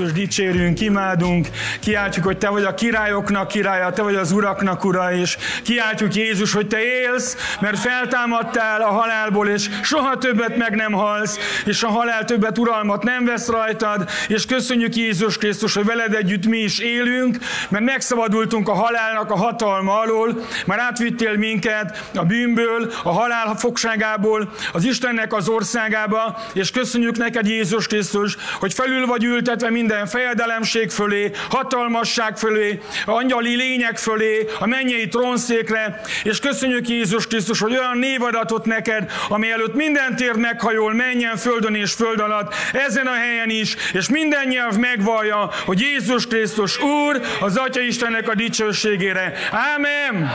Krisztus dicsérünk, imádunk, kiáltjuk, hogy Te vagy a királyoknak királya, Te vagy az uraknak ura, és kiáltjuk Jézus, hogy Te élsz, mert feltámadtál a halálból, és soha többet meg nem halsz, és a halál többet uralmat nem vesz rajtad, és köszönjük Jézus Krisztus, hogy veled együtt mi is élünk, mert megszabadultunk a halálnak a hatalma alól, már átvittél minket a bűnből, a halál fogságából, az Istennek az országába, és köszönjük neked Jézus Krisztus, hogy felül vagy ültetve minden fejedelemség fölé, hatalmasság fölé, angyali lények fölé, a mennyei trónszékre, és köszönjük Jézus Krisztus, hogy olyan névadatot neked, ami előtt minden tér meghajol, menjen földön és föld alatt, ezen a helyen is, és minden nyelv megvallja, hogy Jézus Krisztus Úr, az Atya Istennek a dicsőségére. Ámen!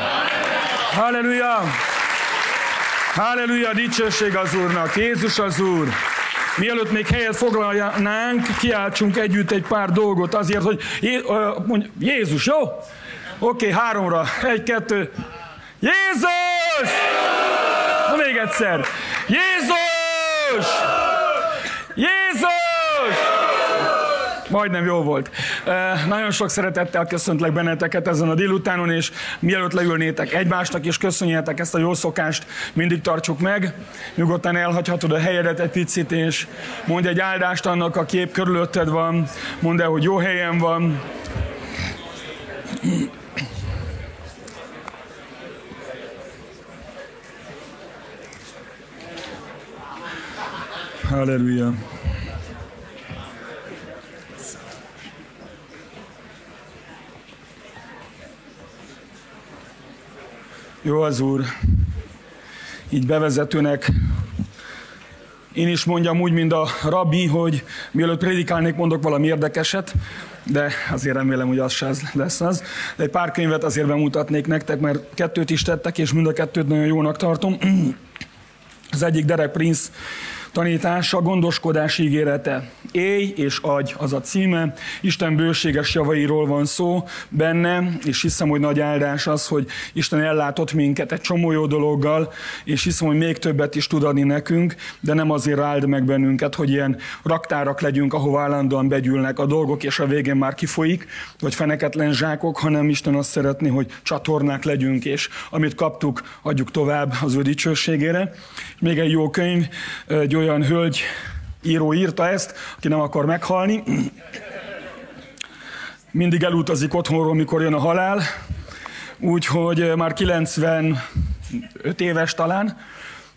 Halleluja! Halleluja, dicsőség az Úrnak, Jézus az Úr! Mielőtt még helyet foglalnánk, kiáltsunk együtt egy pár dolgot azért, hogy mondj, Jézus, jó? Oké, okay, háromra. Egy, kettő. Jézus! Na még egyszer. Jézus! Jézus! Majdnem jó volt. Nagyon sok szeretettel köszöntlek benneteket ezen a délutánon, és mielőtt leülnétek egymásnak, és köszönjétek ezt a jó szokást, mindig tartsuk meg. Nyugodtan elhagyhatod a helyedet egy picit, és mondj egy áldást annak, a kép körülötted van. Mondd el, hogy jó helyen van. Halleluja. Jó az Úr. Így bevezetőnek én is mondjam úgy, mint a rabbi, hogy mielőtt prédikálnék, mondok valami érdekeset, de azért remélem, hogy az se lesz az. De egy pár könyvet azért bemutatnék nektek, mert kettőt is tettek, és mind a kettőt nagyon jónak tartom. Az egyik Derek Prince tanítása, gondoskodás ígérete. Élj és adj, az a címe. Isten bőséges javairól van szó benne, és hiszem, hogy nagy áldás az, hogy Isten ellátott minket egy csomó jó dologgal, és hiszem, hogy még többet is tud adni nekünk, de nem azért áld meg bennünket, hogy ilyen raktárak legyünk, ahova állandóan begyűlnek a dolgok, és a végén már kifolyik, vagy feneketlen zsákok, hanem Isten azt szeretné, hogy csatornák legyünk, és amit kaptuk, adjuk tovább az ő dicsőségére. Még egy jó könyv, egy olyan hölgy író írta ezt, aki nem akar meghalni. Mindig elutazik otthonról, mikor jön a halál, úgyhogy már 95 éves talán,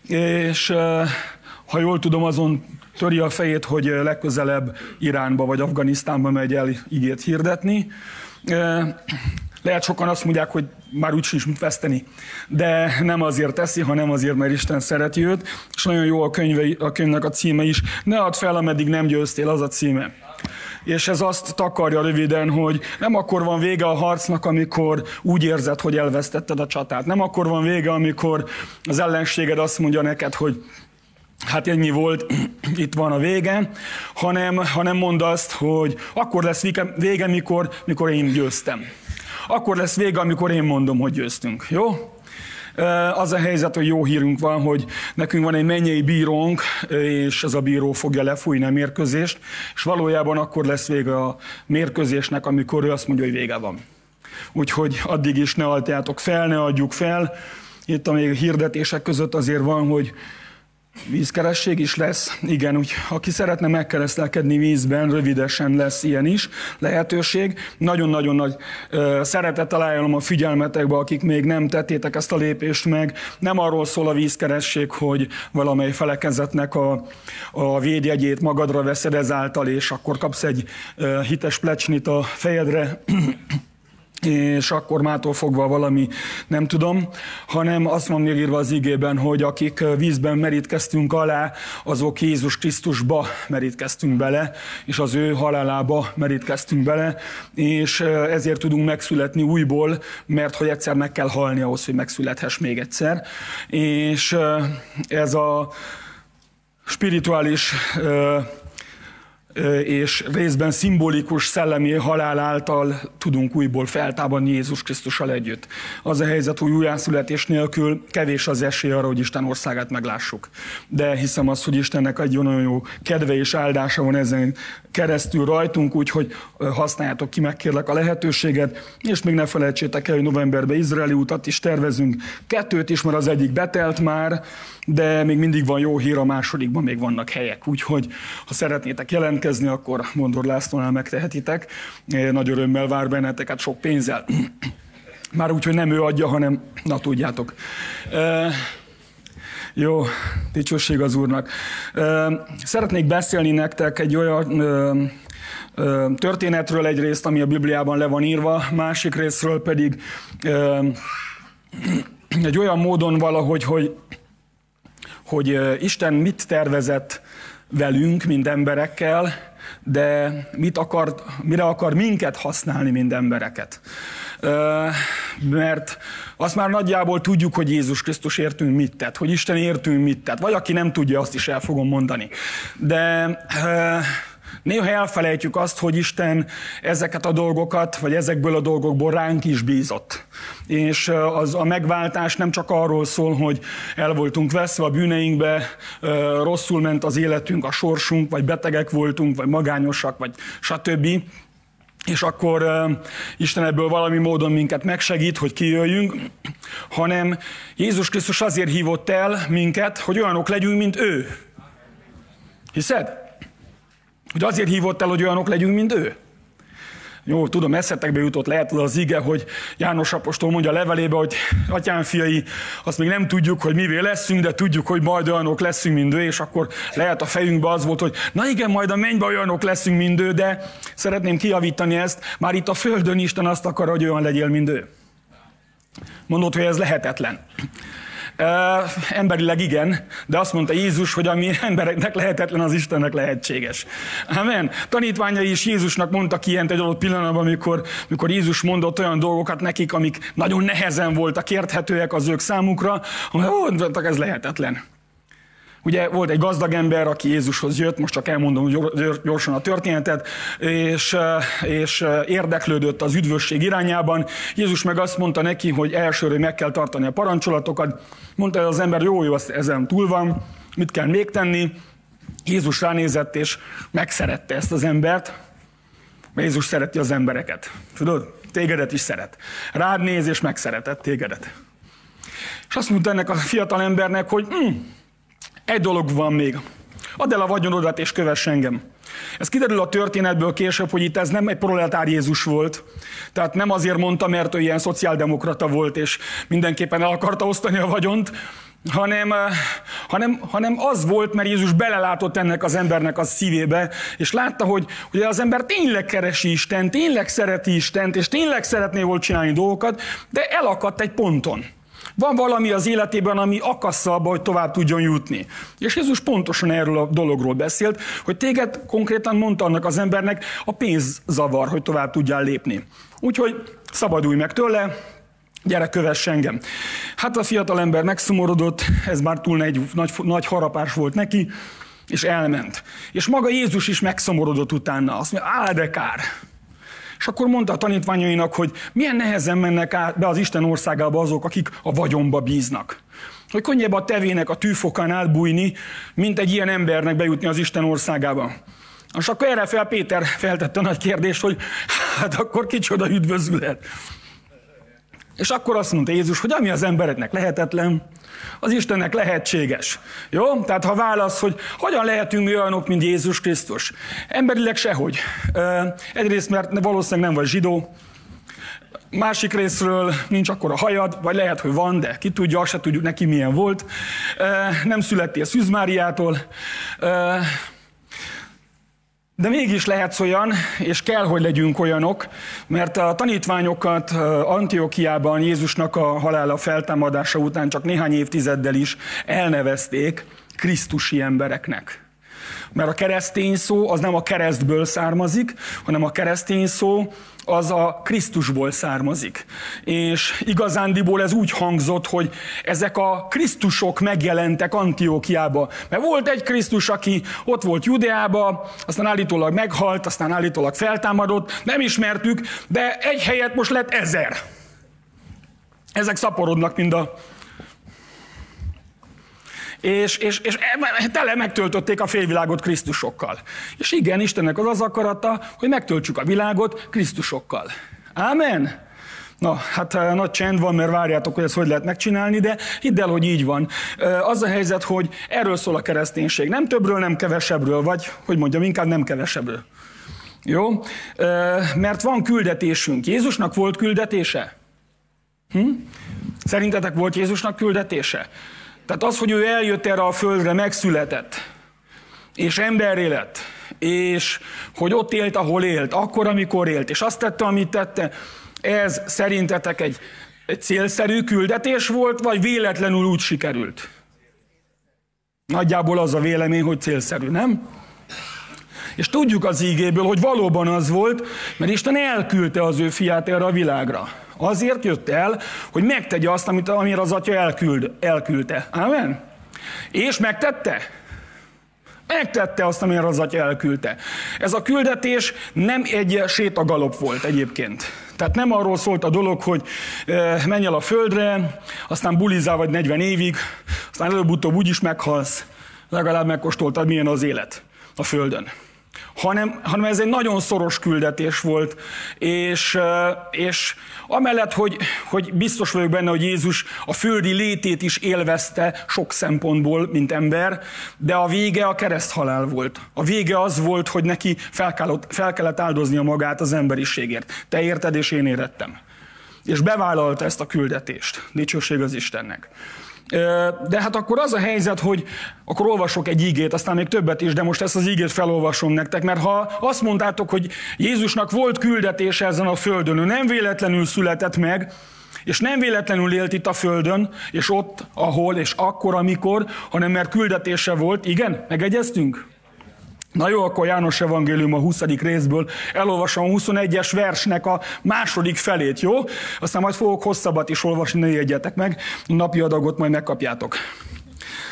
és ha jól tudom, azon töri a fejét, hogy legközelebb Iránba vagy Afganisztánba megy el igét hirdetni. Lehet sokan azt mondják, hogy már úgy sincs mit veszteni, de nem azért teszi, hanem azért, mert Isten szereti őt, és nagyon jó a, könyve, a könyvnek a címe is. Ne add fel, ameddig nem győztél, az a címe. És ez azt takarja röviden, hogy nem akkor van vége a harcnak, amikor úgy érzed, hogy elvesztetted a csatát. Nem akkor van vége, amikor az ellenséged azt mondja neked, hogy hát ennyi volt, itt van a vége, hanem, hanem mondd azt, hogy akkor lesz vége, mikor, mikor én győztem akkor lesz vége, amikor én mondom, hogy győztünk. Jó? Az a helyzet, hogy jó hírünk van, hogy nekünk van egy mennyei bírónk, és ez a bíró fogja lefújni a mérkőzést, és valójában akkor lesz vége a mérkőzésnek, amikor ő azt mondja, hogy vége van. Úgyhogy addig is ne altjátok fel, ne adjuk fel. Itt a még hirdetések között azért van, hogy Vízkeresség is lesz, igen, úgy, aki szeretne megkeresztelkedni vízben, rövidesen lesz ilyen is lehetőség. Nagyon-nagyon nagy ö, szeretettel ajánlom a figyelmetekbe, akik még nem tettétek ezt a lépést meg. Nem arról szól a vízkeresség, hogy valamely felekezetnek a, a védjegyét magadra veszed ezáltal, és akkor kapsz egy ö, hites plecsnit a fejedre, és akkor mától fogva valami, nem tudom, hanem azt van még írva az igében, hogy akik vízben merítkeztünk alá, azok Jézus Krisztusba merítkeztünk bele, és az ő halálába merítkeztünk bele, és ezért tudunk megszületni újból, mert hogy egyszer meg kell halni ahhoz, hogy megszülethess még egyszer. És ez a spirituális és részben szimbolikus szellemi halál által tudunk újból feltámadni Jézus Krisztussal együtt. Az a helyzet, hogy újjászületés nélkül kevés az esély arra, hogy Isten országát meglássuk. De hiszem azt, hogy Istennek egy olyan jó kedve és áldása van ezen keresztül rajtunk, úgyhogy használjátok ki, megkérlek a lehetőséget, és még ne felejtsétek el, hogy novemberben izraeli utat is tervezünk. Kettőt is, mert az egyik betelt már, de még mindig van jó hír, a másodikban még vannak helyek. Úgyhogy ha szeretnétek jelentkezni, akkor Mondor Lászlónál megtehetitek. Nagy örömmel vár benneteket sok pénzzel. Már úgy, hogy nem ő adja, hanem na tudjátok. Jó, dicsőség az Úrnak. Szeretnék beszélni nektek egy olyan történetről egyrészt, ami a Bibliában le van írva, másik részről pedig egy olyan módon valahogy, hogy, hogy Isten mit tervezett velünk, mint emberekkel, de mit akar, mire akar minket használni, mint embereket. Mert azt már nagyjából tudjuk, hogy Jézus Krisztus értünk mit tett, hogy Isten értünk mit tett. Vagy aki nem tudja, azt is el fogom mondani. De néha elfelejtjük azt, hogy Isten ezeket a dolgokat, vagy ezekből a dolgokból ránk is bízott. És az a megváltás nem csak arról szól, hogy el voltunk veszve a bűneinkbe, rosszul ment az életünk, a sorsunk, vagy betegek voltunk, vagy magányosak, vagy stb., és akkor Isten ebből valami módon minket megsegít, hogy kijöjjünk, hanem Jézus Krisztus azért hívott el minket, hogy olyanok legyünk, mint ő. Hiszed? Hogy azért hívott el, hogy olyanok legyünk, mint ő. Jó, tudom, eszetekbe jutott lehet az ige, hogy János Apostol mondja a levelébe, hogy atyám fiai, azt még nem tudjuk, hogy mivé leszünk, de tudjuk, hogy majd olyanok leszünk, mint ő, és akkor lehet a fejünkbe az volt, hogy na igen, majd a mennybe olyanok leszünk, mint ő, de szeretném kiavítani ezt, már itt a földön Isten azt akar, hogy olyan legyél, mint ő. Mondod, hogy ez lehetetlen. Emberileg igen, de azt mondta Jézus, hogy ami embereknek lehetetlen, az Istennek lehetséges. Amen. Tanítványai is Jézusnak mondtak ilyent egy adott pillanatban, amikor, amikor Jézus mondott olyan dolgokat nekik, amik nagyon nehezen voltak érthetőek az ők számukra, hogy ez lehetetlen. Ugye volt egy gazdag ember, aki Jézushoz jött, most csak elmondom gyorsan a történetet, és, és érdeklődött az üdvösség irányában. Jézus meg azt mondta neki, hogy elsőre meg kell tartani a parancsolatokat. Mondta az ember, jó, jó, ezen túl van, mit kell még tenni? Jézus ránézett, és megszerette ezt az embert, mert Jézus szereti az embereket. Tudod? Tégedet is szeret. Rád néz, és megszeretett tégedet. És azt mondta ennek a fiatal embernek, hogy hm, egy dolog van még. Add el a vagyonodat és kövess engem. Ez kiderül a történetből később, hogy itt ez nem egy proletár Jézus volt. Tehát nem azért mondta, mert ő ilyen szociáldemokrata volt, és mindenképpen el akarta osztani a vagyont, hanem, hanem, hanem az volt, mert Jézus belelátott ennek az embernek a szívébe, és látta, hogy ugye az ember tényleg keresi Isten, tényleg szereti Istent, és tényleg szeretné volt csinálni dolgokat, de elakadt egy ponton. Van valami az életében, ami akassza abba, hogy tovább tudjon jutni. És Jézus pontosan erről a dologról beszélt, hogy téged konkrétan mondta annak az embernek, a pénz zavar, hogy tovább tudjál lépni. Úgyhogy szabadulj meg tőle, gyere, kövess engem. Hát a fiatal ember megszomorodott, ez már túl nagy, nagy, nagy harapás volt neki, és elment. És maga Jézus is megszomorodott utána. Azt mondja, kár. És akkor mondta a tanítványainak, hogy milyen nehezen mennek át be az Isten országába azok, akik a vagyonba bíznak. Hogy könnyebb a tevének a tűfokán átbújni, mint egy ilyen embernek bejutni az Isten országába. És akkor erre fel Péter feltette a nagy kérdést, hogy hát akkor kicsoda üdvözület. És akkor azt mondta Jézus, hogy ami az embereknek lehetetlen, az Istennek lehetséges. Jó? Tehát ha válasz, hogy hogyan lehetünk mi olyanok, mint Jézus Krisztus? Emberileg sehogy. Egyrészt, mert valószínűleg nem vagy zsidó, Másik részről nincs akkor a hajad, vagy lehet, hogy van, de ki tudja, se tudjuk neki milyen volt. Nem születtél Szűzmáriától. De mégis lehetsz olyan, és kell, hogy legyünk olyanok, mert a tanítványokat Antiokiában Jézusnak a halála feltámadása után csak néhány évtizeddel is elnevezték Krisztusi embereknek. mert a keresztény szó az nem a keresztből származik, hanem a keresztény szó az a Krisztusból származik. És igazándiból ez úgy hangzott, hogy ezek a Krisztusok megjelentek Antiókiába. Mert volt egy Krisztus, aki ott volt Judeába, aztán állítólag meghalt, aztán állítólag feltámadott, nem ismertük, de egy helyet most lett ezer. Ezek szaporodnak, mind a és, és, és tele megtöltötték a félvilágot Krisztusokkal. És igen, Istennek az az akarata, hogy megtöltsük a világot Krisztusokkal. Ámen? Na, hát eh, nagy csend van, mert várjátok, hogy ezt hogy lehet megcsinálni, de hidd el, hogy így van. Eh, az a helyzet, hogy erről szól a kereszténység. Nem többről, nem kevesebbről, vagy, hogy mondjam, inkább nem kevesebbről. Jó? Eh, mert van küldetésünk. Jézusnak volt küldetése? Hm? Szerintetek volt Jézusnak küldetése? Tehát az, hogy ő eljött erre a földre, megszületett, és emberré lett, és hogy ott élt, ahol élt, akkor, amikor élt, és azt tette, amit tette, ez szerintetek egy, egy célszerű küldetés volt, vagy véletlenül úgy sikerült? Nagyjából az a vélemény, hogy célszerű, nem? És tudjuk az ígéből, hogy valóban az volt, mert Isten elküldte az ő fiát erre a világra. Azért jött el, hogy megtegye azt, amit, amire az atya elküld, elküldte. Amen? És megtette? Megtette azt, amire az atya elküldte. Ez a küldetés nem egy sétagalop volt egyébként. Tehát nem arról szólt a dolog, hogy menj el a földre, aztán bulizál vagy 40 évig, aztán előbb-utóbb úgyis meghalsz, legalább megkóstoltad, milyen az élet a földön hanem, hanem ez egy nagyon szoros küldetés volt, és, és amellett, hogy, hogy biztos vagyok benne, hogy Jézus a földi létét is élvezte sok szempontból, mint ember, de a vége a kereszthalál volt. A vége az volt, hogy neki fel kellett, fel kellett áldoznia magát az emberiségért. Te érted, és én érettem. És bevállalta ezt a küldetést. Dicsőség az Istennek. De hát akkor az a helyzet, hogy akkor olvasok egy ígét, aztán még többet is, de most ezt az ígét felolvasom nektek, mert ha azt mondtátok, hogy Jézusnak volt küldetése ezen a földön, ő nem véletlenül született meg, és nem véletlenül élt itt a földön, és ott, ahol, és akkor, amikor, hanem mert küldetése volt. Igen? Megegyeztünk? Na jó, akkor János Evangélium a 20. részből elolvasom a 21-es versnek a második felét, jó? Aztán majd fogok hosszabbat is olvasni, ne jegyetek meg, napi adagot majd megkapjátok.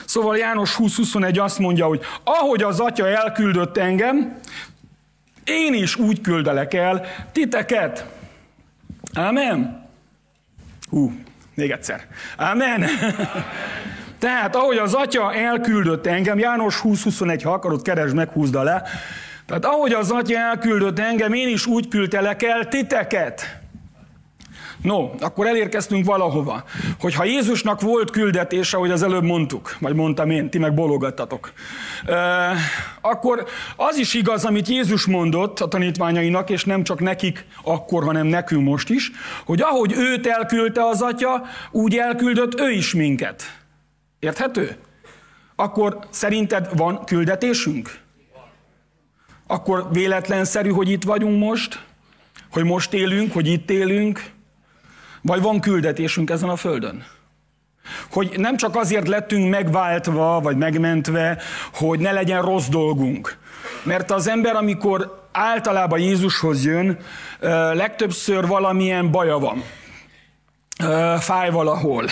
Szóval János 20-21 azt mondja, hogy ahogy az atya elküldött engem, én is úgy küldelek el titeket. Amen. Hú, még egyszer. Amen. Amen. Tehát ahogy az atya elküldött engem, János 20-21, ha akarod, keresd meg, húzd le. Tehát ahogy az atya elküldött engem, én is úgy küldtelek el titeket. No, akkor elérkeztünk valahova, hogy ha Jézusnak volt küldetése, ahogy az előbb mondtuk, vagy mondtam én, ti meg bologattatok, akkor az is igaz, amit Jézus mondott a tanítványainak, és nem csak nekik akkor, hanem nekünk most is, hogy ahogy őt elküldte az atya, úgy elküldött ő is minket. Érthető? Akkor szerinted van küldetésünk? Akkor véletlenszerű, hogy itt vagyunk most? Hogy most élünk, hogy itt élünk? Vagy van küldetésünk ezen a földön? Hogy nem csak azért lettünk megváltva, vagy megmentve, hogy ne legyen rossz dolgunk. Mert az ember, amikor általában Jézushoz jön, legtöbbször valamilyen baja van fáj valahol,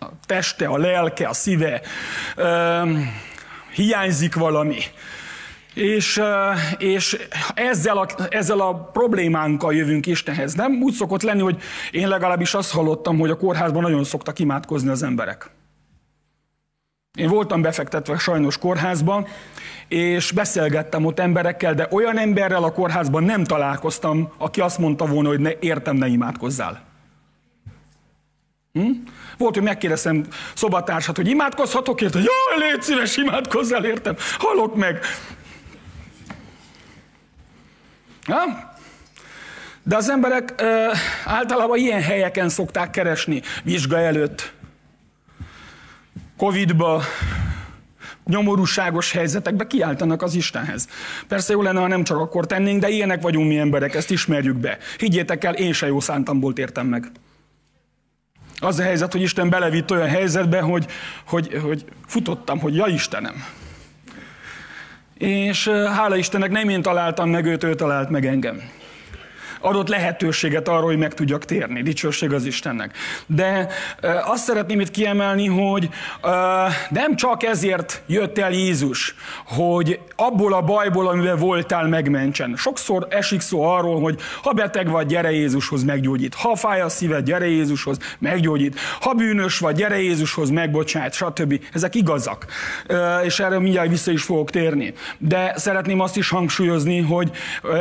a teste, a lelke, a szíve, hiányzik valami. És, és ezzel, a, ezzel a problémánkkal jövünk Istenhez. Nem úgy szokott lenni, hogy én legalábbis azt hallottam, hogy a kórházban nagyon szoktak imádkozni az emberek. Én voltam befektetve sajnos kórházban, és beszélgettem ott emberekkel, de olyan emberrel a kórházban nem találkoztam, aki azt mondta volna, hogy ne, értem, ne imádkozzál. Hm? Volt, hogy megkérdeztem szobatársat, hogy imádkozhatok érte? Jaj, légy szíves, imádkozzál, értem. Halok meg. Ha? De az emberek ö, általában ilyen helyeken szokták keresni, vizsga előtt, Covidba, nyomorúságos helyzetekbe kiáltanak az Istenhez. Persze jó lenne, ha nem csak akkor tennénk, de ilyenek vagyunk mi emberek, ezt ismerjük be. Higgyétek el, én se jó szántamból értem meg. Az a helyzet, hogy Isten belevitt olyan helyzetbe, hogy, hogy, hogy futottam, hogy ja Istenem. És hála Istennek nem én találtam meg őt, ő talált meg engem adott lehetőséget arra, hogy meg tudjak térni. Dicsőség az Istennek. De azt szeretném itt kiemelni, hogy nem csak ezért jött el Jézus, hogy abból a bajból, amiben voltál, megmentsen. Sokszor esik szó arról, hogy ha beteg vagy, gyere Jézushoz, meggyógyít. Ha fáj a szíved, gyere Jézushoz, meggyógyít. Ha bűnös vagy, gyere Jézushoz, megbocsát, stb. Ezek igazak. És erre mindjárt vissza is fogok térni. De szeretném azt is hangsúlyozni, hogy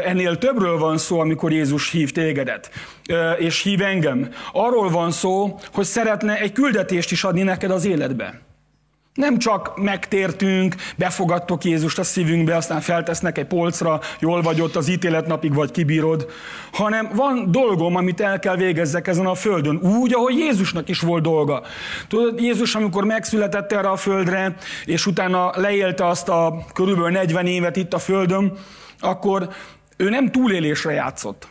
ennél többről van szó, amikor Jézus Jézus hív tégedet, és hív engem. Arról van szó, hogy szeretne egy küldetést is adni neked az életbe. Nem csak megtértünk, befogadtok Jézust a szívünkbe, aztán feltesznek egy polcra, jól vagy ott az ítéletnapig, vagy kibírod, hanem van dolgom, amit el kell végezzek ezen a földön, úgy, ahogy Jézusnak is volt dolga. Tudod, Jézus, amikor megszületett erre a földre, és utána leélte azt a körülbelül 40 évet itt a földön, akkor ő nem túlélésre játszott.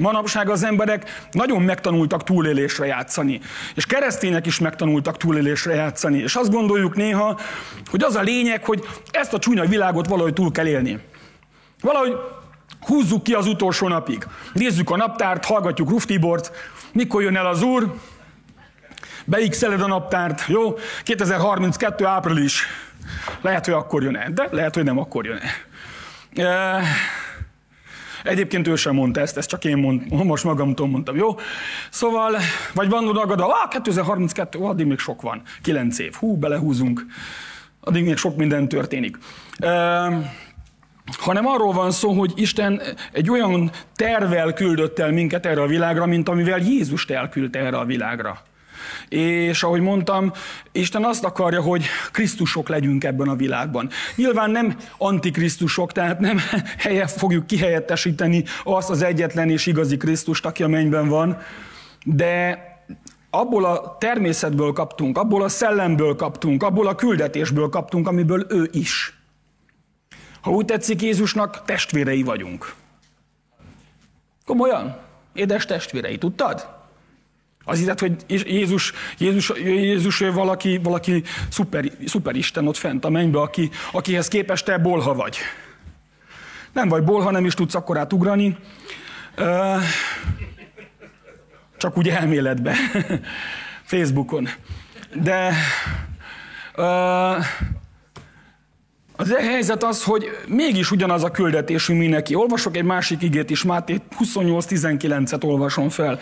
Manapság az emberek nagyon megtanultak túlélésre játszani. És keresztények is megtanultak túlélésre játszani. És azt gondoljuk néha, hogy az a lényeg, hogy ezt a csúnya világot valahogy túl kell élni. Valahogy húzzuk ki az utolsó napig. Nézzük a naptárt, hallgatjuk Ruftibort, mikor jön el az Úr, beixeled a naptárt, jó? 2032. április. Lehet, hogy akkor jön el, de lehet, hogy nem akkor jön el. Egyébként ő sem mondta ezt, ezt csak én mond, most magamtól mondtam, jó? Szóval, vagy van ragad, ah, 2032, ó, addig még sok van, 9 év, hú, belehúzunk, addig még sok minden történik. Uh, hanem arról van szó, hogy Isten egy olyan tervel küldött el minket erre a világra, mint amivel Jézust elküldte erre a világra. És ahogy mondtam, Isten azt akarja, hogy Krisztusok legyünk ebben a világban. Nyilván nem antikrisztusok, tehát nem helye fogjuk kihelyettesíteni azt az egyetlen és igazi Krisztust, aki a mennyben van, de abból a természetből kaptunk, abból a szellemből kaptunk, abból a küldetésből kaptunk, amiből ő is. Ha úgy tetszik, Jézusnak testvérei vagyunk. Komolyan? Édes testvérei, tudtad? Az hiszed, hogy Jézus, Jézus, Jézus valaki, valaki szuper, szuperisten ott fent a mennybe, aki, akihez képest te bolha vagy. Nem vagy bolha, nem is tudsz akkorát ugrani. Csak úgy elméletbe. Facebookon. De az e helyzet az, hogy mégis ugyanaz a küldetésünk mindenki. Olvasok egy másik igét is, Máté 28.19-et olvasom fel.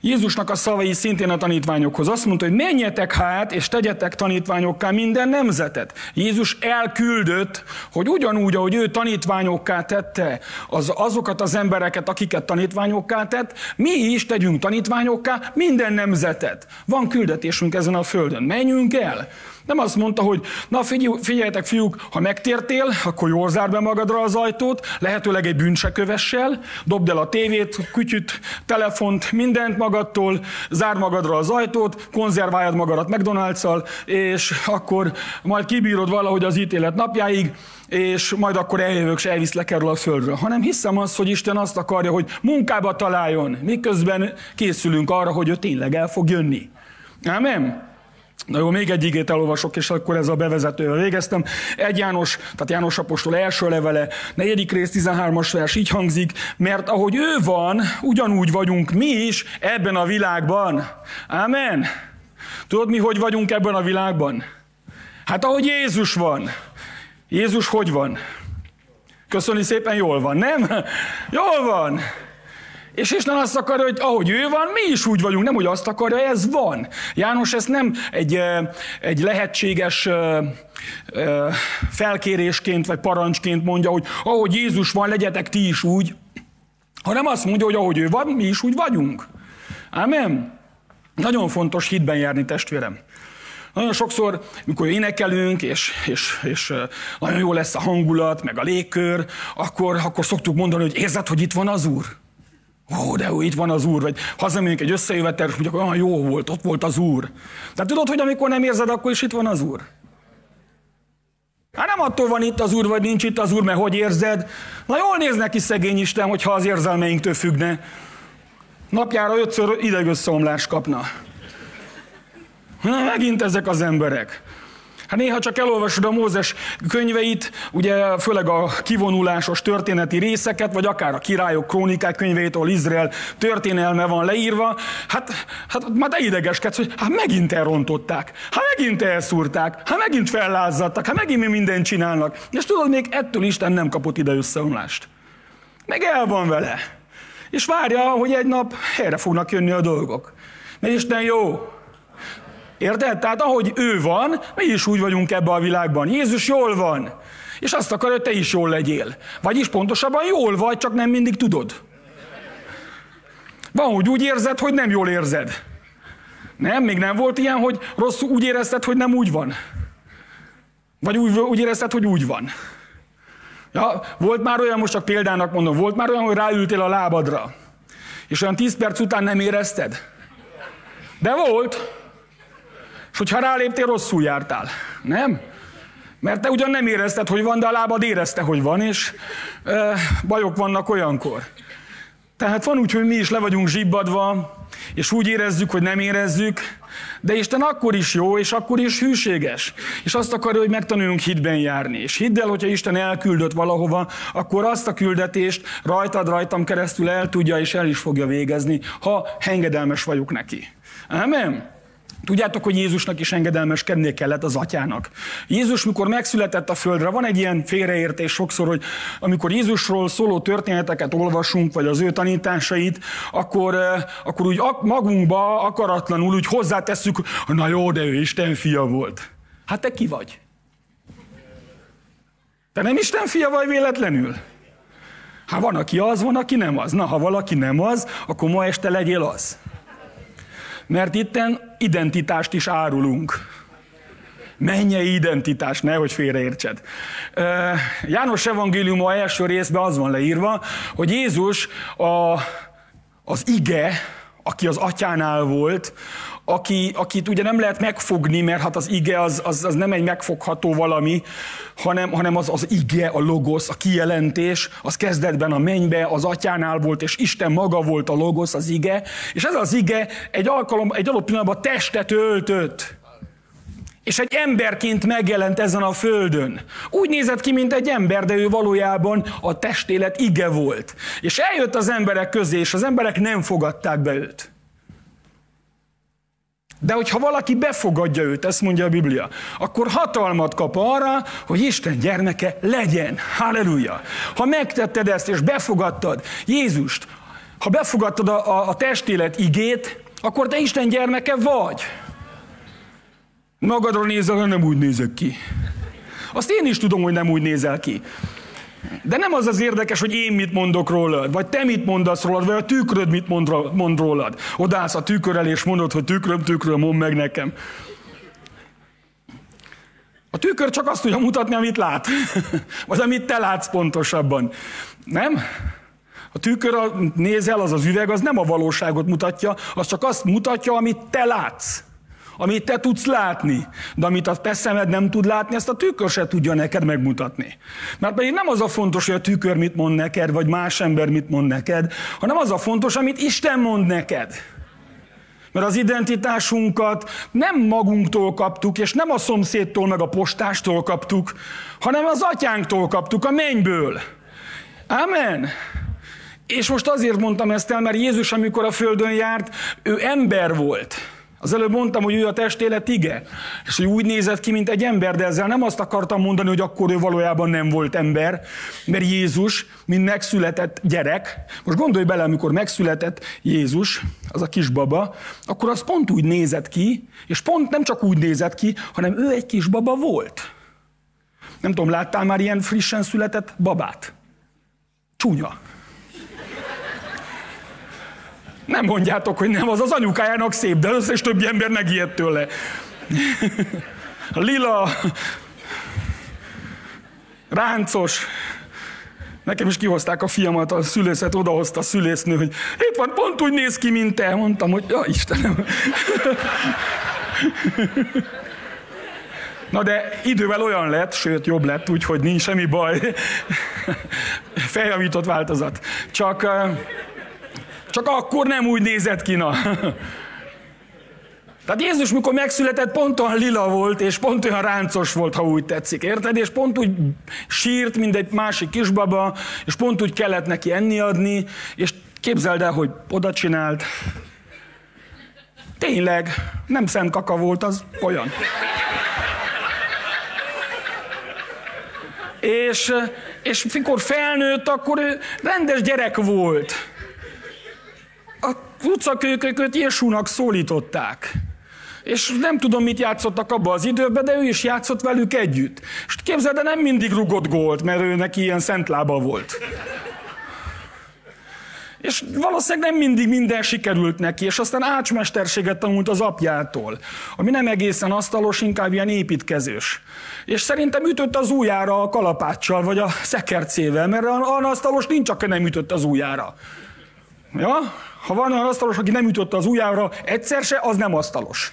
Jézusnak a szavai szintén a tanítványokhoz. Azt mondta, hogy menjetek hát, és tegyetek tanítványokká minden nemzetet. Jézus elküldött, hogy ugyanúgy, ahogy ő tanítványokká tette az, azokat az embereket, akiket tanítványokká tett, mi is tegyünk tanítványokká minden nemzetet. Van küldetésünk ezen a földön. Menjünk el. Nem azt mondta, hogy na figyeljetek fiúk, ha megtértél, akkor jól zár be magadra az ajtót, lehetőleg egy bűncsekövessel, dobd el a tévét, kütyüt, telefont, mindent magadtól, zár magadra az ajtót, konzerváljad magadat McDonald's-szal, és akkor majd kibírod valahogy az ítélet napjáig, és majd akkor eljövök, és elviszlek erről a földről. Hanem hiszem azt, hogy Isten azt akarja, hogy munkába találjon, miközben készülünk arra, hogy ő tényleg el fog jönni. Amen? Na jó, még egy igét elolvasok, és akkor ez a bevezetővel végeztem. Egy János, tehát János Apostol első levele, negyedik rész, 13-as vers így hangzik, mert ahogy ő van, ugyanúgy vagyunk mi is ebben a világban. Amen. Tudod mi, hogy vagyunk ebben a világban? Hát ahogy Jézus van. Jézus hogy van? Köszönni szépen, jól van, nem? Jól van. És Isten azt akarja, hogy ahogy ő van, mi is úgy vagyunk, nem hogy azt akarja, ez van. János ezt nem egy, egy lehetséges felkérésként vagy parancsként mondja, hogy ahogy Jézus van, legyetek ti is úgy, hanem azt mondja, hogy ahogy ő van, mi is úgy vagyunk. Amen. Nagyon fontos hitben járni, testvérem. Nagyon sokszor, mikor énekelünk, és, és, és nagyon jó lesz a hangulat, meg a légkör, akkor, akkor szoktuk mondani, hogy érzed, hogy itt van az Úr? Ó, de jó, itt van az Úr, vagy hazamegyünk egy összejövetel, és mondjuk, olyan jó volt, ott volt az Úr. Tehát tudod, hogy amikor nem érzed, akkor is itt van az Úr? Hát nem attól van itt az Úr, vagy nincs itt az Úr, mert hogy érzed. Na jól néz neki szegény Isten, hogyha az érzelmeinktől függne. Napjára ötször idegösszeomlást kapna. Na, megint ezek az emberek. Hát néha csak elolvasod a Mózes könyveit, ugye főleg a kivonulásos történeti részeket, vagy akár a királyok krónikák könyveit, ahol Izrael történelme van leírva, hát, hát már te idegeskedsz, hogy hát megint elrontották, hát megint elszúrták, hát megint fellázadtak, hát megint mi mindent csinálnak. És tudod, még ettől Isten nem kapott ide összeomlást. Meg el van vele. És várja, hogy egy nap helyre fognak jönni a dolgok. Mert Isten jó. Érted? Tehát ahogy ő van, mi is úgy vagyunk ebben a világban. Jézus jól van. És azt akar, hogy te is jól legyél. Vagyis pontosabban jól vagy, csak nem mindig tudod. Van, hogy úgy érzed, hogy nem jól érzed. Nem? Még nem volt ilyen, hogy rosszul úgy érezted, hogy nem úgy van. Vagy úgy, úgy érezted, hogy úgy van. Ja, volt már olyan, most csak példának mondom, volt már olyan, hogy ráültél a lábadra, és olyan tíz perc után nem érezted? De volt. És hogyha ráléptél, rosszul jártál. Nem? Mert te ugyan nem érezted, hogy van, de a lábad érezte, hogy van, és e, bajok vannak olyankor. Tehát van úgy, hogy mi is le vagyunk zsibbadva, és úgy érezzük, hogy nem érezzük, de Isten akkor is jó, és akkor is hűséges. És azt akarja, hogy megtanuljunk hitben járni. És hidd el, hogyha Isten elküldött valahova, akkor azt a küldetést rajtad, rajtam keresztül el tudja, és el is fogja végezni, ha engedelmes vagyok neki. Amen? Tudjátok, hogy Jézusnak is engedelmeskednie kellett az atyának. Jézus, mikor megszületett a földre, van egy ilyen félreértés sokszor, hogy amikor Jézusról szóló történeteket olvasunk, vagy az ő tanításait, akkor, eh, akkor úgy magunkba akaratlanul úgy hozzátesszük, na jó, de ő Isten fia volt. Hát te ki vagy? Te nem Isten fia vagy véletlenül? Hát van, aki az, van, aki nem az. Na, ha valaki nem az, akkor ma este legyél az. Mert itten identitást is árulunk. Mennyei identitás, nehogy félreértsed. János evangélium a első részben az van leírva, hogy Jézus a, az ige, aki az atyánál volt, aki, akit ugye nem lehet megfogni, mert hát az ige az, az, az nem egy megfogható valami, hanem, hanem az, az ige, a logosz, a kijelentés, az kezdetben a mennybe, az atyánál volt, és Isten maga volt a logosz, az ige, és ez az ige egy alkalom, egy adott pillanatban testet öltött. És egy emberként megjelent ezen a földön. Úgy nézett ki, mint egy ember, de ő valójában a testélet ige volt. És eljött az emberek közé, és az emberek nem fogadták be őt. De hogyha valaki befogadja őt, ezt mondja a Biblia, akkor hatalmat kap arra, hogy Isten gyermeke legyen. Halleluja! Ha megtetted ezt, és befogadtad Jézust, ha befogadtad a, a, a testélet igét, akkor te Isten gyermeke vagy. Magadra nézel, nem úgy nézek ki. Azt én is tudom, hogy nem úgy nézel ki. De nem az az érdekes, hogy én mit mondok rólad, vagy te mit mondasz rólad, vagy a tükröd mit mond, mond rólad. Odállsz a tükörrel, és mondod, hogy tükröm, tükröm, mondd meg nekem. A tükör csak azt tudja mutatni, amit lát. vagy amit te látsz pontosabban. Nem? A tükör a, nézel, az az üveg, az nem a valóságot mutatja, az csak azt mutatja, amit te látsz amit te tudsz látni, de amit a te szemed nem tud látni, ezt a tükör se tudja neked megmutatni. Mert pedig nem az a fontos, hogy a tükör mit mond neked, vagy más ember mit mond neked, hanem az a fontos, amit Isten mond neked. Mert az identitásunkat nem magunktól kaptuk, és nem a szomszédtól, meg a postástól kaptuk, hanem az atyánktól kaptuk, a mennyből. Amen. És most azért mondtam ezt el, mert Jézus, amikor a földön járt, ő ember volt. Az előbb mondtam, hogy ő a testélet ige, és hogy úgy nézett ki, mint egy ember, de ezzel nem azt akartam mondani, hogy akkor ő valójában nem volt ember, mert Jézus, mint megszületett gyerek, most gondolj bele, amikor megszületett Jézus, az a kisbaba, akkor az pont úgy nézett ki, és pont nem csak úgy nézett ki, hanem ő egy kisbaba volt. Nem tudom, láttál már ilyen frissen született babát? Csúnya. Nem mondjátok, hogy nem, az az anyukájának szép, de az összes többi ember megijedt tőle. Lila, ráncos, Nekem is kihozták a fiamat, a szülészet odahozta a szülésznő, hogy itt van, pont úgy néz ki, mint te. Mondtam, hogy ja Istenem. Na de idővel olyan lett, sőt jobb lett, úgyhogy nincs semmi baj. Feljavított változat. Csak csak akkor nem úgy nézett ki, na. Tehát Jézus, mikor megszületett, pont olyan lila volt, és pont olyan ráncos volt, ha úgy tetszik, érted? És pont úgy sírt, mint egy másik kisbaba, és pont úgy kellett neki enni adni, és képzeld el, hogy oda csinált. Tényleg, nem szent kaka volt, az olyan. És, és mikor felnőtt, akkor ő rendes gyerek volt. A utcakőkököt Jesúnak szólították. És nem tudom, mit játszottak abban az időben, de ő is játszott velük együtt. És képzeld, de nem mindig rugott gólt, mert ő neki ilyen szent lába volt. És valószínűleg nem mindig minden sikerült neki, és aztán ácsmesterséget tanult az apjától, ami nem egészen asztalos, inkább ilyen építkezős. És szerintem ütött az ujjára a kalapáccsal, vagy a szekercével, mert olyan asztalos nincs, aki nem ütött az ujjára. Ja? Ha van olyan asztalos, aki nem ütötte az ujjára egyszer se, az nem asztalos.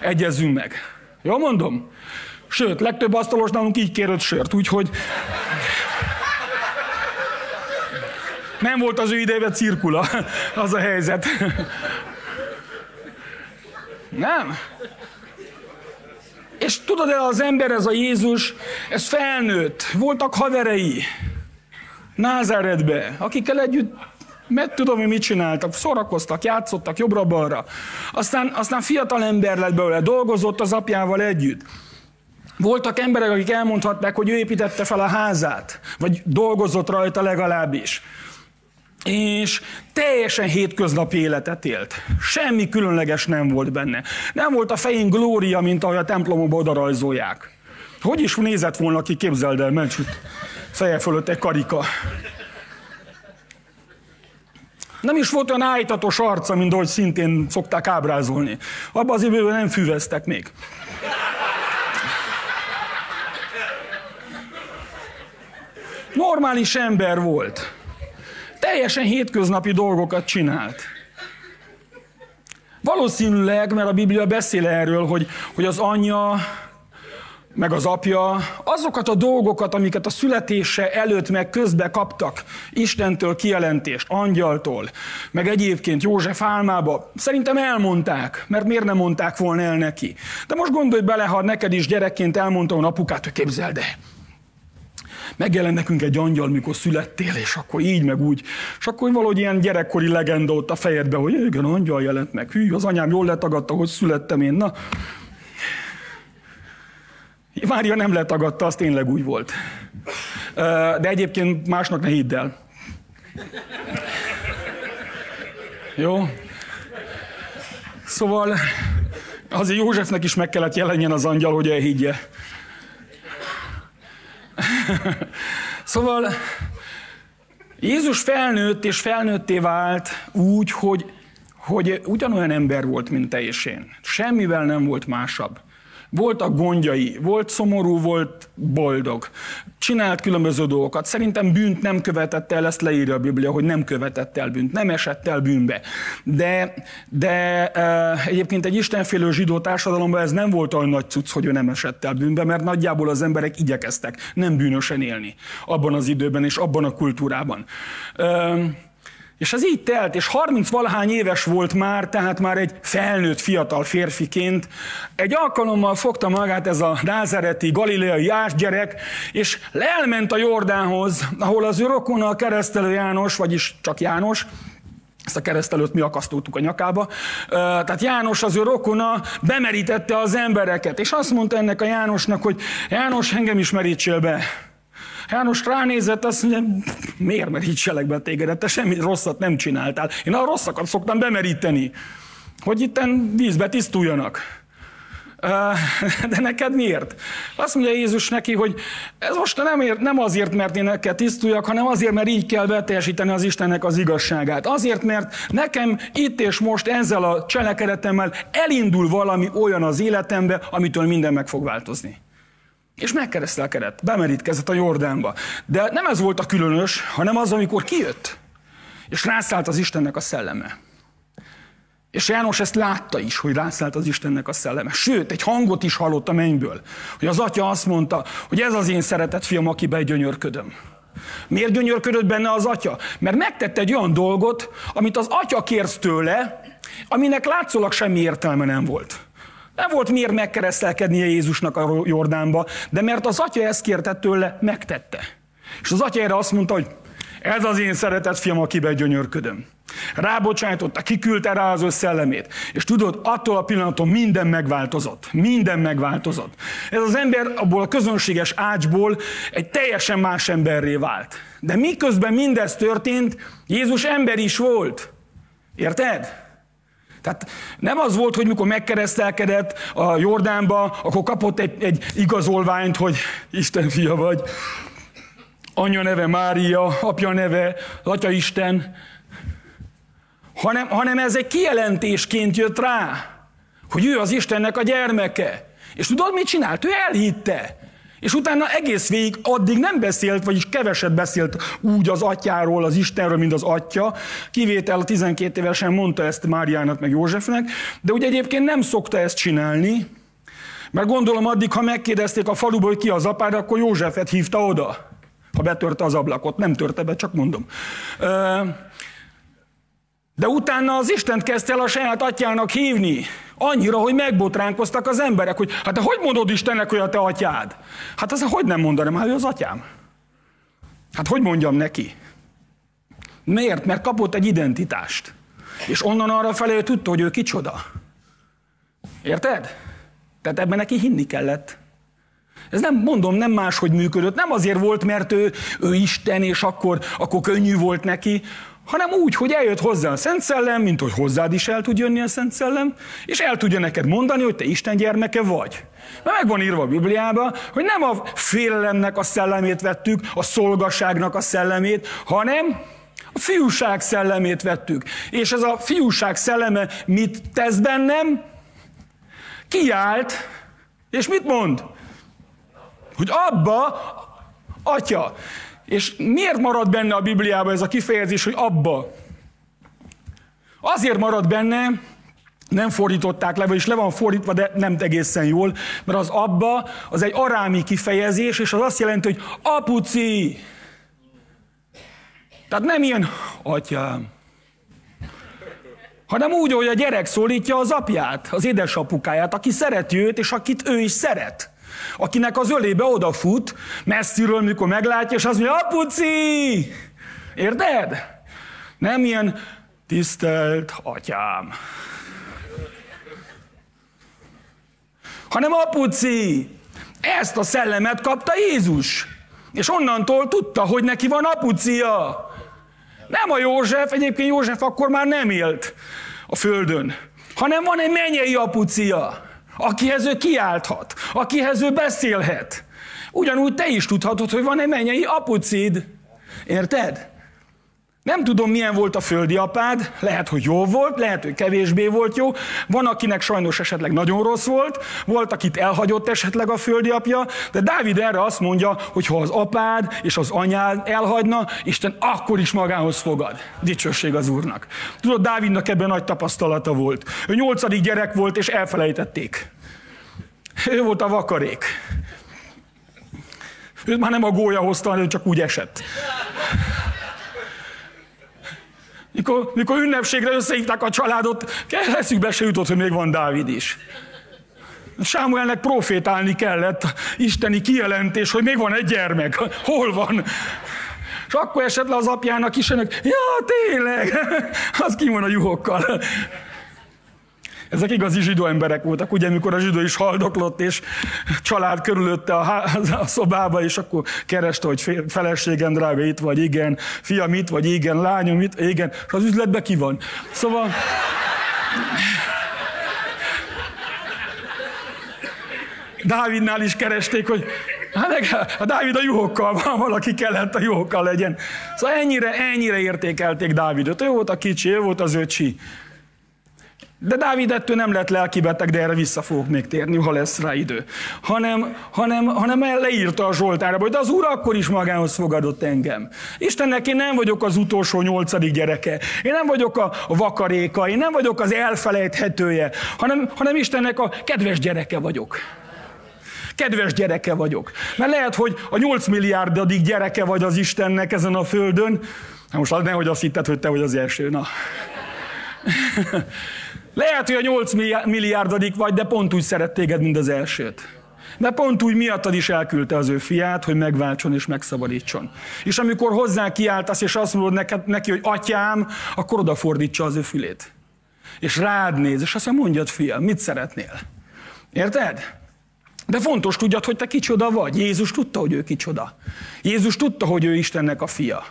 Egyezzünk meg. Jó mondom? Sőt, legtöbb asztalos nálunk így kérött sört, úgyhogy... Nem volt az ő idejében cirkula, az a helyzet. Nem? És tudod el, az ember, ez a Jézus, ez felnőtt, voltak haverei Názáretbe, akikkel együtt mert tudom, hogy mit csináltak, szórakoztak, játszottak jobbra-balra. Aztán, aztán fiatal ember lett belőle, dolgozott az apjával együtt. Voltak emberek, akik elmondhatták, hogy ő építette fel a házát, vagy dolgozott rajta legalábbis. És teljesen hétköznapi életet élt. Semmi különleges nem volt benne. Nem volt a fején glória, mint ahogy a templomokban odarajzolják. Hogy is nézett volna ki, képzeld el, mert feje fölött egy karika. Nem is volt olyan állítatos arca, mint ahogy szintén szokták ábrázolni. Abban az időben nem füveztek még. Normális ember volt. Teljesen hétköznapi dolgokat csinált. Valószínűleg, mert a Biblia beszél erről, hogy, hogy az anyja meg az apja, azokat a dolgokat, amiket a születése előtt meg közbe kaptak, Istentől kijelentést, angyaltól, meg egyébként József álmába, szerintem elmondták, mert miért nem mondták volna el neki. De most gondolj bele, ha neked is gyerekként elmondta a apukát, hogy képzeld el, megjelen nekünk egy angyal, mikor születtél, és akkor így, meg úgy. És akkor valahogy ilyen gyerekkori legenda ott a fejedbe, hogy igen, angyal jelent meg. Hű, az anyám jól letagadta, hogy születtem én. Na, Mária nem letagadta, az tényleg úgy volt. De egyébként másnak ne hidd el. Jó? Szóval azért Józsefnek is meg kellett jelenjen az angyal, hogy elhiggye. szóval Jézus felnőtt és felnőtté vált úgy, hogy, hogy ugyanolyan ember volt, mint te és én. Semmivel nem volt másabb. Voltak gondjai, volt szomorú, volt boldog. Csinált különböző dolgokat. Szerintem bűnt nem követett el, ezt leírja a Biblia, hogy nem követett el bűnt, nem esett el bűnbe. De, de e, egyébként egy istenfélő zsidó társadalomban ez nem volt olyan nagy cucc, hogy ő nem esett el bűnbe, mert nagyjából az emberek igyekeztek nem bűnösen élni abban az időben és abban a kultúrában. És ez így telt, és 30 valahány éves volt már, tehát már egy felnőtt fiatal férfiként. Egy alkalommal fogta magát ez a názereti galileai gyerek, és elment a Jordánhoz, ahol az ő rokona keresztelő János, vagyis csak János, ezt a keresztelőt mi akasztottuk a nyakába. Tehát János az ő rokona bemerítette az embereket, és azt mondta ennek a Jánosnak, hogy János, engem is merítsél be. János ránézett, azt mondja, miért merítselek be tégedet, te semmi rosszat nem csináltál. Én a rosszakat szoktam bemeríteni, hogy itten vízbe tisztuljanak. De neked miért? Azt mondja Jézus neki, hogy ez most nem, ér, nem azért, mert én neked tisztuljak, hanem azért, mert így kell beteljesíteni az Istennek az igazságát. Azért, mert nekem itt és most ezzel a cselekedetemmel elindul valami olyan az életembe, amitől minden meg fog változni. És megkeresztelkedett, bemerítkezett a Jordánba. De nem ez volt a különös, hanem az, amikor kijött, és rászállt az Istennek a szelleme. És János ezt látta is, hogy rászállt az Istennek a szelleme. Sőt, egy hangot is hallott a mennyből, hogy az atya azt mondta, hogy ez az én szeretett fiam, akiben gyönyörködöm. Miért gyönyörködött benne az atya? Mert megtette egy olyan dolgot, amit az atya kért tőle, aminek látszólag semmi értelme nem volt. Nem volt miért megkeresztelkednie Jézusnak a Jordánba, de mert az atya ezt kérte tőle, megtette. És az atya erre azt mondta, hogy ez az én szeretett fiam, akiben gyönyörködöm. Rábocsájtotta, kiküldte rá az ő szellemét. És tudod, attól a pillanaton minden megváltozott. Minden megváltozott. Ez az ember abból a közönséges ácsból egy teljesen más emberré vált. De miközben mindez történt, Jézus ember is volt. Érted? Tehát nem az volt, hogy mikor megkeresztelkedett a Jordánba, akkor kapott egy, egy igazolványt, hogy Isten fia vagy. Anya neve Mária, apja neve Atya Isten. Hanem, hanem ez egy kijelentésként jött rá, hogy ő az Istennek a gyermeke. És tudod, mit csinált? Ő elhitte. És utána egész végig addig nem beszélt, vagyis keveset beszélt úgy az atyáról, az Istenről, mint az atya. Kivétel a 12 évesen mondta ezt Máriának, meg Józsefnek, de ugye egyébként nem szokta ezt csinálni, mert gondolom addig, ha megkérdezték a faluból, hogy ki az apád, akkor Józsefet hívta oda, ha betörte az ablakot. Nem törte be, csak mondom. De utána az Istent kezdte el a saját atyának hívni. Annyira, hogy megbotránkoztak az emberek, hogy hát te hogy mondod Istennek, hogy a te atyád? Hát az, hogy nem mondanám, hát ő az atyám. Hát hogy mondjam neki? Miért? Mert kapott egy identitást. És onnan arra felé tudta, hogy ő kicsoda. Érted? Tehát ebben neki hinni kellett. Ez nem, mondom, nem máshogy működött. Nem azért volt, mert ő, ő Isten, és akkor, akkor könnyű volt neki, hanem úgy, hogy eljött hozzá a Szent Szellem, mint hogy hozzád is el tud jönni a Szent Szellem, és el tudja neked mondani, hogy te Isten gyermeke vagy. Mert meg van írva a Bibliában, hogy nem a félelemnek a szellemét vettük, a szolgasságnak a szellemét, hanem a fiúság szellemét vettük. És ez a fiúság szelleme mit tesz bennem? Kiált, és mit mond? Hogy abba, atya, és miért marad benne a Bibliában ez a kifejezés, hogy abba? Azért marad benne, nem fordították le, vagyis le van fordítva, de nem egészen jól, mert az abba az egy arámi kifejezés, és az azt jelenti, hogy apuci. Tehát nem ilyen atyám, hanem úgy, hogy a gyerek szólítja az apját, az édesapukáját, aki szereti őt, és akit ő is szeret akinek az ölébe odafut, messziről, mikor meglátja, és azt mondja, apuci! Érted? Nem ilyen tisztelt atyám. Hanem apuci! Ezt a szellemet kapta Jézus. És onnantól tudta, hogy neki van apucia. Nem a József, egyébként József akkor már nem élt a földön, hanem van egy mennyei apucia akihez ő kiálthat, akihez ő beszélhet. Ugyanúgy te is tudhatod, hogy van egy mennyei apucid. Érted? Nem tudom, milyen volt a földi apád, lehet, hogy jó volt, lehet, hogy kevésbé volt jó, van, akinek sajnos esetleg nagyon rossz volt, volt, akit elhagyott esetleg a földi apja, de Dávid erre azt mondja, hogy ha az apád és az anyád elhagyna, Isten akkor is magához fogad. Dicsőség az Úrnak. Tudod, Dávidnak ebben nagy tapasztalata volt. Ő nyolcadik gyerek volt, és elfelejtették. Ő volt a vakarék. Őt már nem a gólya hozta, hanem csak úgy esett. Mikor, mikor ünnepségre összehívták a családot, eszükbe se jutott, hogy még van Dávid is. Sámuelnek profétálni kellett, isteni kijelentés, hogy még van egy gyermek. Hol van? És akkor esett le az apjának is, ja, tényleg, az ki van a juhokkal. Ezek igazi zsidó emberek voltak, ugye, amikor a zsidó is haldoklott, és család körülötte a, ház, a szobába, és akkor kereste, hogy feleségem drága itt vagy, igen, fiam itt vagy, igen, lányom itt, igen, és az üzletben ki van. Szóval... Dávidnál is keresték, hogy hát meg, a Dávid a juhokkal van, valaki kellett a juhokkal legyen. Szóval ennyire, ennyire értékelték Dávidot. Ő volt a kicsi, ő volt az öcsi. De Dávid ettől nem lett lelkibeteg, de erre vissza fogok még térni, ha lesz rá idő. Hanem, hanem, hanem leírta a Zsoltára, hogy de az Úr akkor is magához fogadott engem. Istennek én nem vagyok az utolsó nyolcadik gyereke. Én nem vagyok a vakaréka, én nem vagyok az elfelejthetője, hanem, hanem Istennek a kedves gyereke vagyok. Kedves gyereke vagyok. Mert lehet, hogy a 8 milliárdadik gyereke vagy az Istennek ezen a földön. Hát most nehogy azt hitted, hogy te vagy az első. Na. Lehet, hogy a 8 milliárdodik vagy, de pont úgy szeret téged, mint az elsőt. Mert pont úgy miattad is elküldte az ő fiát, hogy megváltson és megszabadítson. És amikor hozzá kiáltasz, és azt mondod neked, neki, hogy atyám, akkor odafordítsa az ő fülét. És rád néz, és azt mondja, mondjad, fiam, mit szeretnél? Érted? De fontos tudjad, hogy te kicsoda vagy. Jézus tudta, hogy ő kicsoda. Jézus tudta, hogy ő Istennek a fia.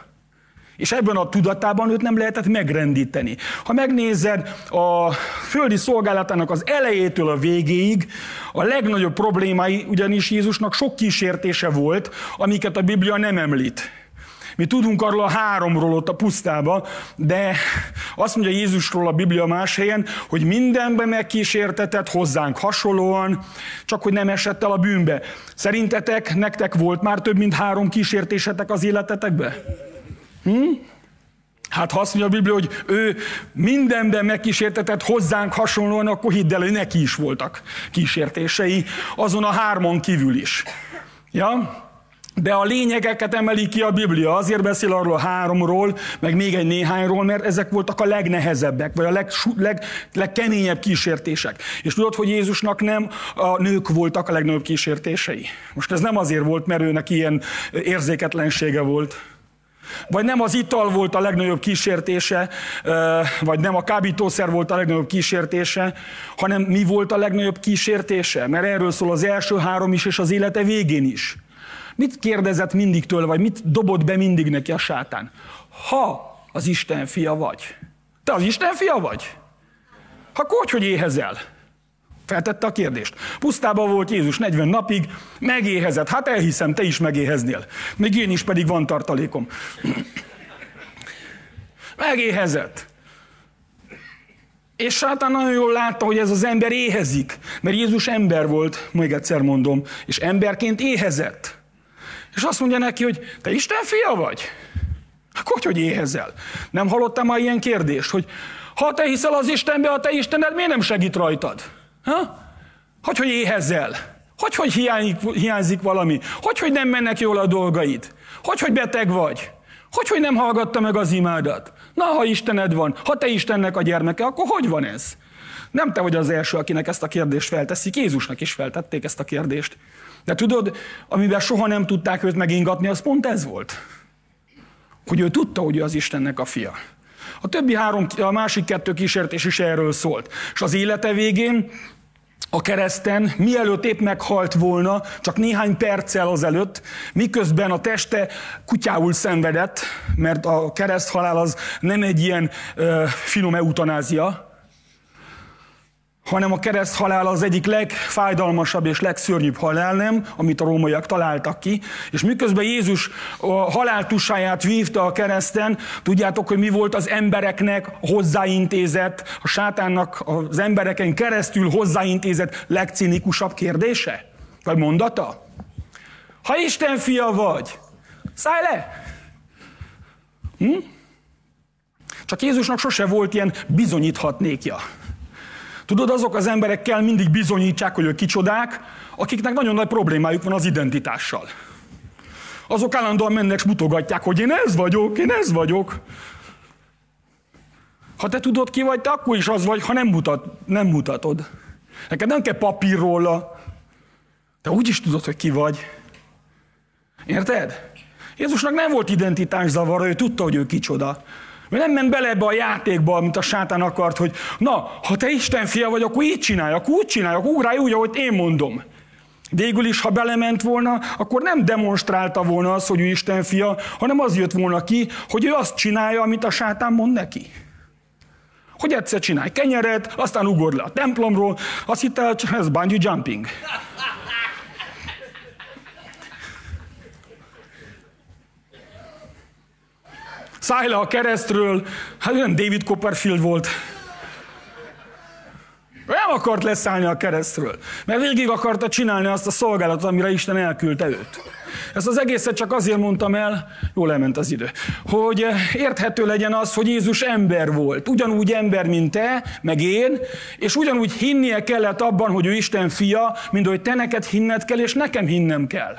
És ebben a tudatában őt nem lehetett megrendíteni. Ha megnézed a földi szolgálatának az elejétől a végéig, a legnagyobb problémái ugyanis Jézusnak sok kísértése volt, amiket a Biblia nem említ. Mi tudunk arról a háromról ott a pusztába, de azt mondja Jézusról a Biblia más helyen, hogy mindenben megkísértetett hozzánk hasonlóan, csak hogy nem esett el a bűnbe. Szerintetek nektek volt már több mint három kísértésetek az életetekbe? Hm? Hát ha azt mondja a Biblia, hogy ő mindenben megkísértetett hozzánk hasonlóan, akkor hidd el, hogy neki is voltak kísértései, azon a hárman kívül is. Ja? De a lényegeket emeli ki a Biblia, azért beszél arról a háromról, meg még egy néhányról, mert ezek voltak a legnehezebbek, vagy a leg, leg, legkeményebb kísértések. És tudod, hogy Jézusnak nem a nők voltak a legnagyobb kísértései. Most ez nem azért volt, mert őnek ilyen érzéketlensége volt, vagy nem az ital volt a legnagyobb kísértése, vagy nem a kábítószer volt a legnagyobb kísértése, hanem mi volt a legnagyobb kísértése? Mert erről szól az első három is, és az élete végén is. Mit kérdezett mindig tőle, vagy mit dobott be mindig neki a sátán? Ha az Isten fia vagy. Te az Isten fia vagy? Akkor hogy, hogy éhezel? Feltette a kérdést. Pusztában volt Jézus 40 napig, megéhezett. Hát elhiszem, te is megéheznél. Még én is pedig van tartalékom. Megéhezett. És sátán nagyon jól látta, hogy ez az ember éhezik. Mert Jézus ember volt, még egyszer mondom, és emberként éhezett. És azt mondja neki, hogy te Isten fia vagy? Hát hogy, hogy éhezel? Nem hallottam már ilyen kérdést, hogy ha te hiszel az Istenbe, a te Istened miért nem segít rajtad? Ha? Hogy, hogy éhezel? Hogy, hogy hiányzik, hiányzik valami? Hogy, hogy nem mennek jól a dolgaid? Hogy, hogy beteg vagy? Hogy, hogy nem hallgatta meg az imádat? Na, ha Istened van, ha te Istennek a gyermeke, akkor hogy van ez? Nem te vagy az első, akinek ezt a kérdést felteszik, Jézusnak is feltették ezt a kérdést. De tudod, amivel soha nem tudták őt megingatni, az pont ez volt. Hogy ő tudta, hogy ő az Istennek a fia. A többi három, a másik kettő kísértés is erről szólt. És az élete végén a kereszten, mielőtt épp meghalt volna, csak néhány perccel azelőtt, miközben a teste kutyául szenvedett, mert a kereszthalál az nem egy ilyen ö, finom eutanázia, hanem a kereszt halál az egyik legfájdalmasabb és legszörnyűbb halál, nem, amit a rómaiak találtak ki. És miközben Jézus a haláltusáját vívta a kereszten, tudjátok, hogy mi volt az embereknek hozzáintézett, a sátánnak az embereken keresztül hozzáintézett legcinikusabb kérdése? Vagy mondata? Ha Isten fia vagy, szállj le! Hm? Csak Jézusnak sose volt ilyen bizonyíthatnékja. Tudod, azok az emberek kell mindig bizonyítsák, hogy ők kicsodák, akiknek nagyon nagy problémájuk van az identitással. Azok állandóan mennek és mutogatják, hogy én ez vagyok, én ez vagyok. Ha te tudod ki vagy, te akkor is az vagy, ha nem, mutat, nem mutatod. Neked nem kell papír róla. Te úgy is tudod, hogy ki vagy. Érted? Jézusnak nem volt identitás zavara, ő tudta, hogy ő kicsoda. Ő nem ment bele ebbe a játékba, amit a sátán akart, hogy na, ha te Isten fia vagy, akkor így csinálj, akkor úgy csinálj, akkor ugrálj úgy, ahogy én mondom. Végül is, ha belement volna, akkor nem demonstrálta volna azt, hogy ő Isten fia, hanem az jött volna ki, hogy ő azt csinálja, amit a sátán mond neki. Hogy egyszer csinálj kenyeret, aztán ugorj le a templomról, azt hitte, ez bungee jumping. Szállj le a keresztről, hát olyan David Copperfield volt. Nem akart leszállni a keresztről, mert végig akarta csinálni azt a szolgálatot, amire Isten elküldte őt. Ezt az egészet csak azért mondtam el, jól elment az idő, hogy érthető legyen az, hogy Jézus ember volt. Ugyanúgy ember, mint te, meg én, és ugyanúgy hinnie kellett abban, hogy ő Isten fia, mint hogy te neked hinned kell, és nekem hinnem kell.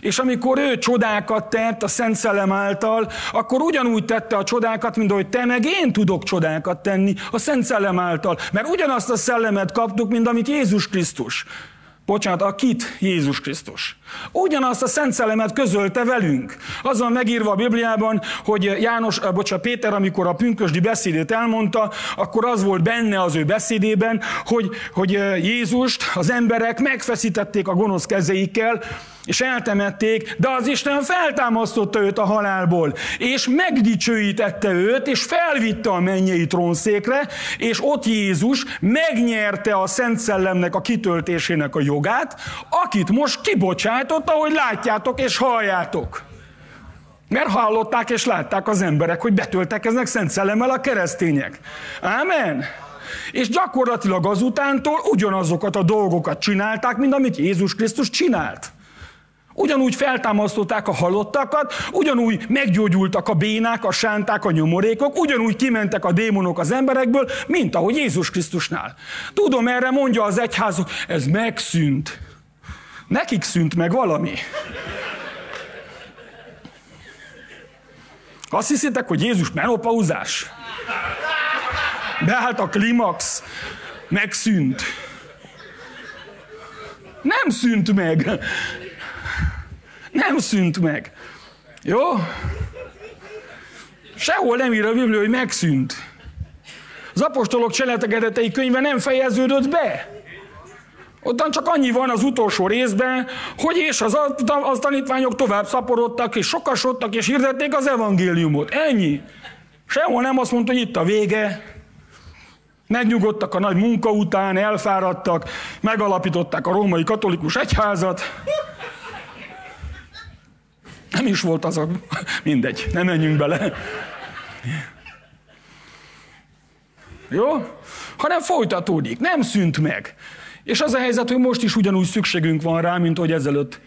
És amikor ő csodákat tett a Szent Szellem által, akkor ugyanúgy tette a csodákat, mint ahogy te meg én tudok csodákat tenni a Szent Szellem által. Mert ugyanazt a szellemet kaptuk, mint amit Jézus Krisztus. Bocsánat, akit? Jézus Krisztus. Ugyanazt a Szent Szellemet közölte velünk. Az van megírva a Bibliában, hogy János, eh, bocsánat, Péter, amikor a pünkösdi beszédét elmondta, akkor az volt benne az ő beszédében, hogy, hogy eh, Jézust az emberek megfeszítették a gonosz kezeikkel, és eltemették, de az Isten feltámasztotta őt a halálból, és megdicsőítette őt, és felvitte a mennyei trónszékre, és ott Jézus megnyerte a Szent Szellemnek a kitöltésének a jogát, akit most kibocsájtott, ahogy látjátok és halljátok. Mert hallották és látták az emberek, hogy betöltekeznek Szent Szellemmel a keresztények. Ámen. És gyakorlatilag azutántól ugyanazokat a dolgokat csinálták, mint amit Jézus Krisztus csinált. Ugyanúgy feltámasztották a halottakat, ugyanúgy meggyógyultak a bénák, a sánták, a nyomorékok, ugyanúgy kimentek a démonok az emberekből, mint ahogy Jézus Krisztusnál. Tudom, erre mondja az egyház, ez megszűnt. Nekik szűnt meg valami. Azt hiszitek, hogy Jézus menopauzás? Beállt a klimax, megszűnt. Nem szűnt meg. Nem szűnt meg. Jó? Sehol nem ír a Biblia, hogy megszűnt. Az apostolok cselekedetei könyve nem fejeződött be. Ottan csak annyi van az utolsó részben, hogy és az, az tanítványok tovább szaporodtak, és sokasodtak, és hirdették az evangéliumot. Ennyi. Sehol nem azt mondta, hogy itt a vége. Megnyugodtak a nagy munka után, elfáradtak, megalapították a római katolikus egyházat. Nem is volt az a... Mindegy, nem menjünk bele. Jó? Hanem folytatódik, nem szűnt meg. És az a helyzet, hogy most is ugyanúgy szükségünk van rá, mint hogy ezelőtt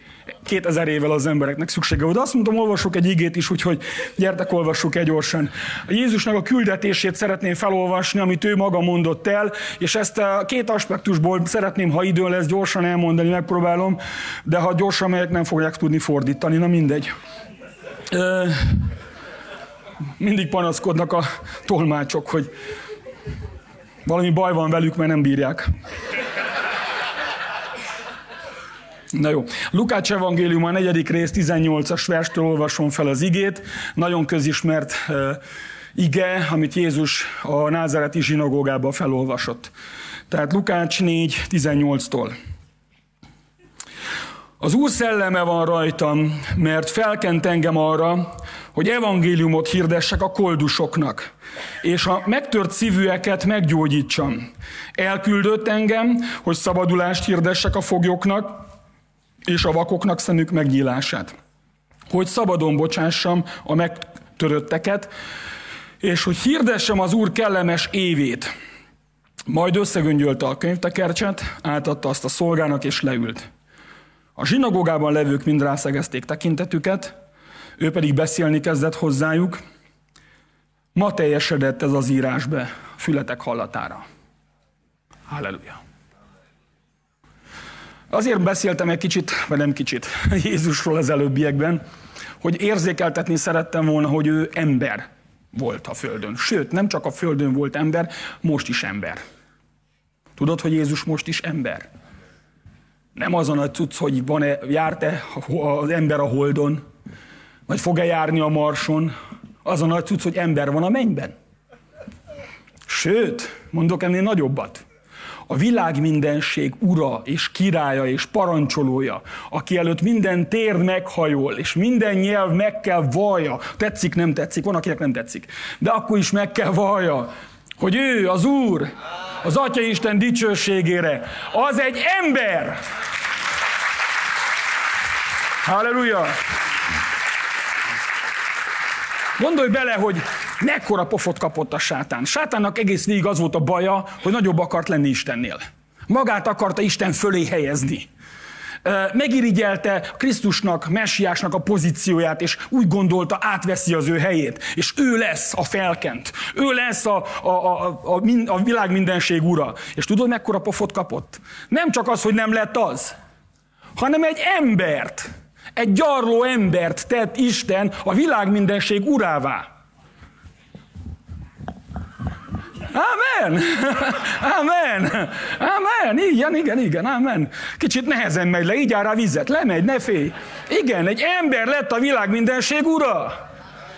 2000 évvel az embereknek szüksége volt. Azt mondtam, olvasok egy igét is, úgyhogy gyertek, olvassuk egy gyorsan. A Jézusnak a küldetését szeretném felolvasni, amit ő maga mondott el, és ezt a két aspektusból szeretném, ha idő lesz, gyorsan elmondani, megpróbálom, de ha gyorsan megyek, nem fogják tudni fordítani, na mindegy. Mindig panaszkodnak a tolmácsok, hogy valami baj van velük, mert nem bírják. Na jó. Lukács evangélium a negyedik rész 18-as verstől olvasom fel az igét. Nagyon közismert uh, ige, amit Jézus a názáreti zsinagógába felolvasott. Tehát Lukács 4, 18-tól. Az Úr szelleme van rajtam, mert felkent engem arra, hogy evangéliumot hirdessek a koldusoknak, és a megtört szívűeket meggyógyítsam. Elküldött engem, hogy szabadulást hirdessek a foglyoknak, és a vakoknak szemük megnyílását. Hogy szabadon bocsássam a megtörötteket, és hogy hirdessem az Úr kellemes évét. Majd összegöngyölte a könyvtekercset, átadta azt a szolgának, és leült. A zsinagógában levők mind rászegezték tekintetüket, ő pedig beszélni kezdett hozzájuk. Ma teljesedett ez az írásbe, fületek hallatára. Halleluja! Azért beszéltem egy kicsit, vagy nem kicsit, Jézusról az előbbiekben, hogy érzékeltetni szerettem volna, hogy ő ember volt a Földön. Sőt, nem csak a Földön volt ember, most is ember. Tudod, hogy Jézus most is ember? Nem azon a cucc, hogy van-e, járt-e az ember a Holdon, vagy fog-e járni a Marson, azon a cucc, hogy ember van a mennyben. Sőt, mondok ennél nagyobbat a világ mindenség ura és királya és parancsolója, aki előtt minden térd meghajol, és minden nyelv meg kell vallja, tetszik, nem tetszik, van, akinek nem tetszik, de akkor is meg kell vallja, hogy ő, az Úr, az Atya Isten dicsőségére, az egy ember. Halleluja! Gondolj bele, hogy mekkora pofot kapott a sátán. Sátánnak egész végig az volt a baja, hogy nagyobb akart lenni Istennél. Magát akarta Isten fölé helyezni. Megirigyelte Krisztusnak, Messiásnak a pozícióját, és úgy gondolta, átveszi az ő helyét. És ő lesz a felkent. Ő lesz a, a, a, a, a világ mindenség ura. És tudod, mekkora pofot kapott? Nem csak az, hogy nem lett az, hanem egy embert, Egy gyarló embert tett Isten a világ mindenség urává. Amen! Amen! Amen! Igen, igen, igen, amen. Kicsit nehezen megy le, így áll rá vizet, lemegy, ne félj. Igen, egy ember lett a világ mindenség ura.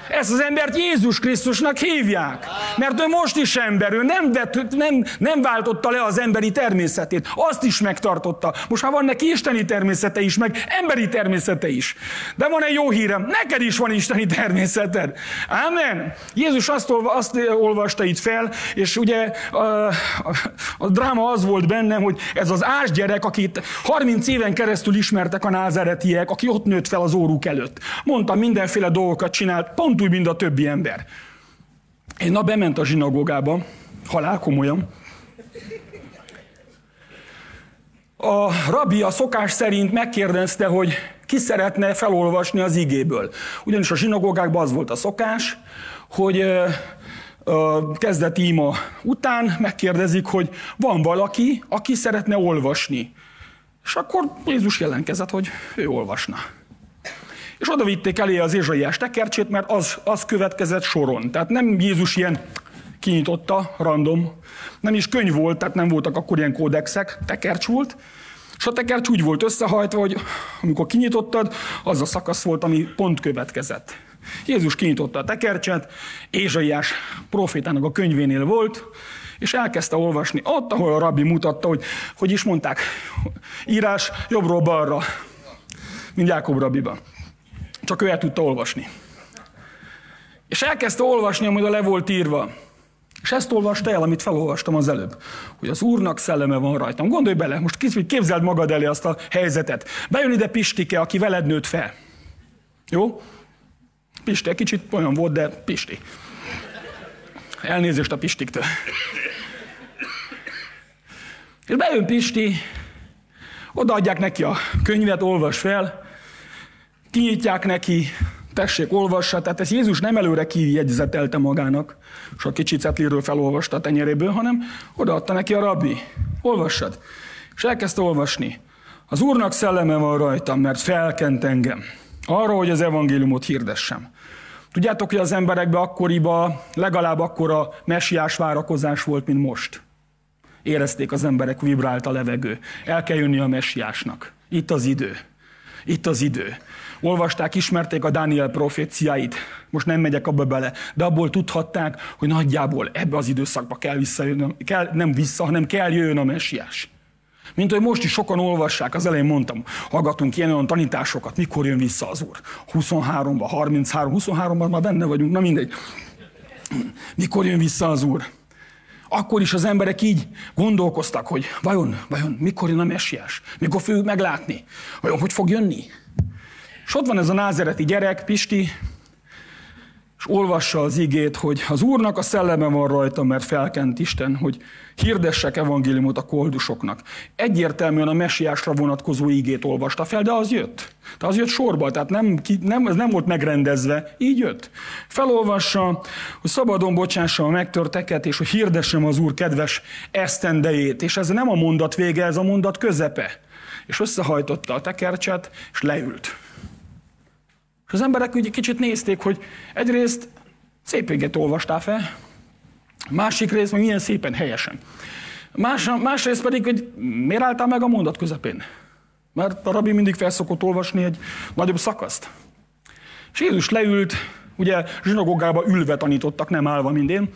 Ezt az embert Jézus Krisztusnak hívják. Mert ő most is ember, ő nem, vett, nem, nem váltotta le az emberi természetét. Azt is megtartotta. Most már van neki isteni természete is, meg emberi természete is. De van egy jó hírem, neked is van isteni természeted. Amen. Jézus azt, olva, azt olvasta itt fel, és ugye a, a, a dráma az volt bennem, hogy ez az ásgyerek, akit 30 éven keresztül ismertek a názeretiek, aki ott nőtt fel az óruk előtt. Mondta, mindenféle dolgokat csinált, pont úgy, mint a többi ember. Egy nap bement a zsinagógába, halál komolyan. A rabbi a szokás szerint megkérdezte, hogy ki szeretne felolvasni az igéből. Ugyanis a zsinagógákban az volt a szokás, hogy a kezdeti ima után megkérdezik, hogy van valaki, aki szeretne olvasni. És akkor Jézus jelentkezett, hogy ő olvasna és oda vitték elé az Ézsaiás tekercsét, mert az, az következett soron. Tehát nem Jézus ilyen kinyitotta, random, nem is könyv volt, tehát nem voltak akkor ilyen kódexek, tekercs volt, és a tekercs úgy volt összehajtva, hogy amikor kinyitottad, az a szakasz volt, ami pont következett. Jézus kinyitotta a tekercset, Ézsaiás profétának a könyvénél volt, és elkezdte olvasni ott, ahol a rabbi mutatta, hogy hogy is mondták, írás jobbról balra, mint Jákob rabbiban. Csak ő el tudta olvasni. És elkezdte olvasni, amit le volt írva. És ezt olvasta el, amit felolvastam az előbb. Hogy az Úrnak szelleme van rajtam. Gondolj bele, most képzeld magad elé azt a helyzetet. Bejön ide Pistike, aki veled nőtt fel. Jó? Pisti, egy kicsit olyan volt, de Pisti. Elnézést a Pistiktől. És bejön Pisti, odaadják neki a könyvet, olvas fel, kinyitják neki, tessék, olvassa. Tehát ez Jézus nem előre kijegyzetelte magának, és a kicsi cetliről felolvasta a tenyeréből, hanem odaadta neki a rabbi. Olvassad. És elkezdte olvasni. Az Úrnak szelleme van rajtam, mert felkent engem. Arra, hogy az evangéliumot hirdessem. Tudjátok, hogy az emberekben akkoriban legalább akkora messiás várakozás volt, mint most. Érezték az emberek, vibrált a levegő. El kell jönni a messiásnak. Itt az idő. Itt az idő olvasták, ismerték a Dániel proféciáit, most nem megyek abba bele, de abból tudhatták, hogy nagyjából ebbe az időszakba kell visszajönni, kell, nem vissza, hanem kell jöjjön a messiás. Mint hogy most is sokan olvassák, az elején mondtam, hallgatunk ilyen olyan tanításokat, mikor jön vissza az Úr. 23-ban, 33, 23-ban már benne vagyunk, na mindegy. Mikor jön vissza az Úr? Akkor is az emberek így gondolkoztak, hogy vajon, vajon mikor jön a messiás? Mikor fogjuk meglátni? Vajon hogy fog jönni? És ott van ez a názereti gyerek, Pisti, és olvassa az igét, hogy az Úrnak a szelleme van rajta, mert felkent Isten, hogy hirdessek evangéliumot a koldusoknak. Egyértelműen a messiásra vonatkozó igét olvasta fel, de az jött. De az jött sorba, tehát nem, nem, ez nem volt megrendezve, így jött. Felolvassa, hogy szabadon bocsássa a megtörteket, és hogy hirdessem az Úr kedves esztendejét. És ez nem a mondat vége, ez a mondat közepe. És összehajtotta a tekercset, és leült. És az emberek úgy kicsit nézték, hogy egyrészt szép véget olvastál fel, másik rész meg milyen szépen, helyesen. Más, másrészt pedig, hogy miért álltál meg a mondat közepén? Mert a rabbi mindig felszokott olvasni egy nagyobb szakaszt. És Jézus leült, ugye zsinagógába ülve tanítottak, nem állva, mint én.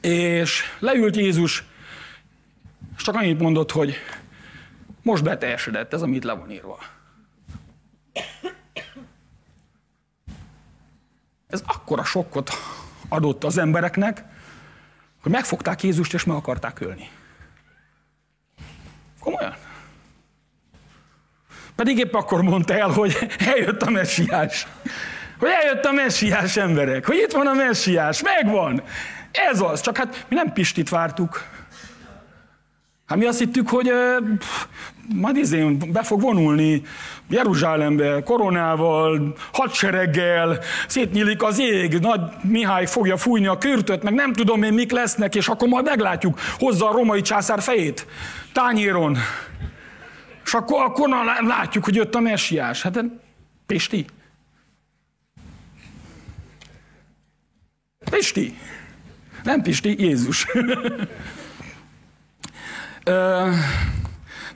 És leült Jézus, és csak annyit mondott, hogy most beteljesedett ez, amit le van írva. Ez akkora sokkot adott az embereknek, hogy megfogták Jézust és meg akarták ölni. Komolyan? Pedig épp akkor mondta el, hogy eljött a messiás. Hogy eljött a messiás emberek, hogy itt van a messiás, megvan. Ez az, csak hát mi nem Pistit vártuk. Hát mi azt hittük, hogy majd izén be fog vonulni Jeruzsálembe koronával, hadsereggel, szétnyílik az ég, nagy Mihály fogja fújni a kürtöt, meg nem tudom én mik lesznek, és akkor majd meglátjuk, hozza a romai császár fejét tányéron. És akkor, akkor na, látjuk, hogy jött a messiás. Hát Pisti. Pisti. Nem Pisti, Jézus.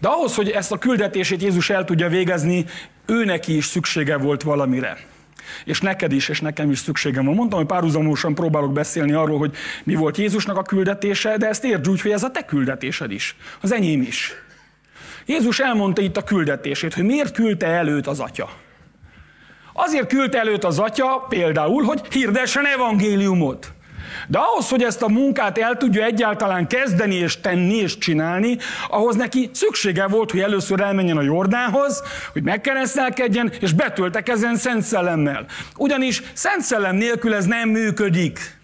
De ahhoz, hogy ezt a küldetését Jézus el tudja végezni, ő neki is szüksége volt valamire. És neked is, és nekem is szükségem van. Mondtam, hogy párhuzamosan próbálok beszélni arról, hogy mi volt Jézusnak a küldetése, de ezt értsd úgy, hogy ez a te küldetésed is. Az enyém is. Jézus elmondta itt a küldetését, hogy miért küldte előtt az atya. Azért küldte előtt az atya például, hogy hirdessen evangéliumot. De ahhoz, hogy ezt a munkát el tudja egyáltalán kezdeni és tenni és csinálni, ahhoz neki szüksége volt, hogy először elmenjen a Jordánhoz, hogy megkeresztelkedjen, és betöltekezzen Szent Szellemmel. Ugyanis Szent Szellem nélkül ez nem működik.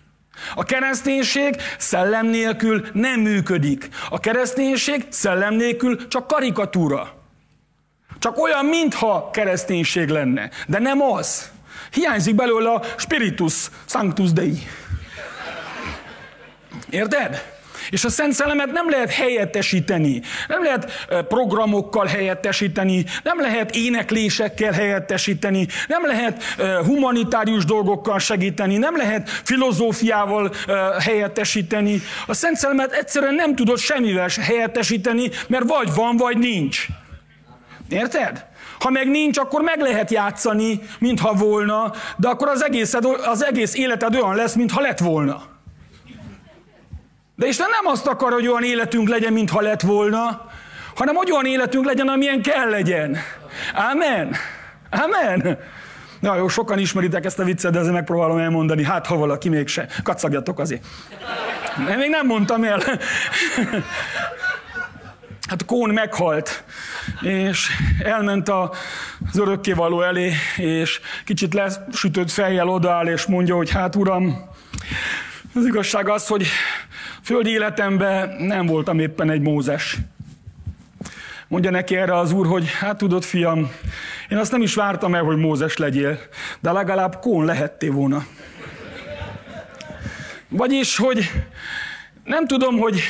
A kereszténység szellem nélkül nem működik. A kereszténység szellem nélkül csak karikatúra. Csak olyan, mintha kereszténység lenne. De nem az. Hiányzik belőle a spiritus sanctus dei. Érted? És a Szent Szellemet nem lehet helyettesíteni, nem lehet programokkal helyettesíteni, nem lehet éneklésekkel helyettesíteni, nem lehet humanitárius dolgokkal segíteni, nem lehet filozófiával helyettesíteni. A Szent Szellemet egyszerűen nem tudod semmivel helyettesíteni, mert vagy van, vagy nincs. Érted? Ha meg nincs, akkor meg lehet játszani, mintha volna, de akkor az, egészed, az egész életed olyan lesz, mintha lett volna. De Isten nem azt akar, hogy olyan életünk legyen, mintha lett volna, hanem hogy olyan életünk legyen, amilyen kell legyen. Amen. Amen. Na jó, sokan ismeritek ezt a viccet, de ezzel megpróbálom elmondani. Hát, ha valaki mégse. Kacagjatok azért. Én még nem mondtam el. Hát Kón meghalt, és elment az örökkévaló elé, és kicsit lesütött fejjel odaáll, és mondja, hogy hát uram, az igazság az, hogy földi életemben nem voltam éppen egy Mózes. Mondja neki erre az úr, hogy hát tudod, fiam, én azt nem is vártam el, hogy Mózes legyél, de legalább Kón lehettél volna. Vagyis, hogy nem tudom, hogy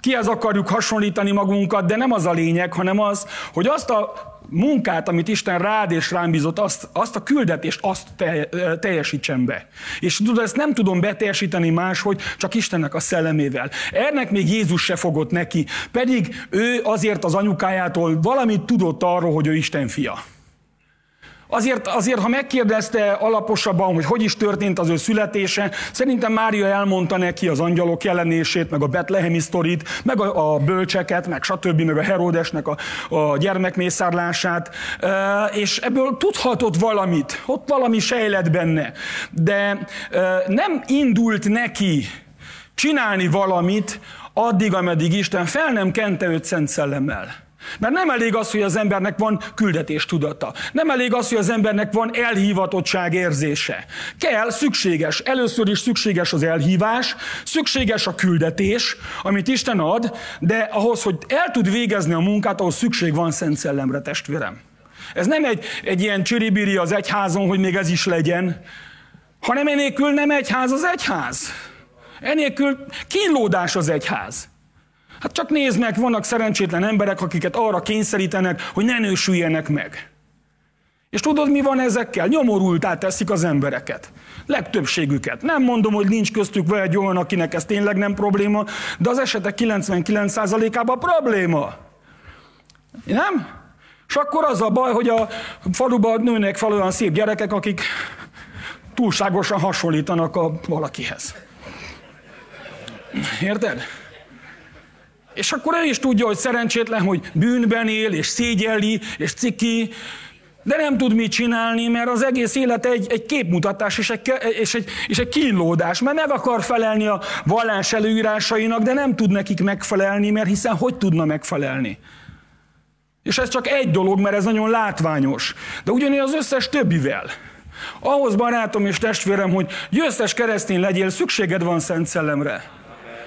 kihez akarjuk hasonlítani magunkat, de nem az a lényeg, hanem az, hogy azt a munkát, amit Isten rád és rám bízott, azt, azt a küldetést, azt te, teljesítsen be. És tudod, ezt nem tudom beteljesíteni máshogy, csak Istennek a szellemével. Ennek még Jézus se fogott neki, pedig ő azért az anyukájától valamit tudott arról, hogy ő Isten fia. Azért, azért, ha megkérdezte alaposabban, hogy hogy is történt az ő születése, szerintem Mária elmondta neki az angyalok jelenését, meg a betlehemi sztorit, meg a, a bölcseket, meg stb., meg a Herodesnek a, a gyermekmészárlását, és ebből tudhatott valamit, ott valami sejlett benne, de nem indult neki csinálni valamit addig, ameddig Isten fel nem kente őt Szent Szellemmel. Mert nem elég az, hogy az embernek van küldetés tudata. Nem elég az, hogy az embernek van elhívatottság érzése. Kell, szükséges. Először is szükséges az elhívás, szükséges a küldetés, amit Isten ad, de ahhoz, hogy el tud végezni a munkát, ahhoz szükség van Szent Szellemre, testvérem. Ez nem egy, egy ilyen csiribiri az egyházon, hogy még ez is legyen, hanem enélkül nem egyház az egyház. Enélkül kínlódás az egyház. Hát csak nézd meg, vannak szerencsétlen emberek, akiket arra kényszerítenek, hogy ne nősüljenek meg. És tudod, mi van ezekkel? Nyomorultá teszik az embereket. Legtöbbségüket. Nem mondom, hogy nincs köztük egy olyan, akinek ez tényleg nem probléma, de az esetek 99%-ában probléma. Nem? És akkor az a baj, hogy a faluban nőnek fel olyan szép gyerekek, akik túlságosan hasonlítanak a valakihez. Érted? És akkor ő is tudja, hogy szerencsétlen, hogy bűnben él, és szégyelli, és ciki, de nem tud mit csinálni, mert az egész élet egy, egy képmutatás és egy, és, egy, és egy kínlódás, mert meg akar felelni a vallás előírásainak, de nem tud nekik megfelelni, mert hiszen hogy tudna megfelelni? És ez csak egy dolog, mert ez nagyon látványos. De ugyanúgy az összes többivel. Ahhoz barátom és testvérem, hogy győztes keresztény legyél, szükséged van Szent Szellemre.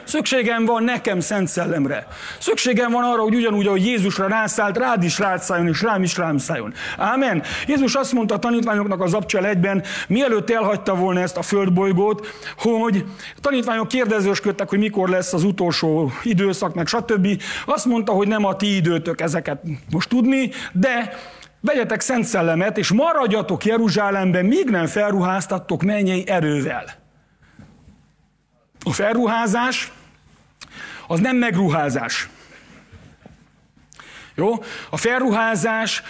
Szükségem van nekem Szent Szellemre. Szükségem van arra, hogy ugyanúgy, ahogy Jézusra rászállt, rád is rád szálljon, és rám is rám szálljon. Ámen. Jézus azt mondta a tanítványoknak az abcsel egyben, mielőtt elhagyta volna ezt a földbolygót, hogy tanítványok kérdezősködtek, hogy mikor lesz az utolsó időszak, meg stb. Azt mondta, hogy nem a ti időtök ezeket most tudni, de Vegyetek Szent Szellemet, és maradjatok Jeruzsálemben, míg nem felruháztattok mennyei erővel. A felruházás az nem megruházás. Jó? A felruházás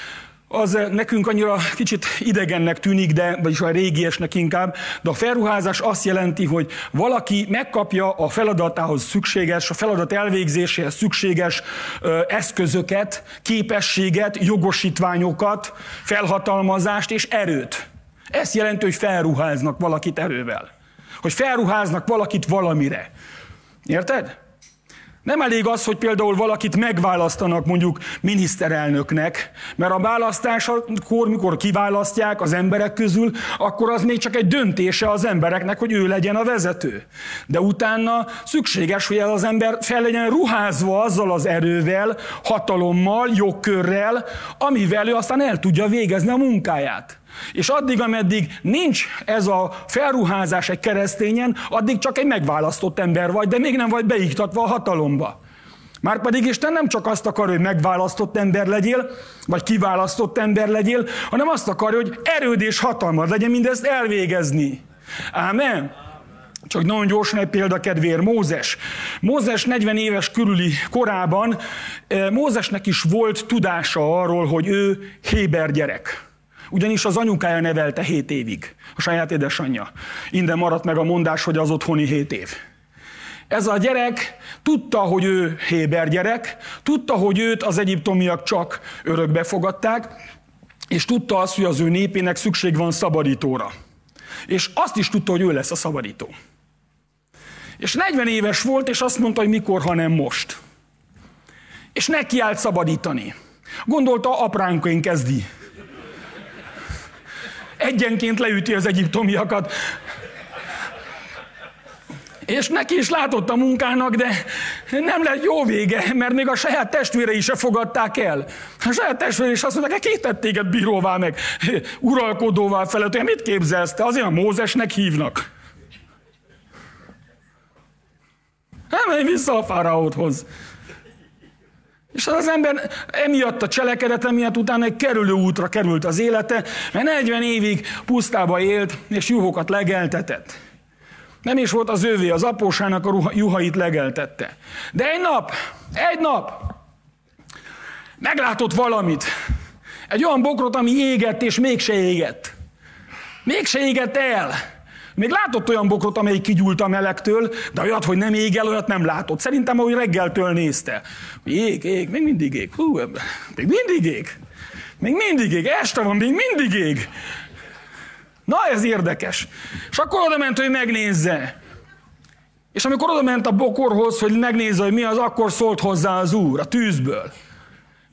az nekünk annyira kicsit idegennek tűnik, de, vagyis a régiesnek inkább, de a felruházás azt jelenti, hogy valaki megkapja a feladatához szükséges, a feladat elvégzéséhez szükséges ö, eszközöket, képességet, jogosítványokat, felhatalmazást és erőt. Ez jelenti, hogy felruháznak valakit erővel. Hogy felruháznak valakit valamire. Érted? Nem elég az, hogy például valakit megválasztanak mondjuk miniszterelnöknek, mert a választáskor, mikor kiválasztják az emberek közül, akkor az még csak egy döntése az embereknek, hogy ő legyen a vezető. De utána szükséges, hogy ez az ember fel legyen ruházva azzal az erővel, hatalommal, jogkörrel, amivel ő aztán el tudja végezni a munkáját. És addig, ameddig nincs ez a felruházás egy keresztényen, addig csak egy megválasztott ember vagy, de még nem vagy beiktatva a hatalomba. Márpedig Isten nem csak azt akar, hogy megválasztott ember legyél, vagy kiválasztott ember legyél, hanem azt akar, hogy erőd és hatalmad legyen mindezt elvégezni. Ámen? Csak nagyon gyorsan egy példa kedvéért, Mózes. Mózes 40 éves körüli korában eh, Mózesnek is volt tudása arról, hogy ő Héber gyerek. Ugyanis az anyukája nevelte hét évig, a saját édesanyja. Innen maradt meg a mondás, hogy az otthoni hét év. Ez a gyerek tudta, hogy ő Héber gyerek, tudta, hogy őt az egyiptomiak csak örökbe fogadták, és tudta azt, hogy az ő népének szükség van szabadítóra. És azt is tudta, hogy ő lesz a szabadító. És 40 éves volt, és azt mondta, hogy mikor, ha nem most. És neki állt szabadítani. Gondolta, apránkaink kezdi egyenként leüti az egyiptomiakat. És neki is látott a munkának, de nem lett jó vége, mert még a saját testvérei se fogadták el. A saját testvérei is azt mondták, hogy tett téged bíróvá meg, uralkodóvá felett, hogy mit képzelsz te? Azért a Mózesnek hívnak. Nem menj vissza a fáraóthoz. És az ember emiatt a cselekedete miatt utána egy kerülő útra került az élete, mert 40 évig pusztába élt, és juhokat legeltetett. Nem is volt az ővé, az apósának a juhait legeltette. De egy nap, egy nap meglátott valamit. Egy olyan bokrot, ami égett, és mégse égett. Mégse égett el. Még látott olyan bokrot, amelyik kigyúlt a melegtől, de olyat, hogy nem ég el, olyat nem látott. Szerintem, ahogy reggeltől nézte. Ég, ég, még mindig ég. Hú, még mindig ég. Még mindig ég. Este van, még mindig ég. Na, ez érdekes. És akkor oda ment, hogy megnézze. És amikor oda ment a bokorhoz, hogy megnézze, hogy mi az, akkor szólt hozzá az úr a tűzből.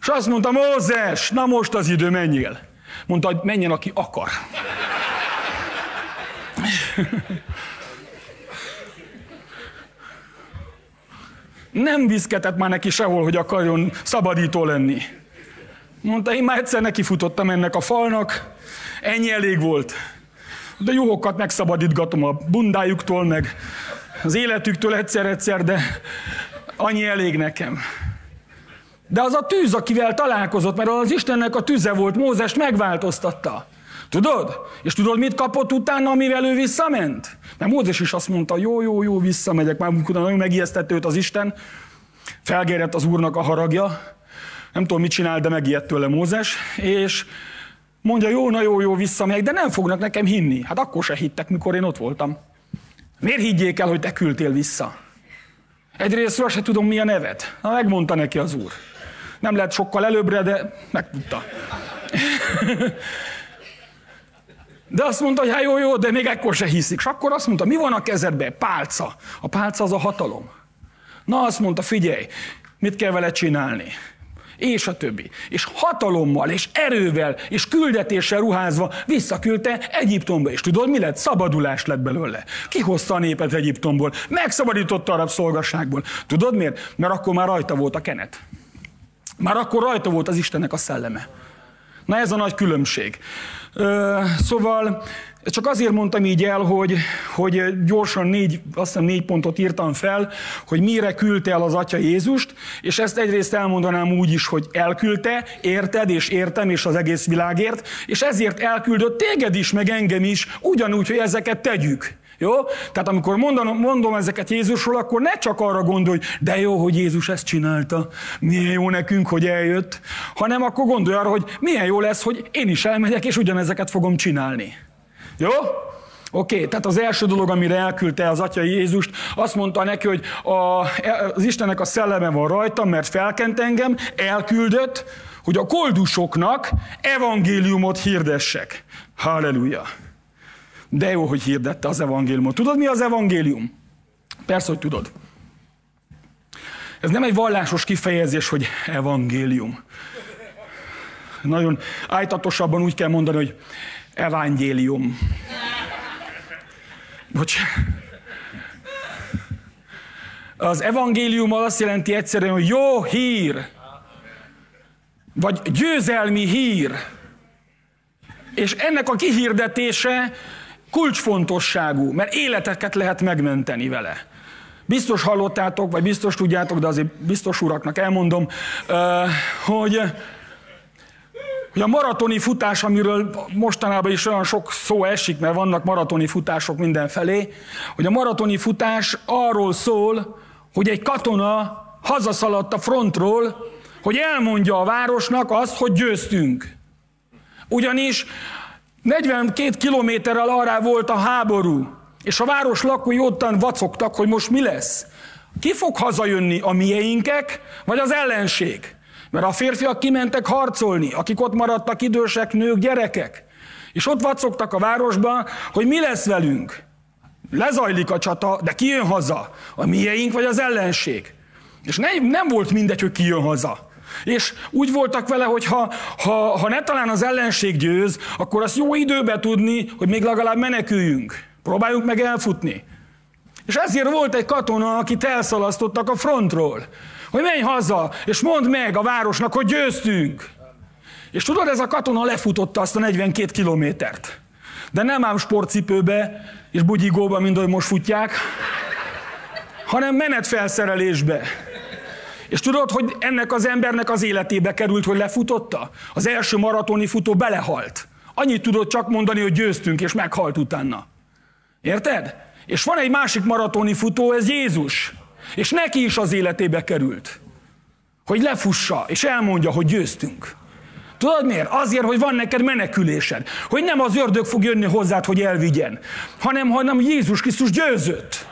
És azt mondta, Mózes, na most az idő, menjél. Mondta, hogy menjen, aki akar. Nem viszketett már neki sehol, hogy akarjon szabadító lenni. Mondta, én már egyszer nekifutottam ennek a falnak, ennyi elég volt. De juhokat megszabadítgatom a bundájuktól, meg az életüktől egyszer-egyszer, de annyi elég nekem. De az a tűz, akivel találkozott, mert az Istennek a tüze volt, Mózest megváltoztatta. Tudod? És tudod, mit kapott utána, amivel ő visszament? Mert Mózes is azt mondta, jó, jó, jó, visszamegyek. Már utána nagyon megijesztett őt az Isten. Felgérett az úrnak a haragja. Nem tudom, mit csinál, de megijedt tőle Mózes. És mondja, jó, na jó, jó, visszamegyek, de nem fognak nekem hinni. Hát akkor se hittek, mikor én ott voltam. Miért higgyék el, hogy te küldtél vissza? Egyrészt se tudom, mi a neved. Na, megmondta neki az úr. Nem lehet sokkal előbbre, de megtudta. De azt mondta, hogy hát jó, jó, de még ekkor se hiszik. És akkor azt mondta, mi van a kezedben? Pálca. A pálca az a hatalom. Na azt mondta, figyelj, mit kell vele csinálni? és a többi. És hatalommal, és erővel, és küldetéssel ruházva visszaküldte Egyiptomba. És tudod, mi lett? Szabadulás lett belőle. Kihozta a népet Egyiptomból, megszabadította a rabszolgasságból. Tudod miért? Mert akkor már rajta volt a kenet. Már akkor rajta volt az Istennek a szelleme. Na ez a nagy különbség. Ö, szóval csak azért mondtam így el, hogy, hogy gyorsan négy, azt hiszem négy pontot írtam fel, hogy mire küldte el az Atya Jézust, és ezt egyrészt elmondanám úgy is, hogy elküldte, érted és értem, és az egész világért, és ezért elküldött téged is, meg engem is, ugyanúgy, hogy ezeket tegyük. Jó? Tehát amikor mondom, mondom ezeket Jézusról, akkor ne csak arra gondolj, de jó, hogy Jézus ezt csinálta, milyen jó nekünk, hogy eljött, hanem akkor gondolj arra, hogy milyen jó lesz, hogy én is elmegyek, és ugyanezeket fogom csinálni. Jó? Oké, okay, tehát az első dolog, amire elküldte az Atya Jézust, azt mondta neki, hogy a, az Istennek a szelleme van rajta, mert felkent engem, elküldött, hogy a koldusoknak evangéliumot hirdessek. Halleluja! De jó, hogy hirdette az evangéliumot. Tudod, mi az evangélium? Persze, hogy tudod. Ez nem egy vallásos kifejezés, hogy evangélium. Nagyon ájtatosabban úgy kell mondani, hogy evangélium. Bocs. Az evangélium azt jelenti egyszerűen, hogy jó hír, vagy győzelmi hír. És ennek a kihirdetése kulcsfontosságú, mert életeket lehet megmenteni vele. Biztos hallottátok, vagy biztos tudjátok, de azért biztos uraknak elmondom, hogy hogy a maratoni futás, amiről mostanában is olyan sok szó esik, mert vannak maratoni futások mindenfelé, hogy a maratoni futás arról szól, hogy egy katona hazaszaladt a frontról, hogy elmondja a városnak azt, hogy győztünk. Ugyanis 42 kilométerrel arra volt a háború, és a város lakói ottan vacogtak, hogy most mi lesz. Ki fog hazajönni, a mieinkek, vagy az ellenség? Mert a férfiak kimentek harcolni, akik ott maradtak idősek, nők, gyerekek. És ott vacogtak a városban, hogy mi lesz velünk. Lezajlik a csata, de ki jön haza? A mieink vagy az ellenség? És nem, nem volt mindegy, hogy ki jön haza. És úgy voltak vele, hogy ha, ha, ha ne talán az ellenség győz, akkor azt jó időbe tudni, hogy még legalább meneküljünk. Próbáljunk meg elfutni. És ezért volt egy katona, akit elszalasztottak a frontról hogy menj haza, és mondd meg a városnak, hogy győztünk. És tudod, ez a katona lefutotta azt a 42 kilométert. De nem ám sportcipőbe és bugyigóba, mint ahogy most futják, hanem menetfelszerelésbe. És tudod, hogy ennek az embernek az életébe került, hogy lefutotta? Az első maratoni futó belehalt. Annyit tudott csak mondani, hogy győztünk, és meghalt utána. Érted? És van egy másik maratoni futó, ez Jézus. És neki is az életébe került, hogy lefussa, és elmondja, hogy győztünk. Tudod miért? Azért, hogy van neked menekülésed. Hogy nem az ördög fog jönni hozzád, hogy elvigyen, hanem, hanem Jézus Krisztus győzött.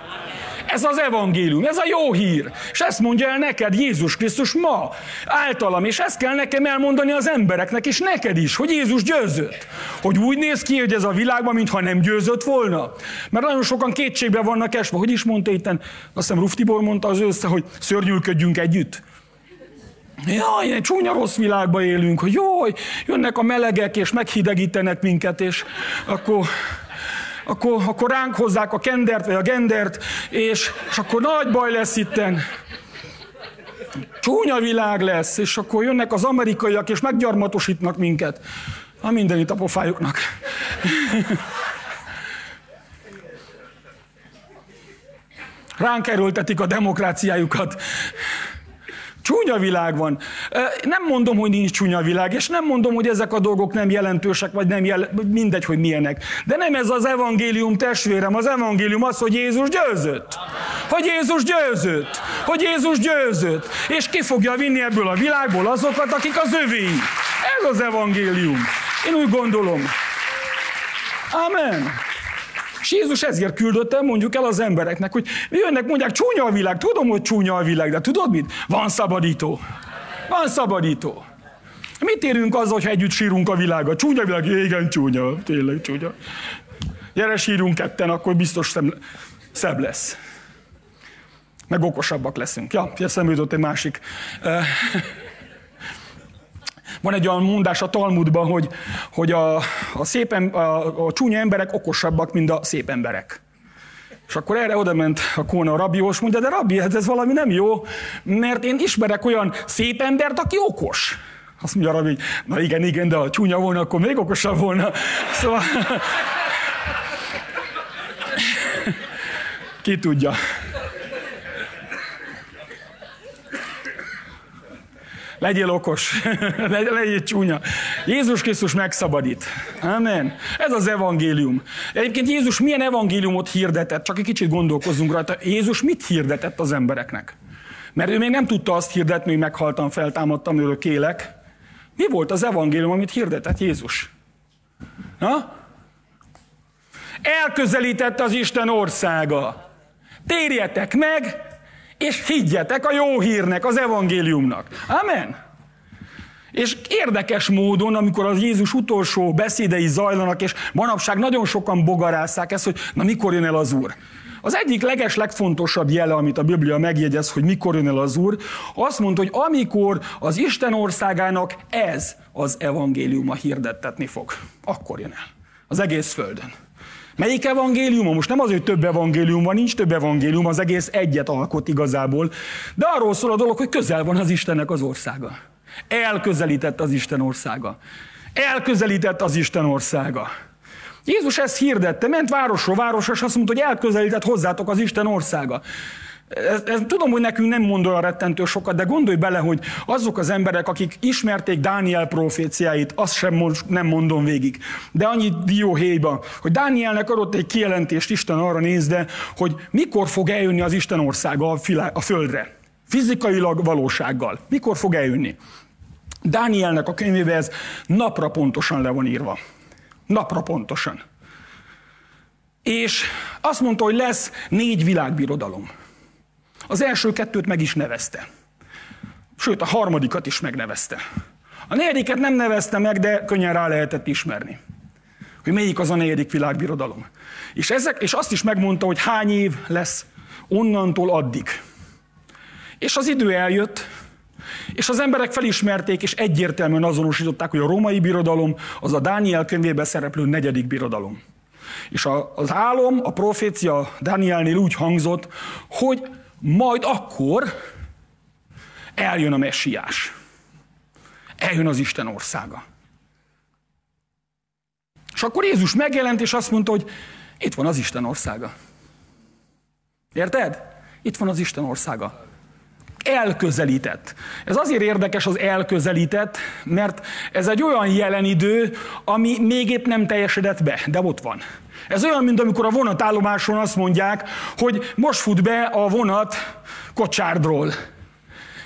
Ez az evangélium, ez a jó hír. És ezt mondja el neked Jézus Krisztus ma, általam, és ezt kell nekem elmondani az embereknek, és neked is, hogy Jézus győzött. Hogy úgy néz ki, hogy ez a világban, mintha nem győzött volna. Mert nagyon sokan kétségbe vannak esve. Hogy is mondta itten, azt hiszem Ruf Tibor mondta az össze, hogy szörnyűködjünk együtt. Jaj, egy csúnya rossz világban élünk, hogy jó, jönnek a melegek, és meghidegítenek minket, és akkor akkor, akkor ránk hozzák a kendert, vagy a gendert, és, és akkor nagy baj lesz itten. Csúnya világ lesz, és akkor jönnek az amerikaiak, és meggyarmatosítnak minket. A mindenit a pofájuknak. Ránk erőltetik a demokráciájukat. Csúnya világ van. Nem mondom, hogy nincs csúnya világ, és nem mondom, hogy ezek a dolgok nem jelentősek, vagy nem jel... mindegy, hogy milyenek. De nem ez az evangélium testvérem. Az evangélium az, hogy Jézus győzött. Hogy Jézus győzött. Hogy Jézus győzött. És ki fogja vinni ebből a világból azokat, akik az övéi. Ez az evangélium. Én úgy gondolom. Amen. És Jézus ezért küldött mondjuk el az embereknek, hogy jönnek, mondják, csúnya a világ, tudom, hogy csúnya a világ, de tudod mit? Van szabadító. Van szabadító. Mit érünk azzal, hogy együtt sírunk a világa? Csúnya a világ? Igen, csúnya, tényleg csúnya. Gyere, sírunk ketten, akkor biztos szem, szebb lesz. Meg okosabbak leszünk. Ja, eszembe jutott egy másik. Van egy olyan mondás a Talmudban, hogy, hogy a, a, szép, a, a csúnya emberek okosabbak, mint a szép emberek. És akkor erre oda ment a kóna a rabiós, mondja, de rabbi, hát ez valami nem jó, mert én ismerek olyan szép embert, aki okos. Azt mondja a rabbi, na igen, igen, de ha csúnya volna, akkor még okosabb volna. Szóval... Ki tudja. Legyél okos, legyél csúnya. Jézus Krisztus megszabadít. Amen. Ez az evangélium. Egyébként Jézus milyen evangéliumot hirdetett? Csak egy kicsit gondolkozzunk rajta. Jézus mit hirdetett az embereknek? Mert ő még nem tudta azt hirdetni, hogy meghaltam, feltámadtam, örök élek. Mi volt az evangélium, amit hirdetett Jézus? Ha? Elközelített az Isten országa. Térjetek meg, és higgyetek a jó hírnek, az evangéliumnak. Amen. És érdekes módon, amikor az Jézus utolsó beszédei zajlanak, és manapság nagyon sokan bogarásszák ezt, hogy na mikor jön el az Úr. Az egyik leges, legfontosabb jele, amit a Biblia megjegyez, hogy mikor jön el az Úr, azt mondta, hogy amikor az Isten országának ez az evangéliuma hirdettetni fog, akkor jön el. Az egész földön. Melyik evangélium? Most nem az, hogy több evangélium van, nincs több evangélium, az egész egyet alkot igazából, de arról szól a dolog, hogy közel van az Istennek az országa. Elközelített az Isten országa. Elközelített az Isten országa. Jézus ezt hirdette, ment városról városra, és azt mondta, hogy elközelített hozzátok az Isten országa. Ez, ez, tudom, hogy nekünk nem mond olyan rettentő sokat, de gondolj bele, hogy azok az emberek, akik ismerték Dániel proféciáit, azt sem mond, nem mondom végig. De annyi dióhéjba, hogy Dánielnek adott egy kijelentést Isten arra nézve, hogy mikor fog eljönni az Isten országa a, filá, a földre. Fizikailag valósággal. Mikor fog eljönni? Dánielnek a könyvébe ez napra pontosan le van írva. Napra pontosan. És azt mondta, hogy lesz négy világbirodalom. Az első kettőt meg is nevezte. Sőt, a harmadikat is megnevezte. A negyediket nem nevezte meg, de könnyen rá lehetett ismerni. Hogy melyik az a negyedik világbirodalom. És, ezek, és azt is megmondta, hogy hány év lesz onnantól addig. És az idő eljött, és az emberek felismerték, és egyértelműen azonosították, hogy a római birodalom az a Dániel könyvében szereplő negyedik birodalom. És az álom, a profécia Dánielnél úgy hangzott, hogy majd akkor eljön a messiás. Eljön az Isten országa. És akkor Jézus megjelent, és azt mondta, hogy itt van az Isten országa. Érted? Itt van az Isten országa. Elközelített. Ez azért érdekes az elközelített, mert ez egy olyan jelen idő, ami még épp nem teljesedett be, de ott van. Ez olyan, mint amikor a vonatállomáson azt mondják, hogy most fut be a vonat kocsárdról.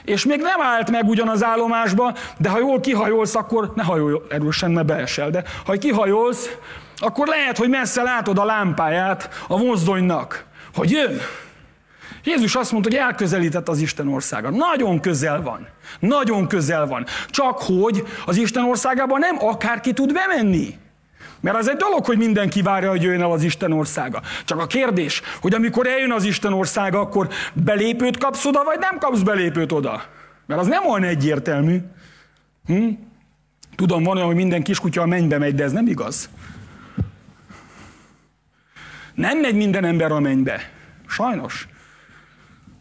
És még nem állt meg ugyan az állomásba, de ha jól kihajolsz, akkor ne hajolj erősen, ne beesel, de ha kihajolsz, akkor lehet, hogy messze látod a lámpáját a mozdonynak, hogy jön. Jézus azt mondta, hogy elközelített az Isten országa. Nagyon közel van. Nagyon közel van. Csak hogy az Isten országában nem akárki tud bemenni. Mert az egy dolog, hogy mindenki várja, hogy jöjjön el az Isten országa. Csak a kérdés, hogy amikor eljön az Isten országa, akkor belépőt kapsz oda, vagy nem kapsz belépőt oda. Mert az nem olyan egyértelmű. Hm? Tudom, van olyan, hogy minden kiskutya a mennybe megy, de ez nem igaz. Nem megy minden ember a mennybe. Sajnos.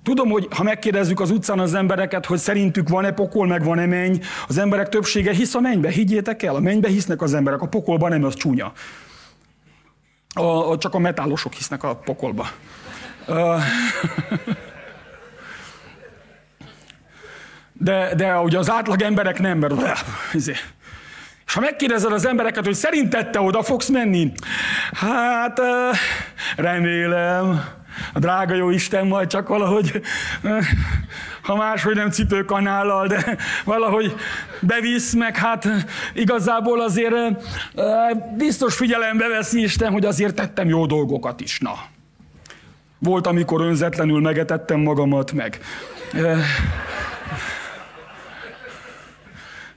Tudom, hogy ha megkérdezzük az utcán az embereket, hogy szerintük van-e pokol, meg van-e menny, az emberek többsége hisz a mennybe. Higgyétek el, a mennybe hisznek az emberek, a pokolban nem, az csúnya. A, a, csak a metálosok hisznek a pokolba. De, de ugye az átlag emberek nem, mert izé. és ha megkérdezed az embereket, hogy szerinted te oda fogsz menni? Hát remélem a drága jó Isten majd csak valahogy, ha máshogy nem cipőkanállal, de valahogy bevisz, meg hát igazából azért biztos figyelembe veszi Isten, hogy azért tettem jó dolgokat is, na. Volt, amikor önzetlenül megetettem magamat, meg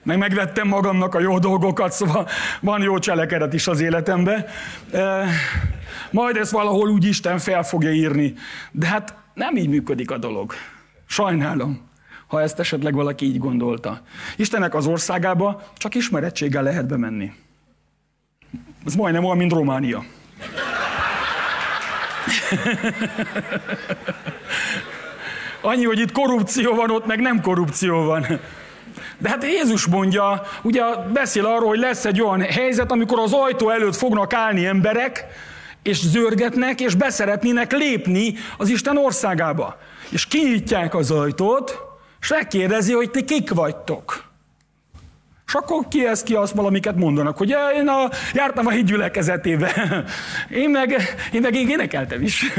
meg megvettem magamnak a jó dolgokat, szóval van jó cselekedet is az életemben. Majd ezt valahol úgy Isten fel fogja írni. De hát nem így működik a dolog. Sajnálom. ha ezt esetleg valaki így gondolta. Istennek az országába csak ismerettséggel lehet bemenni. Ez majdnem olyan, mint Románia. Annyi, hogy itt korrupció van, ott meg nem korrupció van. De hát Jézus mondja, ugye beszél arról, hogy lesz egy olyan helyzet, amikor az ajtó előtt fognak állni emberek, és zörgetnek, és beszeretnének lépni az Isten országába. És kinyitják az ajtót, és megkérdezi, hogy ti kik vagytok. És akkor ki ez, ki azt valamiket mondanak, hogy én a, jártam a hídgyülekezetébe, én meg, én meg én énekeltem is.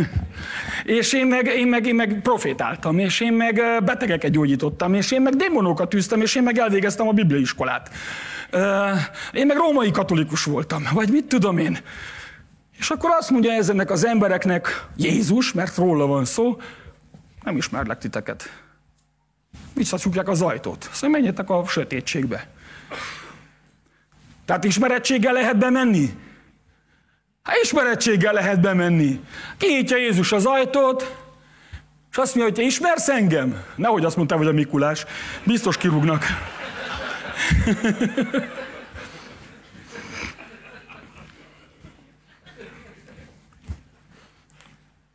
És én meg, én, meg, én meg profétáltam, és én meg betegeket gyógyítottam, és én meg démonokat tűztem, és én meg elvégeztem a bibliaiskolát. Én meg római katolikus voltam, vagy mit tudom én. És akkor azt mondja ezennek az embereknek Jézus, mert róla van szó, nem ismerlek titeket. Visszacsukják az ajtót. Szóval menjetek a sötétségbe. Tehát ismerettséggel lehet bemenni? Hát ismerettséggel lehet bemenni. Kinyitja Jézus az ajtót, és azt mondja, hogy te ismersz engem? Nehogy azt mondta, hogy a Mikulás. Biztos kirúgnak.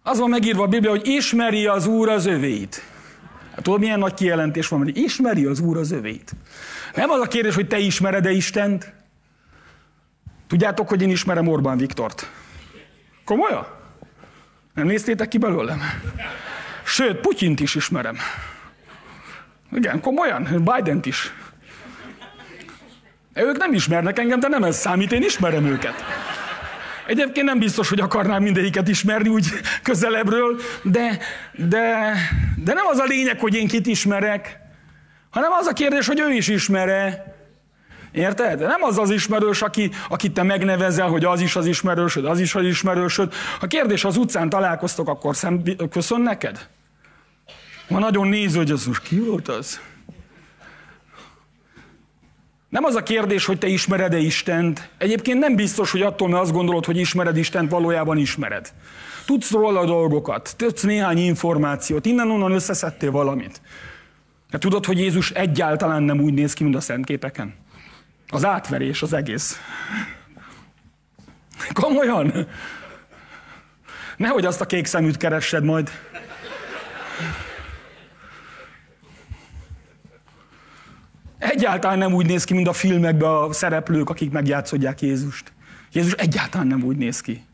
Az van megírva a Biblia, hogy ismeri az Úr az övéit. Hát tudod, milyen nagy kijelentés van, hogy ismeri az Úr az övéit. Nem az a kérdés, hogy te ismered-e Istent? Tudjátok, hogy én ismerem Orbán Viktort. Komolyan? Nem néztétek ki belőlem? Sőt, Putyint is ismerem. Igen, komolyan, Biden-t is. Ők nem ismernek engem, de nem ez számít, én ismerem őket. Egyébként nem biztos, hogy akarnám mindegyiket ismerni úgy közelebbről, de, de, de nem az a lényeg, hogy én kit ismerek, hanem az a kérdés, hogy ő is ismere. Érted? Nem az az ismerős, aki, akit te megnevezel, hogy az is az ismerősöd, az is az ismerősöd. Ha kérdés az utcán találkoztok, akkor szem, köszön neked? Ma nagyon néző, hogy az ki volt az? Nem az a kérdés, hogy te ismered-e Istent. Egyébként nem biztos, hogy attól, mert azt gondolod, hogy ismered Istent, valójában ismered. Tudsz róla dolgokat, tudsz néhány információt, innen-onnan összeszedtél valamit. De tudod, hogy Jézus egyáltalán nem úgy néz ki, mint a szentképeken? Az átverés, az egész. Komolyan? Nehogy azt a kék szeműt keressed majd. Egyáltalán nem úgy néz ki, mint a filmekben a szereplők, akik megjátszodják Jézust. Jézus egyáltalán nem úgy néz ki.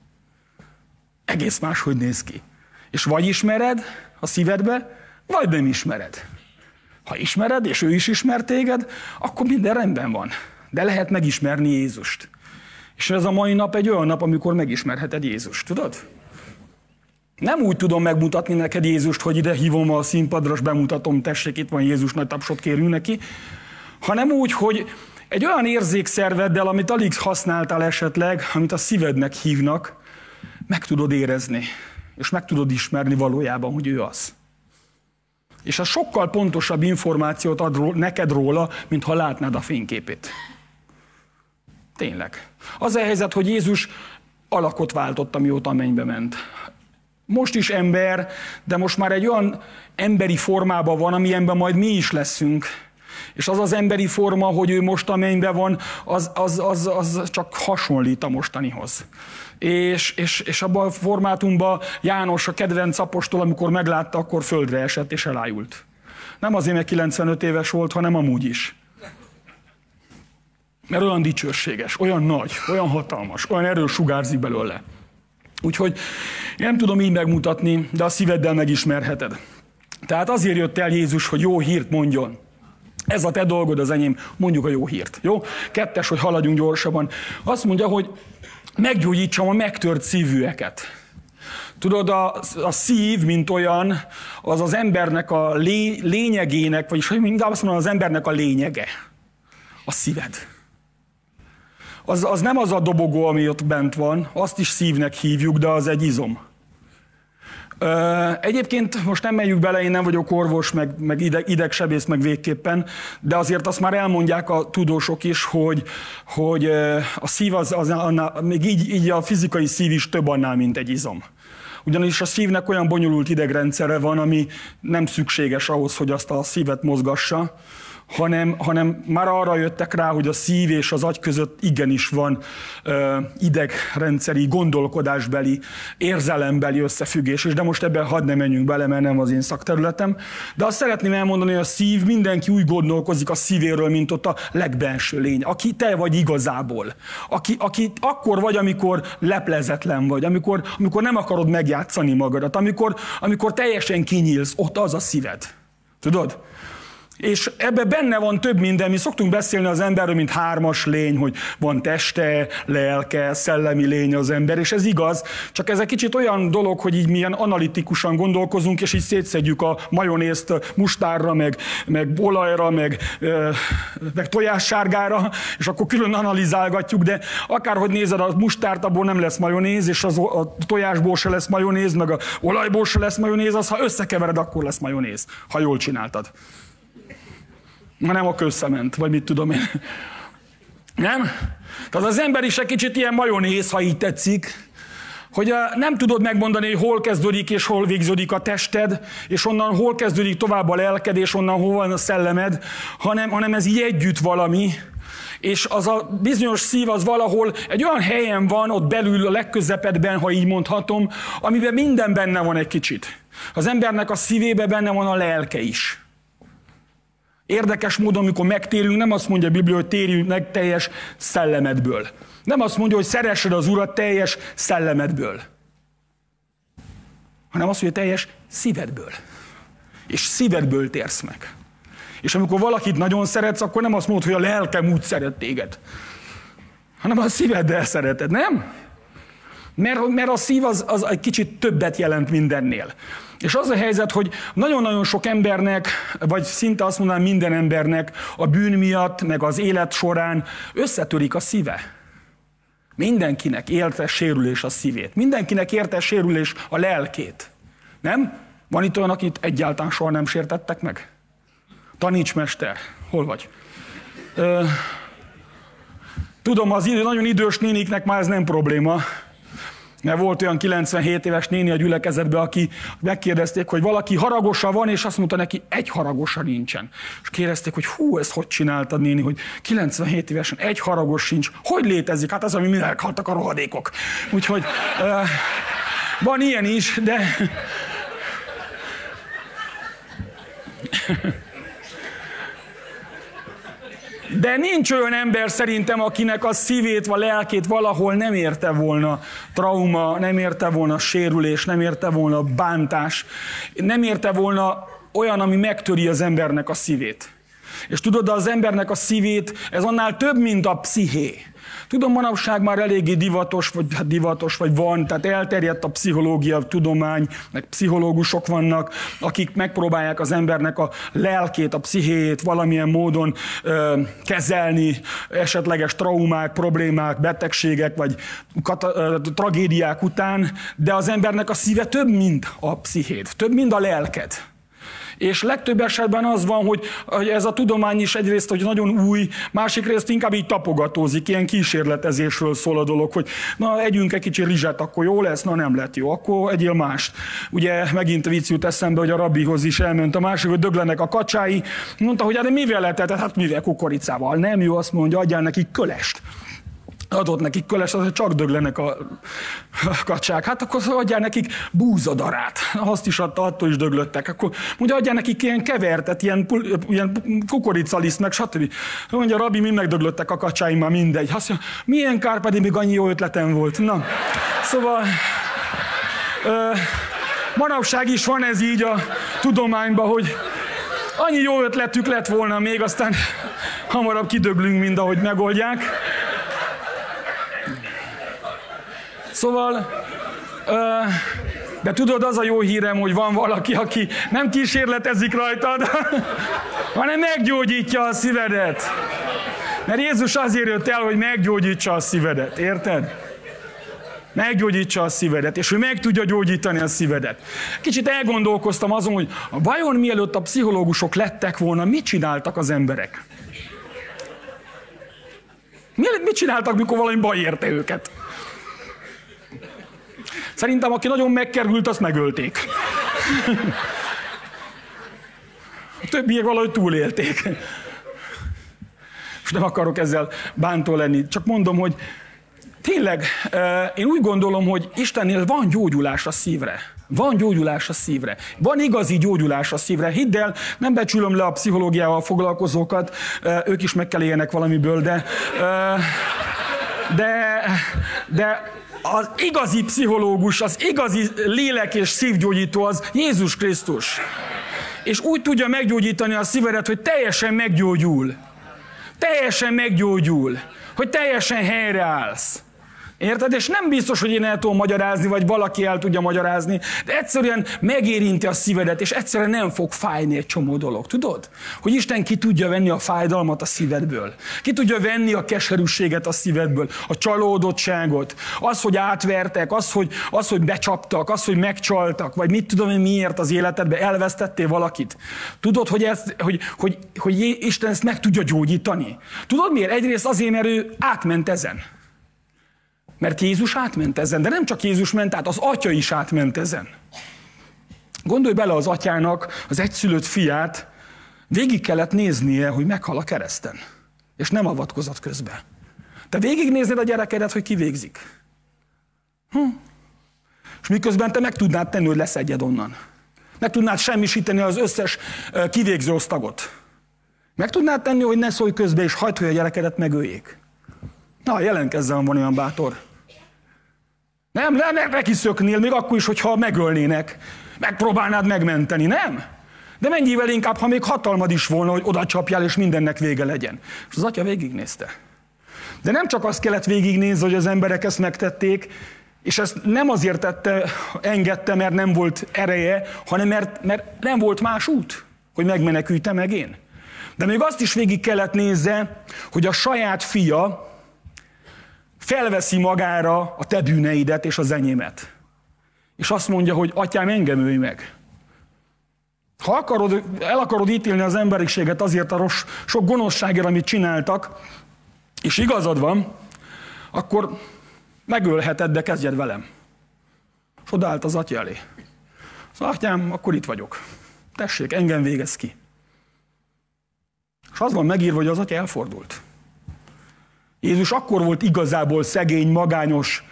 Egész máshogy néz ki. És vagy ismered a szívedbe, vagy nem ismered. Ha ismered, és ő is ismer téged, akkor minden rendben van. De lehet megismerni Jézust. És ez a mai nap egy olyan nap, amikor megismerheted Jézust, tudod? Nem úgy tudom megmutatni neked Jézust, hogy ide hívom a színpadra, és bemutatom, tessék, itt van Jézus, nagy tapsot kérünk neki, hanem úgy, hogy egy olyan érzékszerveddel, amit alig használtál esetleg, amit a szívednek hívnak, meg tudod érezni, és meg tudod ismerni valójában, hogy ő az. És az sokkal pontosabb információt ad neked róla, mint ha látnád a fényképét. Tényleg. Az a helyzet, hogy Jézus alakot váltott, amióta a mennybe ment. Most is ember, de most már egy olyan emberi formában van, amilyenben majd mi is leszünk. És az az emberi forma, hogy ő most a mennyben van, az, az, az, az csak hasonlít a mostanihoz. És, és, és abban a formátumban János, a kedvenc apostol, amikor meglátta, akkor földre esett és elájult. Nem azért, mert 95 éves volt, hanem amúgy is. Mert olyan dicsőséges, olyan nagy, olyan hatalmas, olyan erős sugárzik belőle. Úgyhogy nem tudom így megmutatni, de a szíveddel megismerheted. Tehát azért jött el Jézus, hogy jó hírt mondjon. Ez a te dolgod, az enyém, mondjuk a jó hírt. Jó? Kettes, hogy haladjunk gyorsabban. Azt mondja, hogy meggyógyítsam a megtört szívűeket. Tudod, a, a szív, mint olyan, az az embernek a lé, lényegének, vagyis hogy inkább azt mondom, az embernek a lényege. A szíved. Az, az nem az a dobogó, ami ott bent van, azt is szívnek hívjuk, de az egy izom. Egyébként most nem megyünk bele, én nem vagyok orvos, meg, meg ideg, idegsebész, meg végképpen, de azért azt már elmondják a tudósok is, hogy, hogy a szív az, az annál, még így, így a fizikai szív is több annál, mint egy izom. Ugyanis a szívnek olyan bonyolult idegrendszere van, ami nem szükséges ahhoz, hogy azt a szívet mozgassa, hanem, hanem már arra jöttek rá, hogy a szív és az agy között igenis van ö, idegrendszeri, gondolkodásbeli, érzelembeli összefüggés, és de most ebben hadd ne menjünk bele, mert nem az én szakterületem. De azt szeretném elmondani, hogy a szív, mindenki úgy gondolkozik a szívéről, mint ott a legbenső lény, aki te vagy igazából. Aki, aki akkor vagy, amikor leplezetlen vagy, amikor, amikor nem akarod megjátszani magadat, amikor, amikor teljesen kinyílsz, ott az a szíved. Tudod? És ebbe benne van több minden. Mi szoktunk beszélni az emberről, mint hármas lény, hogy van teste, lelke, szellemi lény az ember, és ez igaz, csak ez egy kicsit olyan dolog, hogy így milyen analitikusan gondolkozunk, és így szétszedjük a majonézt mustárra, meg, meg olajra, meg, meg tojássárgára, és akkor külön analizálgatjuk, de akárhogy nézed, a mustárt abból nem lesz majonéz, és az, a tojásból se lesz majonéz, meg a olajból se lesz majonéz, az ha összekevered, akkor lesz majonéz, ha jól csináltad ma nem a közszement, vagy mit tudom én. Nem? Tehát az ember is egy kicsit ilyen majonéz, ha így tetszik, hogy nem tudod megmondani, hogy hol kezdődik és hol végződik a tested, és onnan hol kezdődik tovább a lelked, és onnan hol van a szellemed, hanem, hanem ez így együtt valami, és az a bizonyos szív az valahol egy olyan helyen van, ott belül a legközepedben, ha így mondhatom, amiben minden benne van egy kicsit. Az embernek a szívébe benne van a lelke is. Érdekes módon, amikor megtérünk, nem azt mondja a Biblia, hogy térjünk meg teljes szellemedből. Nem azt mondja, hogy szeressed az Urat teljes szellemedből. Hanem azt mondja, teljes szívedből. És szívedből térsz meg. És amikor valakit nagyon szeretsz, akkor nem azt mondod, hogy a lelkem úgy szeret téged. Hanem a szíveddel szereted, nem? Mert, mert a szív az, az egy kicsit többet jelent mindennél. És az a helyzet, hogy nagyon-nagyon sok embernek, vagy szinte azt mondanám minden embernek a bűn miatt, meg az élet során összetörik a szíve. Mindenkinek érte sérülés a szívét. Mindenkinek érte sérülés a lelkét. Nem? Van itt olyan, akit egyáltalán soha nem sértettek meg? Taníts, mester. Hol vagy? Ö, tudom, az nagyon idős néniknek már ez nem probléma, mert volt olyan 97 éves néni a gyülekezetben, aki megkérdezték, hogy valaki haragosa van, és azt mondta neki, egy haragosa nincsen. És kérdezték, hogy hú, ezt hogy csináltad néni, hogy 97 évesen egy haragos sincs. Hogy létezik? Hát az, ami mi meghaltak a rohadékok. Úgyhogy van ilyen is, de... De nincs olyan ember szerintem, akinek a szívét vagy lelkét valahol nem érte volna trauma, nem érte volna sérülés, nem érte volna bántás, nem érte volna olyan, ami megtöri az embernek a szívét. És tudod, az embernek a szívét, ez annál több, mint a psziché. Tudom, manapság már eléggé divatos, vagy hát divatos, vagy van, tehát elterjedt a pszichológia, a tudomány, meg pszichológusok vannak, akik megpróbálják az embernek a lelkét, a pszichéjét valamilyen módon ö, kezelni, esetleges traumák, problémák, betegségek, vagy kata, ö, tragédiák után, de az embernek a szíve több, mint a pszichét, több, mint a lelked. És legtöbb esetben az van, hogy, hogy ez a tudomány is egyrészt, hogy nagyon új, másik részt inkább így tapogatózik, ilyen kísérletezésről szól a dolog, hogy na, együnk egy kicsi rizset, akkor jó lesz, na nem lett jó, akkor egyél mást. Ugye megint vicc jut eszembe, hogy a rabbihoz is elment a másik, hogy döglenek a kacsái, mondta, hogy hát mivel lehetett, hát mivel kukoricával, nem jó, azt mondja, adjál neki kölest adott nekik köles, az, csak döglenek a kacsák. Hát akkor adjál nekik búzadarát. Azt is adta, attól is döglöttek. Akkor mondja, adjál nekik ilyen kevertet, ilyen, ilyen kukoricaliszt, meg stb. Mondja, Rabi, mi megdöglöttek a kacsáim, már mindegy. Azt mondja, milyen kár, pedig még annyi jó ötletem volt. Na, szóval... Ö, manapság is van ez így a tudományban, hogy annyi jó ötletük lett volna még, aztán hamarabb kidöglünk, mint ahogy megoldják. Szóval, de tudod, az a jó hírem, hogy van valaki, aki nem kísérletezik rajtad, hanem meggyógyítja a szívedet. Mert Jézus azért jött el, hogy meggyógyítsa a szívedet, érted? Meggyógyítsa a szívedet, és ő meg tudja gyógyítani a szívedet. Kicsit elgondolkoztam azon, hogy vajon mielőtt a pszichológusok lettek volna, mit csináltak az emberek? Mit csináltak, mikor valami baj érte őket? Szerintem, aki nagyon megkerült, azt megölték. A többiek valahogy túlélték. És nem akarok ezzel bántó lenni, csak mondom, hogy tényleg, én úgy gondolom, hogy Istennél van gyógyulás a szívre. Van gyógyulás a szívre. Van igazi gyógyulás a szívre. Hidd el, nem becsülöm le a pszichológiával foglalkozókat, ők is meg kell éljenek valamiből, de, de, de az igazi pszichológus, az igazi lélek és szívgyógyító az Jézus Krisztus. És úgy tudja meggyógyítani a szívedet, hogy teljesen meggyógyul. Teljesen meggyógyul. Hogy teljesen helyreállsz. Érted? És nem biztos, hogy én el tudom magyarázni, vagy valaki el tudja magyarázni, de egyszerűen megérinti a szívedet, és egyszerűen nem fog fájni egy csomó dolog. Tudod? Hogy Isten ki tudja venni a fájdalmat a szívedből. Ki tudja venni a keserűséget a szívedből, a csalódottságot, az, hogy átvertek, az, hogy, az, hogy becsaptak, az, hogy megcsaltak, vagy mit tudom én miért az életedbe elvesztettél valakit. Tudod, hogy, ez, hogy, hogy, hogy Isten ezt meg tudja gyógyítani? Tudod miért? Egyrészt azért, mert ő átment ezen. Mert Jézus átment ezen, de nem csak Jézus ment át, az atya is átment ezen. Gondolj bele az atyának az egyszülött fiát, végig kellett néznie, hogy meghal a kereszten. És nem avatkozott közbe. Te végignéznéd a gyerekedet, hogy kivégzik. Hm. És miközben te meg tudnád tenni, hogy leszedjed onnan. Meg tudnád semmisíteni az összes kivégző osztagot. Meg tudnád tenni, hogy ne szólj közbe, és hagyd, hogy a gyerekedet megöljék. Na, jelentkezzen, van olyan bátor. Nem, nem, neki szöknél, még akkor is, hogyha megölnének. Megpróbálnád megmenteni, nem? De mennyivel inkább, ha még hatalmad is volna, hogy oda csapjál, és mindennek vége legyen. És az atya végignézte. De nem csak azt kellett végignézni, hogy az emberek ezt megtették, és ezt nem azért tette, engedte, mert nem volt ereje, hanem mert, mert nem volt más út, hogy megmenekülte meg én. De még azt is végig kellett nézze, hogy a saját fia, felveszi magára a te bűneidet és az enyémet. És azt mondja, hogy atyám, engem ölj meg. Ha akarod, el akarod ítélni az emberiséget azért a rossz, sok gonoszságért, amit csináltak, és igazad van, akkor megölheted, de kezdjed velem. És odaállt az atya elé. Szóval, atyám, akkor itt vagyok. Tessék, engem végez ki. És az van megírva, hogy az atya elfordult. Jézus akkor volt igazából szegény, magányos,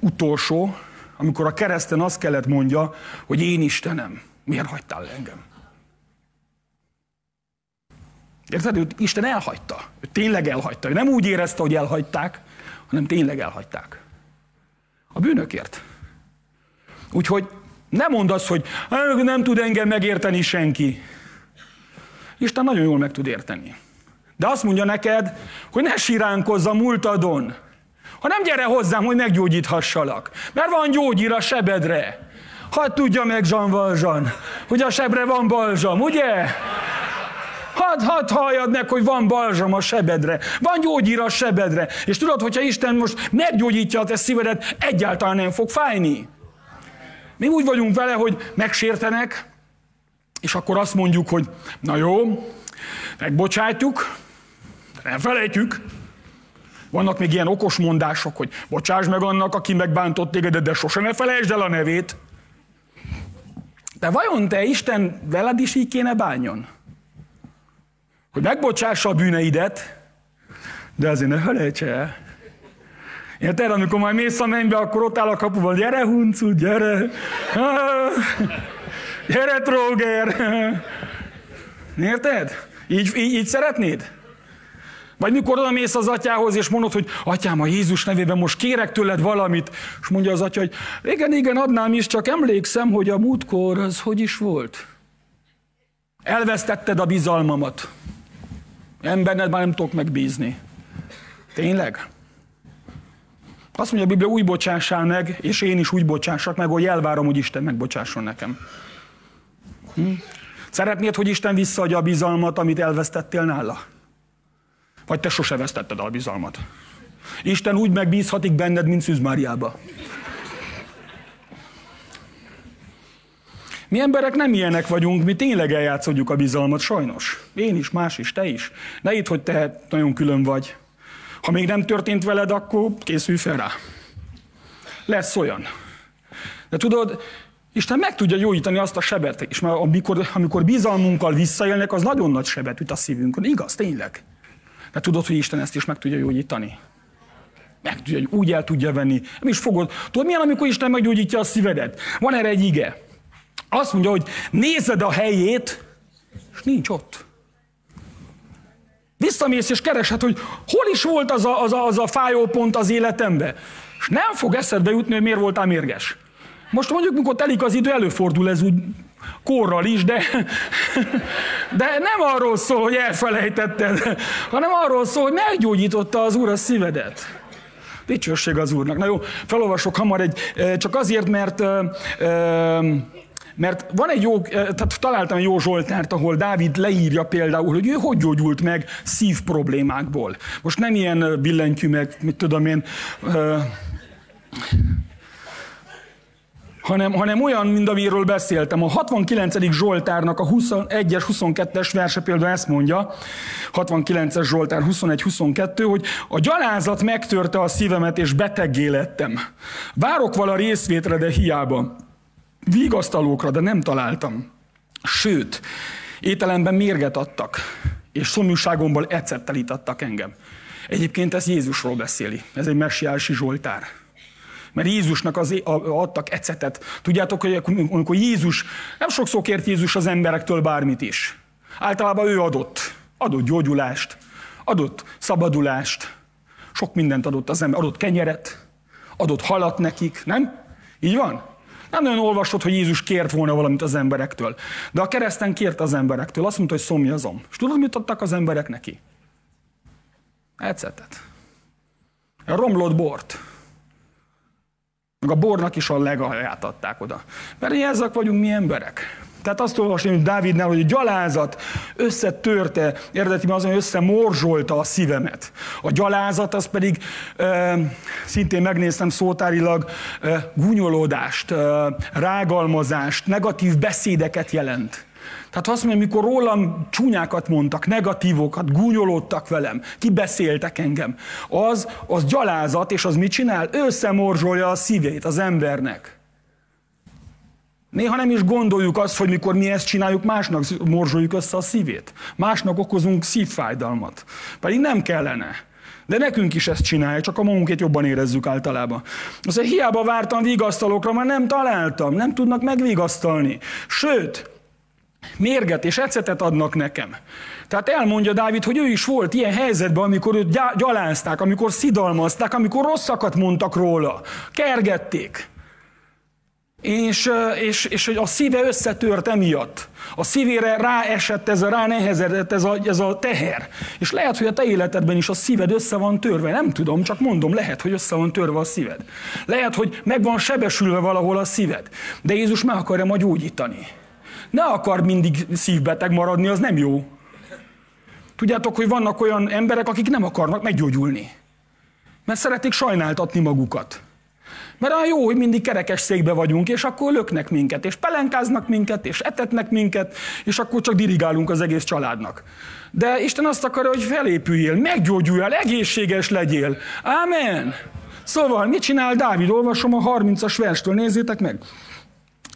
utolsó, amikor a kereszten azt kellett mondja, hogy én Istenem, miért hagytál engem? Érted? Ő Isten elhagyta. Ő tényleg elhagyta. Ő nem úgy érezte, hogy elhagyták, hanem tényleg elhagyták. A bűnökért. Úgyhogy nem mondd azt, hogy nem tud engem megérteni senki. Isten nagyon jól meg tud érteni. De azt mondja neked, hogy ne siránkozz a múltadon, hanem gyere hozzám, hogy meggyógyíthassalak. Mert van gyógyír a sebedre. Hadd tudja meg Jean Valjean, hogy a sebre van balzsam, ugye? Hadd, hadd halljad meg, hogy van balzsam a sebedre, van gyógyír a sebedre. És tudod, hogyha Isten most meggyógyítja a te szívedet, egyáltalán nem fog fájni. Mi úgy vagyunk vele, hogy megsértenek, és akkor azt mondjuk, hogy na jó, megbocsátjuk, nem felejtjük. Vannak még ilyen okos mondások, hogy bocsáss meg annak, aki megbántott téged, de sose ne felejtsd el a nevét. De vajon te Isten veled is így kéne bánjon? Hogy megbocsássa a bűneidet, de azért ne felejts el. Érted? Amikor majd mész a mennybe, akkor ott áll a kapuban, gyere huncu, gyere! Gyere tróger! Érted? Így, így, így szeretnéd? Vagy mikor oda mész az atyához, és mondod, hogy atyám, a Jézus nevében most kérek tőled valamit, és mondja az atya, hogy igen, igen, adnám is, csak emlékszem, hogy a múltkor az hogy is volt. Elvesztetted a bizalmamat. Emberned már nem tudok megbízni. Tényleg? Azt mondja a Biblia, úgy bocsássál meg, és én is úgy bocsássak meg, hogy elvárom, hogy Isten megbocsásson nekem. Hm? Szeretnéd, hogy Isten visszaadja a bizalmat, amit elvesztettél nála? Vagy te sose vesztetted a bizalmat? Isten úgy megbízhatik benned, mint Szűz Máriába. Mi emberek nem ilyenek vagyunk, mi tényleg eljátszodjuk a bizalmat, sajnos. Én is, más is, te is. Ne itt, hogy te nagyon külön vagy. Ha még nem történt veled, akkor készülj fel rá. lesz olyan. De tudod, Isten meg tudja gyógyítani azt a sebet, és már amikor, amikor bizalmunkkal visszaélnek, az nagyon nagy sebet üt a szívünkön. Igaz, tényleg. De tudod, hogy Isten ezt is meg tudja gyógyítani. Meg tudja, úgy el tudja venni. Nem is fogod. Tudod, milyen, amikor Isten meggyógyítja a szívedet? Van erre egy ige. Azt mondja, hogy nézed a helyét, és nincs ott. Visszamész és keresed, hogy hol is volt az a, az a, az a fájó pont az életemben. És nem fog eszedbe jutni, hogy miért voltál mérges. Most mondjuk, mikor telik az idő, előfordul ez úgy korral is, de, de nem arról szól, hogy elfelejtetted, hanem arról szól, hogy meggyógyította az Úr a szívedet. Dicsőség az Úrnak. Na jó, felolvasok hamar egy, csak azért, mert mert van egy jó, tehát találtam egy jó Zsoltárt, ahol Dávid leírja például, hogy ő hogy gyógyult meg szív problémákból. Most nem ilyen billentyű meg, mit tudom én, hanem, hanem olyan, mint amiről beszéltem. A 69. Zsoltárnak a 21-es, 22-es verse például ezt mondja, 69-es Zsoltár 21-22, hogy a gyalázat megtörte a szívemet, és beteggé lettem. Várok vala részvétre, de hiába. Vigasztalókra, de nem találtam. Sőt, ételemben mérget adtak, és szomjúságomból ecettel engem. Egyébként ez Jézusról beszéli. Ez egy messiási Zsoltár. Mert Jézusnak az, adtak ecetet. Tudjátok, hogy amikor Jézus, nem sokszor kért Jézus az emberektől bármit is. Általában ő adott. Adott gyógyulást, adott szabadulást, sok mindent adott az ember, adott kenyeret, adott halat nekik, nem? Így van? Nem nagyon olvasod, hogy Jézus kért volna valamit az emberektől. De a kereszten kért az emberektől. Azt mondta, hogy szomjazom. És tudod, mit adtak az emberek neki? Ecetet. Romlott bort. Meg a bornak is a legalját adták oda. Mert ezek vagyunk mi emberek. Tehát azt olvasni, hogy Dávidnál, hogy a gyalázat összetörte, eredetiben azon összemorzsolta a szívemet. A gyalázat az pedig e, szintén megnéztem szótárilag e, gúnyolódást, e, rágalmazást, negatív beszédeket jelent. Tehát azt mondja, mikor rólam csúnyákat mondtak, negatívokat, gúnyolódtak velem, kibeszéltek engem, az, az gyalázat, és az mit csinál? Összemorzsolja a szívét az embernek. Néha nem is gondoljuk azt, hogy mikor mi ezt csináljuk, másnak morzsoljuk össze a szívét. Másnak okozunk szívfájdalmat. Pedig nem kellene. De nekünk is ezt csinálja, csak a magunkét jobban érezzük általában. Azért hiába vártam vigasztalókra, mert nem találtam, nem tudnak megvigasztalni. Sőt, mérget és ecetet adnak nekem. Tehát elmondja Dávid, hogy ő is volt ilyen helyzetben, amikor őt gyalázták, amikor szidalmazták, amikor rosszakat mondtak róla, kergették. És, és, és a szíve összetört emiatt. A szívére ráesett ez a, ránehezedett ez a, ez a teher. És lehet, hogy a te életedben is a szíved össze van törve. Nem tudom, csak mondom, lehet, hogy össze van törve a szíved. Lehet, hogy meg van sebesülve valahol a szíved. De Jézus meg akarja majd gyógyítani. Ne akar mindig szívbeteg maradni, az nem jó. Tudjátok, hogy vannak olyan emberek, akik nem akarnak meggyógyulni. Mert szeretik sajnáltatni magukat. Mert olyan jó, hogy mindig kerekes székbe vagyunk, és akkor löknek minket, és pelenkáznak minket, és etetnek minket, és akkor csak dirigálunk az egész családnak. De Isten azt akarja, hogy felépüljél, meggyógyuljál, egészséges legyél. Amen. Szóval, mit csinál Dávid? Olvasom a 30-as verstől, nézzétek meg.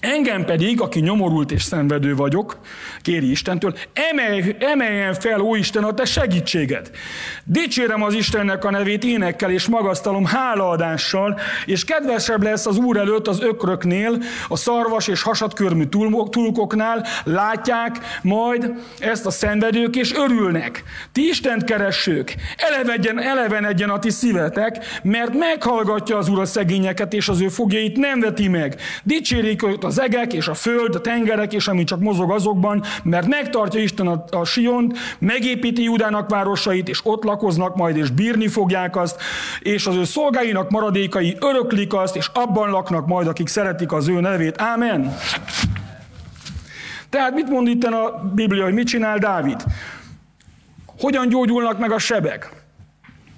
Engem pedig, aki nyomorult és szenvedő vagyok, kéri Istentől, emelj, emeljen fel, ó Isten, a te segítséged. Dicsérem az Istennek a nevét énekkel és magasztalom hálaadással, és kedvesebb lesz az Úr előtt az ökröknél, a szarvas és hasadkörmű tulkoknál, látják majd ezt a szenvedők, és örülnek. Ti Istent keressők, elevenedjen, elevenedjen a ti szívetek, mert meghallgatja az Úr a szegényeket, és az ő fogjait nem veti meg. Dicsérik őt az egek és a föld, a tengerek és ami csak mozog azokban, mert megtartja Isten a, a Siont, megépíti Judának városait, és ott lakoznak majd, és bírni fogják azt, és az ő szolgáinak maradékai öröklik azt, és abban laknak majd, akik szeretik az ő nevét. Ámen. Tehát mit mond itt a Biblia, hogy mit csinál Dávid? Hogyan gyógyulnak meg a sebek?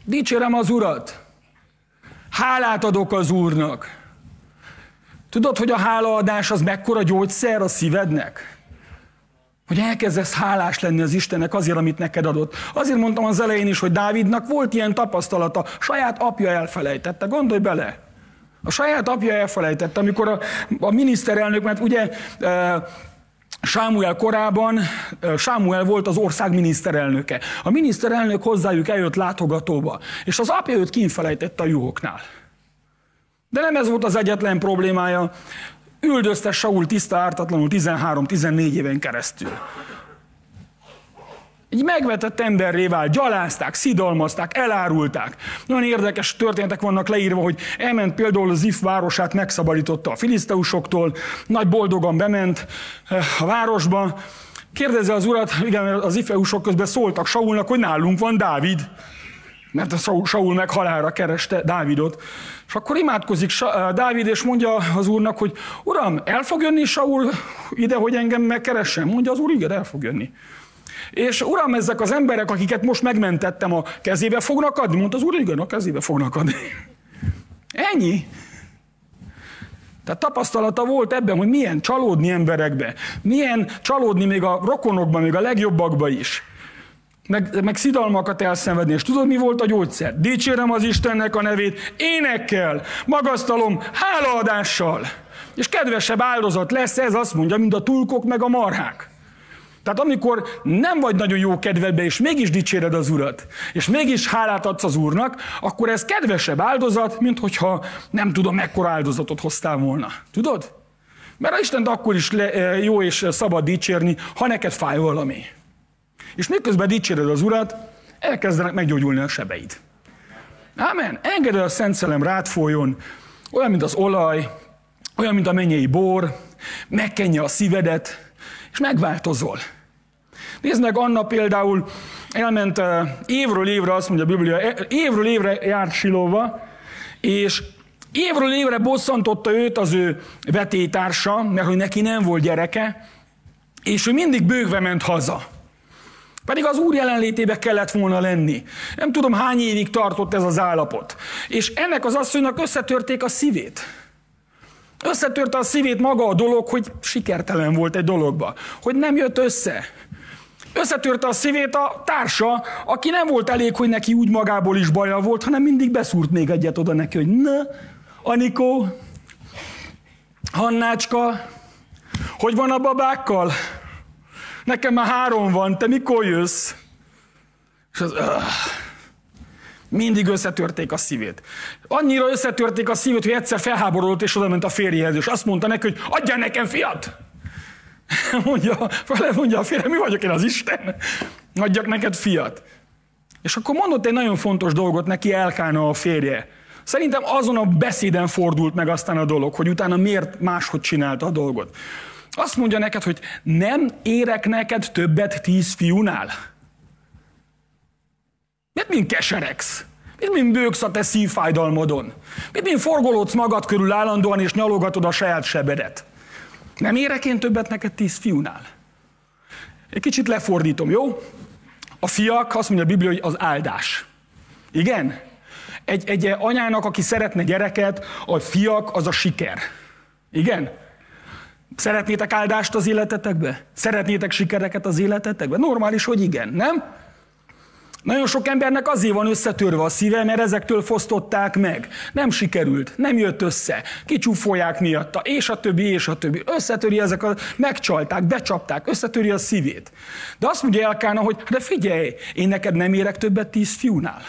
Dicsérem az Urat. Hálát adok az Úrnak. Tudod, hogy a hálaadás az mekkora gyógyszer a szívednek? Hogy elkezdesz hálás lenni az Istennek azért, amit neked adott. Azért mondtam az elején is, hogy Dávidnak volt ilyen tapasztalata, saját apja elfelejtette. Gondolj bele! A saját apja elfelejtette, amikor a, a miniszterelnök, mert ugye e, Sámuel korában, e, Sámuel volt az ország miniszterelnöke. A miniszterelnök hozzájuk eljött látogatóba, és az apja őt kínfelejtette a juhoknál. De nem ez volt az egyetlen problémája. Üldözte Saul tiszta ártatlanul 13-14 éven keresztül. Egy megvetett emberré vált, gyalázták, szidalmazták, elárulták. Nagyon érdekes történetek vannak leírva, hogy elment például az If városát, megszabadította a filiszteusoktól, nagy boldogan bement eh, a városba. Kérdezze az urat, igen, az ifeusok közben szóltak Saulnak, hogy nálunk van Dávid. Mert a Saul, Saul meg halálra kereste Dávidot. És akkor imádkozik eh, Dávid, és mondja az úrnak, hogy Uram, el fog jönni Saul ide, hogy engem megkeressen? Mondja az úr, igen, el fog jönni. És uram, ezek az emberek, akiket most megmentettem, a kezébe fognak adni? Mondta az úr, igen, a kezébe fognak adni. Ennyi. Tehát tapasztalata volt ebben, hogy milyen csalódni emberekbe, milyen csalódni még a rokonokban, még a legjobbakba is. Meg, meg szidalmakat elszenvedni. És tudod, mi volt a gyógyszer? Dicsérem az Istennek a nevét énekkel, magasztalom, hálaadással. És kedvesebb áldozat lesz ez, azt mondja, mint a tulkok meg a marhák. Tehát amikor nem vagy nagyon jó kedvedbe, és mégis dicséred az Urat, és mégis hálát adsz az Úrnak, akkor ez kedvesebb áldozat, mint hogyha nem tudom, mekkora áldozatot hoztál volna. Tudod? Mert a Istent akkor is le, jó és szabad dicsérni, ha neked fáj valami. És miközben dicséred az Urat, elkezdenek meggyógyulni a sebeid. Ámen. Engedd a Szent Szellem rád folyjon, olyan, mint az olaj, olyan, mint a mennyei bor, megkenje a szívedet, és megváltozol. Nézd meg, Anna például elment évről évre, azt mondja a Biblia, e, évről évre járt Silóba, és évről évre bosszantotta őt az ő vetétársa, mert hogy neki nem volt gyereke, és ő mindig bőgve ment haza. Pedig az Úr jelenlétébe kellett volna lenni. Nem tudom, hány évig tartott ez az állapot. És ennek az asszonynak összetörték a szívét. Összetörte a szívét maga a dolog, hogy sikertelen volt egy dologba. Hogy nem jött össze. Összetörte a szívét a társa, aki nem volt elég, hogy neki úgy magából is baja volt, hanem mindig beszúrt még egyet oda neki, hogy na, Anikó, Hannácska, hogy van a babákkal? Nekem már három van, te mikor jössz? És az, uh, mindig összetörték a szívét. Annyira összetörték a szívét, hogy egyszer felháborodott és oda ment a férjéhez, és azt mondta neki, hogy adjál nekem fiat! mondja, mondja a férje, mi vagyok én az Isten? Adjak neked fiat. És akkor mondott egy nagyon fontos dolgot neki Elkána a férje. Szerintem azon a beszéden fordult meg aztán a dolog, hogy utána miért máshogy csinálta a dolgot. Azt mondja neked, hogy nem érek neked többet tíz fiúnál. Miért mind keseregsz? Miért mind bőgsz a te szívfájdalmodon? Miért mind forgolódsz magad körül állandóan és nyalogatod a saját sebedet? Nem érek én többet neked tíz fiúnál? Egy kicsit lefordítom, jó? A fiak, azt mondja a Biblia, hogy az áldás. Igen? Egy, egy anyának, aki szeretne gyereket, a fiak az a siker. Igen? Szeretnétek áldást az életetekbe? Szeretnétek sikereket az életetekbe? Normális, hogy igen, nem? Nagyon sok embernek azért van összetörve a szíve, mert ezektől fosztották meg. Nem sikerült, nem jött össze, kicsúfolják miatta, és a többi, és a többi. Összetöri ezek a... Megcsalták, becsapták, összetöri a szívét. De azt mondja Elkána, hogy de figyelj, én neked nem érek többet tíz fiúnál.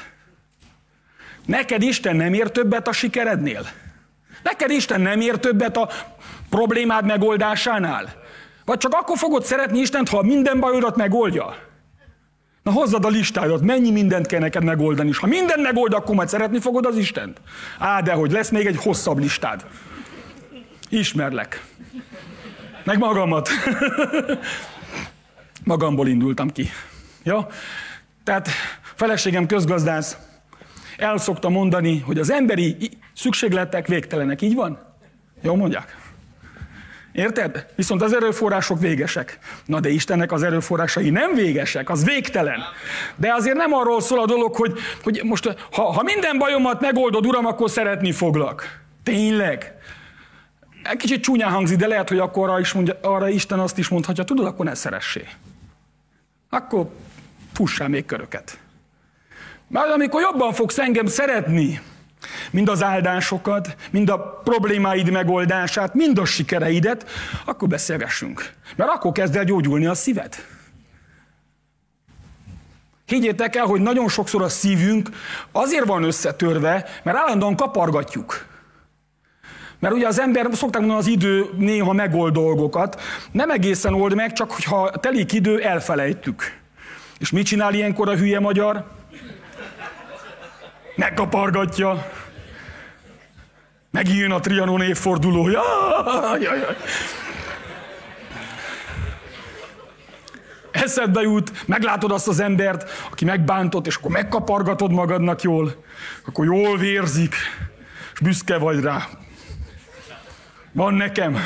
Neked Isten nem ér többet a sikerednél. Neked Isten nem ér többet a problémád megoldásánál. Vagy csak akkor fogod szeretni Istent, ha minden bajodat megoldja. Na hozzad a listádat, mennyi mindent kell neked megoldani, és ha mindent megold, akkor majd szeretni fogod az Istent. Á, de hogy lesz még egy hosszabb listád. Ismerlek. Meg magamat. Magamból indultam ki. Ja? Tehát feleségem közgazdász. El szokta mondani, hogy az emberi szükségletek végtelenek. Így van? Jó mondják? Érted? Viszont az erőforrások végesek. Na de Istennek az erőforrásai nem végesek, az végtelen. De azért nem arról szól a dolog, hogy, hogy most, ha, ha minden bajomat megoldod, Uram, akkor szeretni foglak. Tényleg? Egy kicsit csúnyán hangzik, de lehet, hogy akkor arra, is mondja, arra Isten azt is mondhatja, tudod, akkor ne szeressé. Akkor fussál még köröket. Mert amikor jobban fogsz engem szeretni, mind az áldásokat, mind a problémáid megoldását, mind a sikereidet, akkor beszélgessünk. Mert akkor kezd el gyógyulni a szíved. Higgyétek el, hogy nagyon sokszor a szívünk azért van összetörve, mert állandóan kapargatjuk. Mert ugye az ember, szokták mondani, az idő néha megold dolgokat. Nem egészen old meg, csak hogyha telik idő, elfelejtjük. És mit csinál ilyenkor a hülye magyar? Megkapargatja. Megint jön a Trianon évforduló. Jaj, jaj, jaj. eszedbe jut, meglátod azt az embert, aki megbántott, és akkor megkapargatod magadnak jól, akkor jól vérzik, és büszke vagy rá. Van nekem.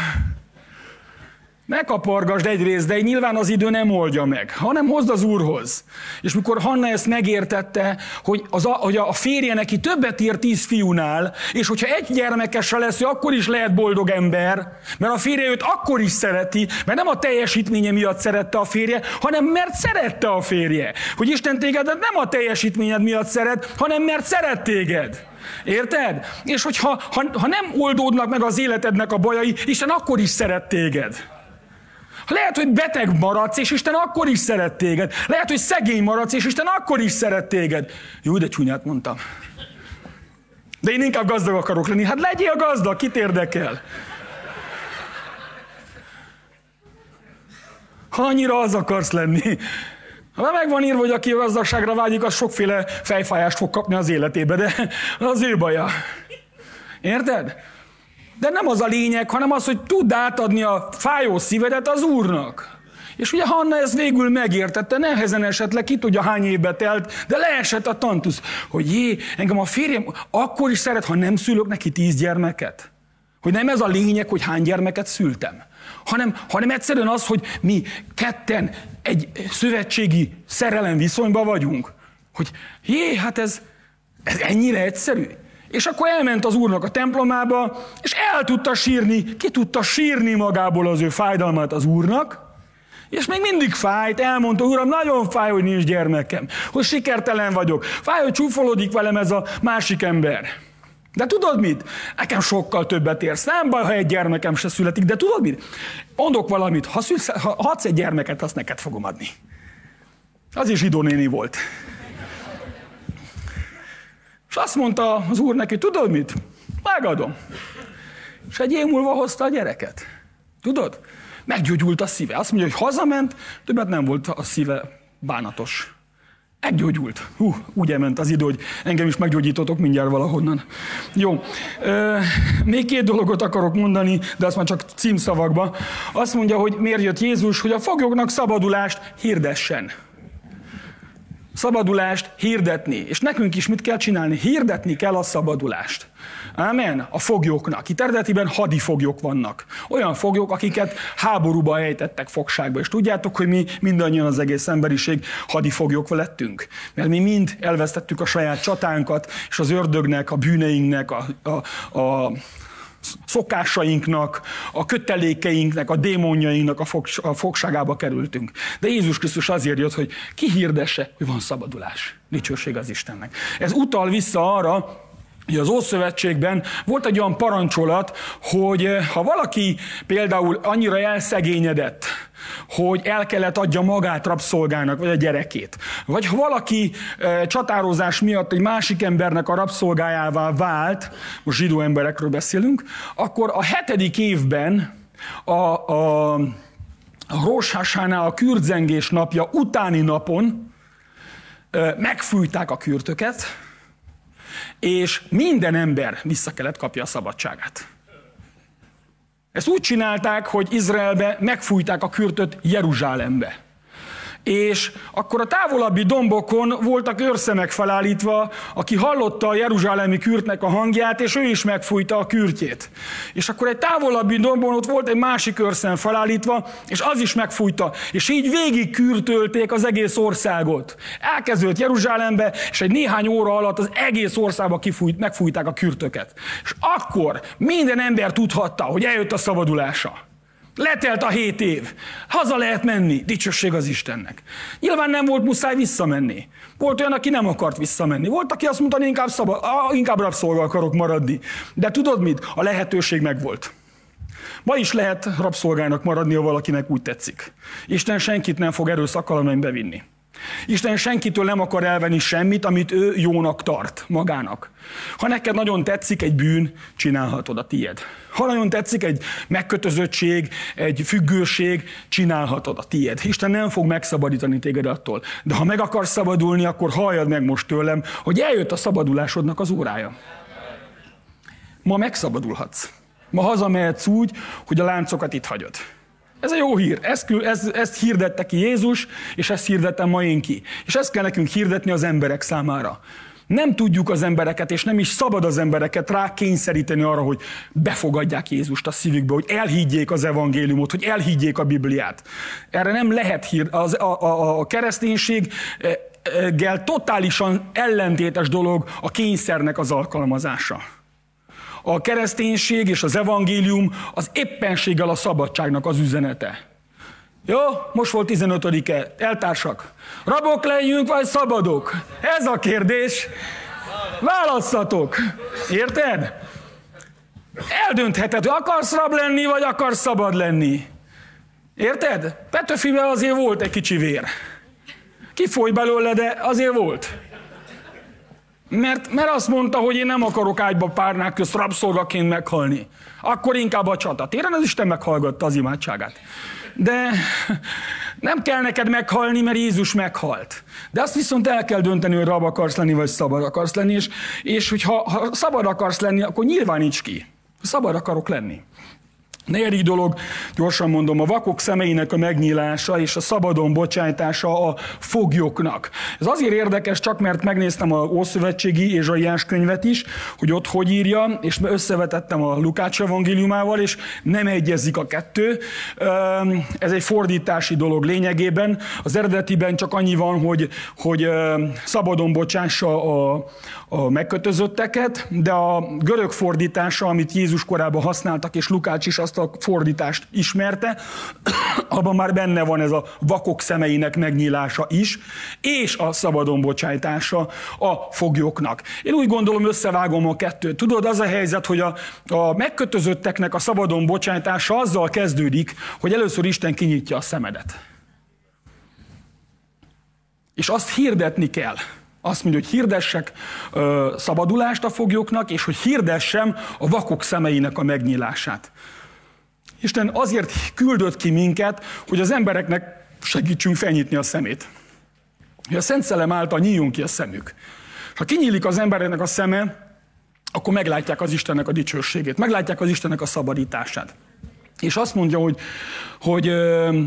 Ne kapargasd egyrészt, de nyilván az idő nem oldja meg, hanem hozd az Úrhoz. És mikor Hanna ezt megértette, hogy, az a, hogy a férje neki többet ír tíz fiúnál, és hogyha egy gyermekese lesz, ő akkor is lehet boldog ember, mert a férje őt akkor is szereti, mert nem a teljesítménye miatt szerette a férje, hanem mert szerette a férje. Hogy Isten téged nem a teljesítményed miatt szeret, hanem mert szeret téged. Érted? És hogyha ha, ha nem oldódnak meg az életednek a bajai, Isten akkor is szeret téged. Lehet, hogy beteg maradsz, és Isten akkor is szeret téged. Lehet, hogy szegény maradsz, és Isten akkor is szeret téged. Jó, de csúnyát mondtam. De én inkább gazdag akarok lenni. Hát legyél gazdag, kit érdekel? Ha annyira az akarsz lenni. Ha meg írva, hogy aki a gazdagságra vágyik, az sokféle fejfájást fog kapni az életébe, de az ő baja. Érted? De nem az a lényeg, hanem az, hogy tudd átadni a fájó szívedet az Úrnak. És ugye Hanna ezt végül megértette, nehezen esetleg, ki tudja hány évbe telt, de leesett a tantusz, hogy jé, engem a férjem akkor is szeret, ha nem szülök neki tíz gyermeket. Hogy nem ez a lényeg, hogy hány gyermeket szültem, hanem, hanem egyszerűen az, hogy mi ketten egy szövetségi szerelem viszonyban vagyunk. Hogy jé, hát ez, ez ennyire egyszerű. És akkor elment az úrnak a templomába, és el tudta sírni, ki tudta sírni magából az ő fájdalmát az úrnak, és még mindig fájt, elmondta, uram, nagyon fáj, hogy nincs gyermekem, hogy sikertelen vagyok, fáj, hogy csúfolódik velem ez a másik ember. De tudod mit? Nekem sokkal többet érsz. Nem baj, ha egy gyermekem se születik, de tudod mit? Mondok valamit, ha, szülsz, ha adsz egy gyermeket, azt neked fogom adni. Az is zsidó néni volt. És azt mondta az úr neki, tudod mit? Megadom. És egy év múlva hozta a gyereket. Tudod? Meggyógyult a szíve. Azt mondja, hogy hazament, többet nem volt a szíve bánatos. Meggyógyult. Hú, úgy elment az idő, hogy engem is meggyógyítotok mindjárt valahonnan. Jó. Még két dolgot akarok mondani, de azt már csak címszavakba. Azt mondja, hogy miért jött Jézus, hogy a foglyoknak szabadulást hirdessen szabadulást hirdetni. És nekünk is mit kell csinálni? Hirdetni kell a szabadulást. Amen. A foglyoknak. Itt eredetiben hadifoglyok vannak. Olyan foglyok, akiket háborúba ejtettek fogságba. És tudjátok, hogy mi mindannyian az egész emberiség hadifoglyok lettünk. Mert mi mind elvesztettük a saját csatánkat, és az ördögnek, a bűneinknek, a, a, a szokásainknak, a kötelékeinknek, a démonjainknak a, fog, a fogságába kerültünk. De Jézus Krisztus azért jött, hogy kihirdesse, hogy van szabadulás. Dicsőség az Istennek. Ez utal vissza arra, hogy az Ószövetségben volt egy olyan parancsolat, hogy eh, ha valaki például annyira elszegényedett, hogy el kellett adja magát rabszolgának, vagy a gyerekét. Vagy ha valaki e, csatározás miatt egy másik embernek a rabszolgájává vált, most zsidó emberekről beszélünk, akkor a hetedik évben a, a, a Roshásánál a kürdzengés napja utáni napon e, megfújták a kürtöket, és minden ember vissza kellett kapja a szabadságát. Ezt úgy csinálták, hogy Izraelbe megfújták a kürtöt Jeruzsálembe. És akkor a távolabbi dombokon voltak őrszemek felállítva, aki hallotta a jeruzsálemi kürtnek a hangját, és ő is megfújta a kürtjét. És akkor egy távolabbi dombon ott volt egy másik őrszem felállítva, és az is megfújta. És így végig kürtölték az egész országot. Elkezdődött Jeruzsálembe, és egy néhány óra alatt az egész országba kifújt, megfújták a kürtöket. És akkor minden ember tudhatta, hogy eljött a szabadulása. Letelt a hét év. Haza lehet menni. Dicsőség az Istennek. Nyilván nem volt muszáj visszamenni. Volt olyan, aki nem akart visszamenni. Volt, aki azt mondta, hogy inkább, szabad, inkább rabszolga akarok maradni. De tudod mit? A lehetőség megvolt. Ma is lehet rabszolgának maradni, ha valakinek úgy tetszik. Isten senkit nem fog erőszakkal bevinni. Isten senkitől nem akar elvenni semmit, amit ő jónak tart magának. Ha neked nagyon tetszik egy bűn, csinálhatod a tied. Ha nagyon tetszik egy megkötözöttség, egy függőség, csinálhatod a tied. Isten nem fog megszabadítani téged attól. De ha meg akarsz szabadulni, akkor halljad meg most tőlem, hogy eljött a szabadulásodnak az órája. Ma megszabadulhatsz. Ma hazamehetsz úgy, hogy a láncokat itt hagyod. Ez a jó hír. Ezt, ezt, ezt hirdette ki Jézus, és ezt hirdettem ma én ki. És ezt kell nekünk hirdetni az emberek számára. Nem tudjuk az embereket, és nem is szabad az embereket rá kényszeríteni arra, hogy befogadják Jézust a szívükbe, hogy elhiggyék az evangéliumot, hogy elhiggyék a Bibliát. Erre nem lehet hír. Az, a, a, a kereszténységgel totálisan ellentétes dolog a kényszernek az alkalmazása. A kereszténység és az evangélium az éppenséggel a szabadságnak az üzenete. Jó, most volt 15-e, eltársak. Rabok legyünk, vagy szabadok? Ez a kérdés. Válasszatok. Érted? Eldöntheted, hogy akarsz rab lenni, vagy akarsz szabad lenni. Érted? Petőfiben azért volt egy kicsi vér. Kifoly belőle, de azért volt. Mert, mert azt mondta, hogy én nem akarok ágyba párnák közt rabszolgaként meghalni. Akkor inkább a csatatéren az Isten meghallgatta az imádságát. De nem kell neked meghalni, mert Jézus meghalt. De azt viszont el kell dönteni, hogy rab akarsz lenni, vagy szabad akarsz lenni, és, és hogyha ha szabad akarsz lenni, akkor nyilváníts ki. Szabad akarok lenni. Negyedik dolog, gyorsan mondom, a vakok szemeinek a megnyílása és a szabadon bocsájtása a foglyoknak. Ez azért érdekes, csak mert megnéztem a Ószövetségi és a Jás könyvet is, hogy ott hogy írja, és összevetettem a Lukács evangéliumával, és nem egyezik a kettő. Ez egy fordítási dolog lényegében. Az eredetiben csak annyi van, hogy, hogy szabadon bocsássa a, a megkötözötteket, de a görög fordítása, amit Jézus korában használtak, és Lukács is azt a fordítást ismerte, abban már benne van ez a vakok szemeinek megnyílása is, és a szabadon bocsájtása a foglyoknak. Én úgy gondolom, összevágom a kettőt. Tudod, az a helyzet, hogy a, a megkötözötteknek a szabadon bocsájtása azzal kezdődik, hogy először Isten kinyitja a szemedet. És azt hirdetni kell, azt mondja, hogy hirdessek ö, szabadulást a foglyoknak, és hogy hirdessem a vakok szemeinek a megnyílását. Isten azért küldött ki minket, hogy az embereknek segítsünk felnyitni a szemét. Hogy a Szent Szellem által nyíljon ki a szemük. Ha kinyílik az embereknek a szeme, akkor meglátják az Istennek a dicsőségét, meglátják az Istennek a szabadítását. És azt mondja, hogy, hogy ö,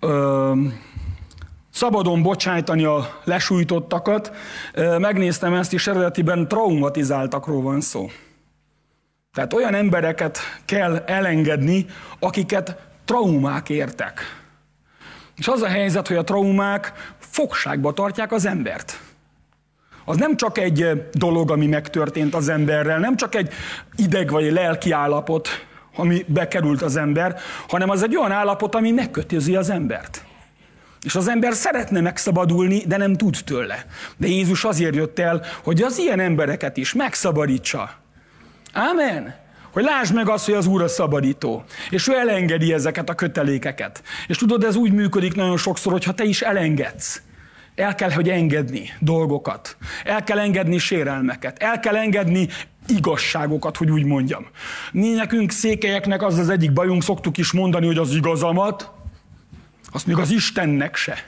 ö, szabadon bocsájtani a lesújtottakat. Megnéztem ezt, és eredetiben traumatizáltakról van szó. Tehát olyan embereket kell elengedni, akiket traumák értek. És az a helyzet, hogy a traumák fogságba tartják az embert. Az nem csak egy dolog, ami megtörtént az emberrel, nem csak egy ideg vagy lelki állapot, ami bekerült az ember, hanem az egy olyan állapot, ami megkötözi az embert. És az ember szeretne megszabadulni, de nem tud tőle. De Jézus azért jött el, hogy az ilyen embereket is megszabadítsa. Amen. Hogy lásd meg azt, hogy az Úr a szabadító. És ő elengedi ezeket a kötelékeket. És tudod, ez úgy működik nagyon sokszor, hogyha te is elengedsz. El kell, hogy engedni dolgokat. El kell engedni sérelmeket. El kell engedni igazságokat, hogy úgy mondjam. Mi nekünk székelyeknek az az egyik bajunk, szoktuk is mondani, hogy az igazamat, azt még az Istennek se.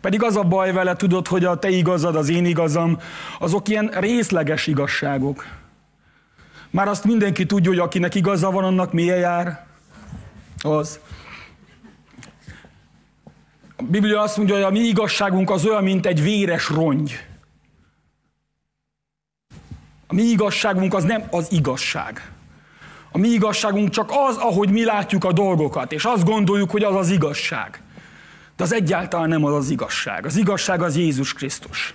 Pedig az a baj vele, tudod, hogy a te igazad, az én igazam, azok ilyen részleges igazságok. Már azt mindenki tudja, hogy akinek igaza van, annak milyen jár? Az. A Biblia azt mondja, hogy a mi igazságunk az olyan, mint egy véres rongy. A mi igazságunk az nem az igazság. A mi igazságunk csak az, ahogy mi látjuk a dolgokat, és azt gondoljuk, hogy az az igazság. De az egyáltalán nem az az igazság. Az igazság az Jézus Krisztus.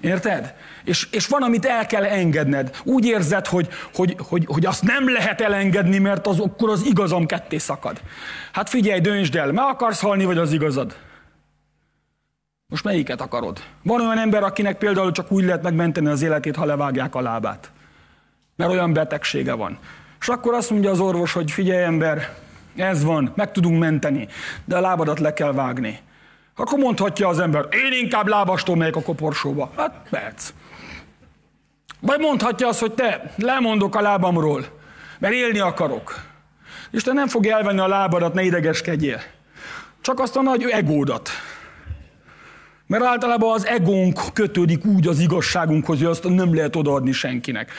Érted? És, és van, amit el kell engedned. Úgy érzed, hogy, hogy, hogy, hogy azt nem lehet elengedni, mert az, akkor az igazam ketté szakad. Hát figyelj, döntsd el, meg akarsz halni, vagy az igazad? Most melyiket akarod? Van olyan ember, akinek például csak úgy lehet megmenteni az életét, ha levágják a lábát. Mert olyan betegsége van. És akkor azt mondja az orvos, hogy figyelj ember, ez van, meg tudunk menteni, de a lábadat le kell vágni. Akkor mondhatja az ember, én inkább lábastól megyek a koporsóba. Hát perc. Vagy mondhatja azt, hogy te, lemondok a lábamról, mert élni akarok. Isten nem fog elvenni a lábadat, ne idegeskedjél. Csak azt a nagy egódat. Mert általában az egónk kötődik úgy az igazságunkhoz, hogy azt nem lehet odaadni senkinek.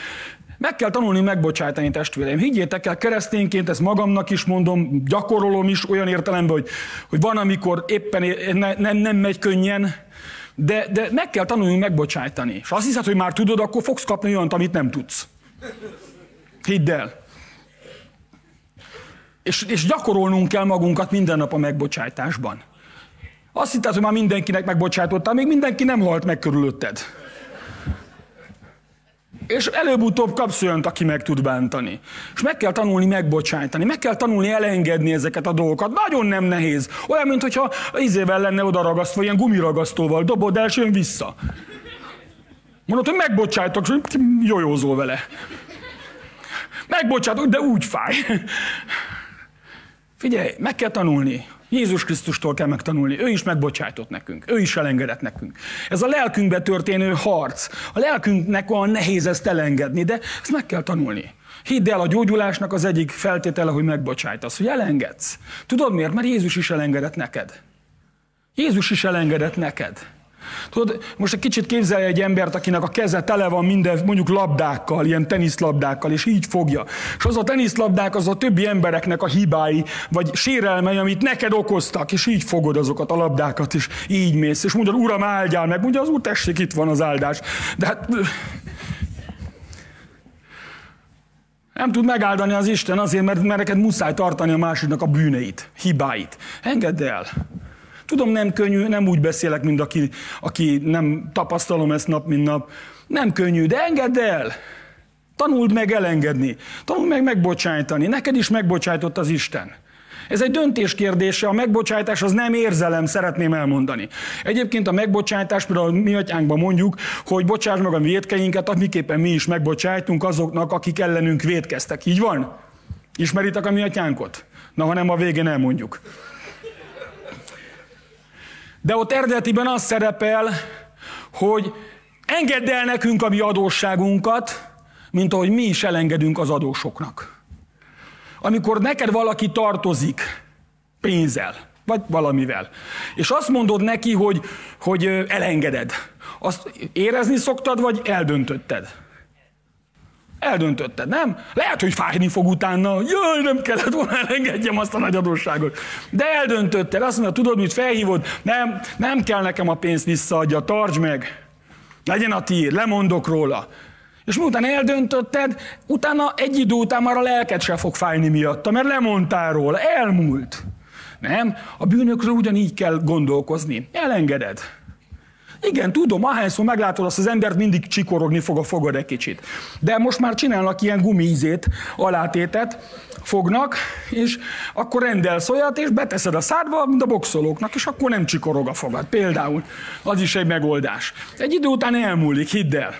Meg kell tanulni megbocsájtani testvéreim. Higgyétek el, keresztényként ezt magamnak is mondom, gyakorolom is olyan értelemben, hogy, hogy van, amikor éppen ne, nem, nem megy könnyen, de, de meg kell tanulni megbocsájtani. És azt hiszed, hogy már tudod, akkor fogsz kapni olyant, amit nem tudsz. Hidd el. És, és gyakorolnunk kell magunkat minden nap a megbocsájtásban. Azt hitted, hogy már mindenkinek megbocsájtottál, még mindenki nem halt meg körülötted. És előbb-utóbb kapsz olyant, aki meg tud bántani. És meg kell tanulni megbocsájtani, meg kell tanulni elengedni ezeket a dolgokat. Nagyon nem nehéz. Olyan, mintha izével lenne oda ragasztva, ilyen gumiragasztóval dobod el, és jön vissza. Mondod, hogy megbocsájtok, és jójózol vele. Megbocsátok, de úgy fáj. Figyelj, meg kell tanulni. Jézus Krisztustól kell megtanulni. Ő is megbocsájtott nekünk. Ő is elengedett nekünk. Ez a lelkünkbe történő harc. A lelkünknek olyan nehéz ezt elengedni, de ezt meg kell tanulni. Hidd el, a gyógyulásnak az egyik feltétele, hogy megbocsájtasz, hogy elengedsz. Tudod miért? Mert Jézus is elengedett neked. Jézus is elengedett neked. Tudod, most egy kicsit képzelj egy embert, akinek a keze tele van minden, mondjuk labdákkal, ilyen teniszlabdákkal, és így fogja. És az a teniszlabdák az a többi embereknek a hibái, vagy sérelmei, amit neked okoztak, és így fogod azokat a labdákat, és így mész, és mondod, uram, áldjál meg, mondja, az úr, tessék, itt van az áldás. De hát nem tud megáldani az Isten azért, mert, mert neked muszáj tartani a másiknak a bűneit, hibáit. Engedd el. Tudom, nem könnyű, nem úgy beszélek, mint aki, aki nem tapasztalom ezt nap, mint nap. Nem könnyű, de engedd el. Tanuld meg elengedni. Tanuld meg megbocsájtani. Neked is megbocsájtott az Isten. Ez egy döntés kérdése, a megbocsájtás az nem érzelem, szeretném elmondani. Egyébként a megbocsájtás, például mi atyánkban mondjuk, hogy bocsáss meg a védkeinket, amiképpen mi is megbocsájtunk azoknak, akik ellenünk védkeztek. Így van? Ismeritek a mi atyánkot? Na, ha nem, a végén elmondjuk. De ott eredetiben az szerepel, hogy engedd el nekünk a mi adósságunkat, mint ahogy mi is elengedünk az adósoknak. Amikor neked valaki tartozik pénzzel, vagy valamivel, és azt mondod neki, hogy, hogy elengeded, azt érezni szoktad, vagy eldöntötted? Eldöntötted, nem? Lehet, hogy fájni fog utána, jaj, nem kellett volna elengedjem azt a nagy adósságot. De eldöntötted, azt mondja, tudod, mit felhívod? Nem, nem kell nekem a pénzt visszaadja, tartsd meg. Legyen a tiéd, lemondok róla. És miután eldöntötted, utána egy idő után már a lelked se fog fájni miatta, mert lemondtál róla, elmúlt. Nem? A bűnökről ugyanígy kell gondolkozni. Elengeded. Igen, tudom, ahányszor meglátod azt az embert, mindig csikorogni fog a fogad egy kicsit. De most már csinálnak ilyen gumízét, alátétet, fognak, és akkor rendelsz olyat, és beteszed a szádba, mint a boxolóknak, és akkor nem csikorog a fogad. Például. Az is egy megoldás. Egy idő után elmúlik, hidd el.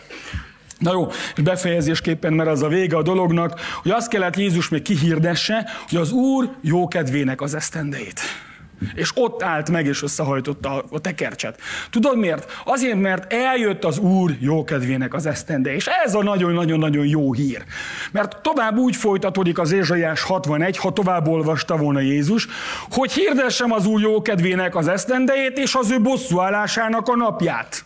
Na jó, és befejezésképpen, mert az a vége a dolognak, hogy azt kellett Jézus még kihirdesse, hogy az Úr jókedvének az esztendeit. És ott állt meg, és összehajtotta a tekercset. Tudod miért? Azért, mert eljött az Úr jókedvének az esztende. És ez a nagyon-nagyon-nagyon jó hír. Mert tovább úgy folytatódik az Ézsaiás 61, ha tovább olvasta volna Jézus, hogy hirdessem az Úr jókedvének az esztendejét, és az ő bosszúállásának a napját.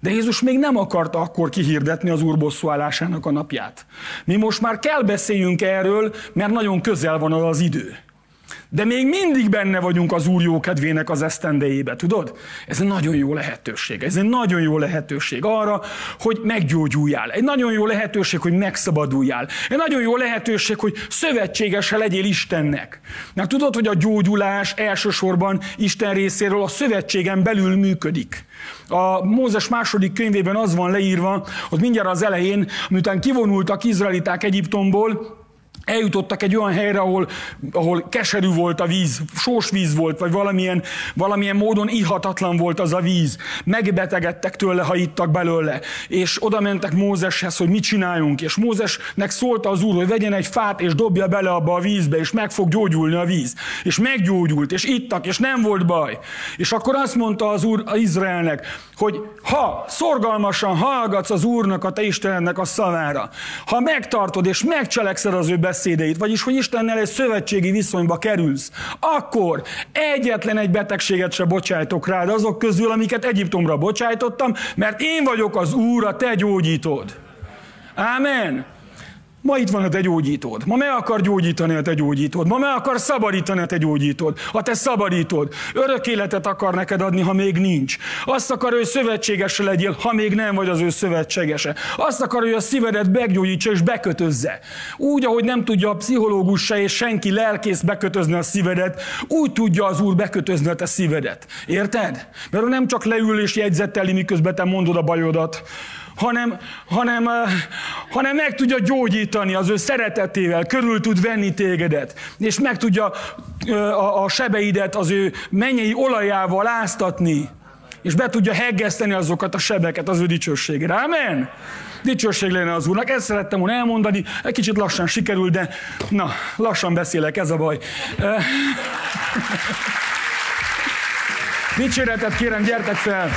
De Jézus még nem akarta akkor kihirdetni az Úr bosszúállásának a napját. Mi most már kell beszéljünk erről, mert nagyon közel van az az idő. De még mindig benne vagyunk az Úr jókedvének az esztendejébe, tudod? Ez egy nagyon jó lehetőség. Ez egy nagyon jó lehetőség arra, hogy meggyógyuljál. Egy nagyon jó lehetőség, hogy megszabaduljál. Egy nagyon jó lehetőség, hogy szövetségese legyél Istennek. Mert tudod, hogy a gyógyulás elsősorban Isten részéről a szövetségen belül működik. A Mózes második könyvében az van leírva, hogy mindjárt az elején, miután kivonultak izraeliták Egyiptomból, eljutottak egy olyan helyre, ahol, ahol keserű volt a víz, sós víz volt, vagy valamilyen, valamilyen módon ihatatlan volt az a víz. Megbetegedtek tőle, ha ittak belőle. És oda mentek Mózeshez, hogy mit csináljunk. És Mózesnek szólta az úr, hogy vegyen egy fát, és dobja bele abba a vízbe, és meg fog gyógyulni a víz. És meggyógyult, és ittak, és nem volt baj. És akkor azt mondta az úr Izraelnek, hogy ha szorgalmasan hallgatsz az úrnak, a te Istenednek a szavára, ha megtartod és megcselekszed az ő beszédeit, vagyis hogy Istennel egy szövetségi viszonyba kerülsz, akkor egyetlen egy betegséget se bocsájtok rád azok közül, amiket Egyiptomra bocsájtottam, mert én vagyok az Úr, a te gyógyítod. Ámen. Ma itt van a te gyógyítód. Ma meg akar gyógyítani a te gyógyítód. Ma meg akar szabadítani a te gyógyítód. A te szabadítod. Örök életet akar neked adni, ha még nincs. Azt akar, hogy szövetségese legyél, ha még nem vagy az ő szövetségese. Azt akar, hogy a szívedet meggyógyítsa és bekötözze. Úgy, ahogy nem tudja a pszichológus se és senki lelkész bekötözni a szívedet, úgy tudja az Úr bekötözni a te szívedet. Érted? Mert nem csak leül és jegyzetteli, miközben te mondod a bajodat, hanem, hanem, hanem meg tudja gyógyítani az ő szeretetével, körül tud venni tégedet, és meg tudja a, a sebeidet az ő mennyei olajával áztatni, és be tudja heggeszteni azokat a sebeket az ő dicsőségére. Amen? Dicsőség lenne az Úrnak. Ezt szerettem volna elmondani. Egy kicsit lassan sikerült, de na, lassan beszélek, ez a baj. Dicséretet kérem, gyertek fel!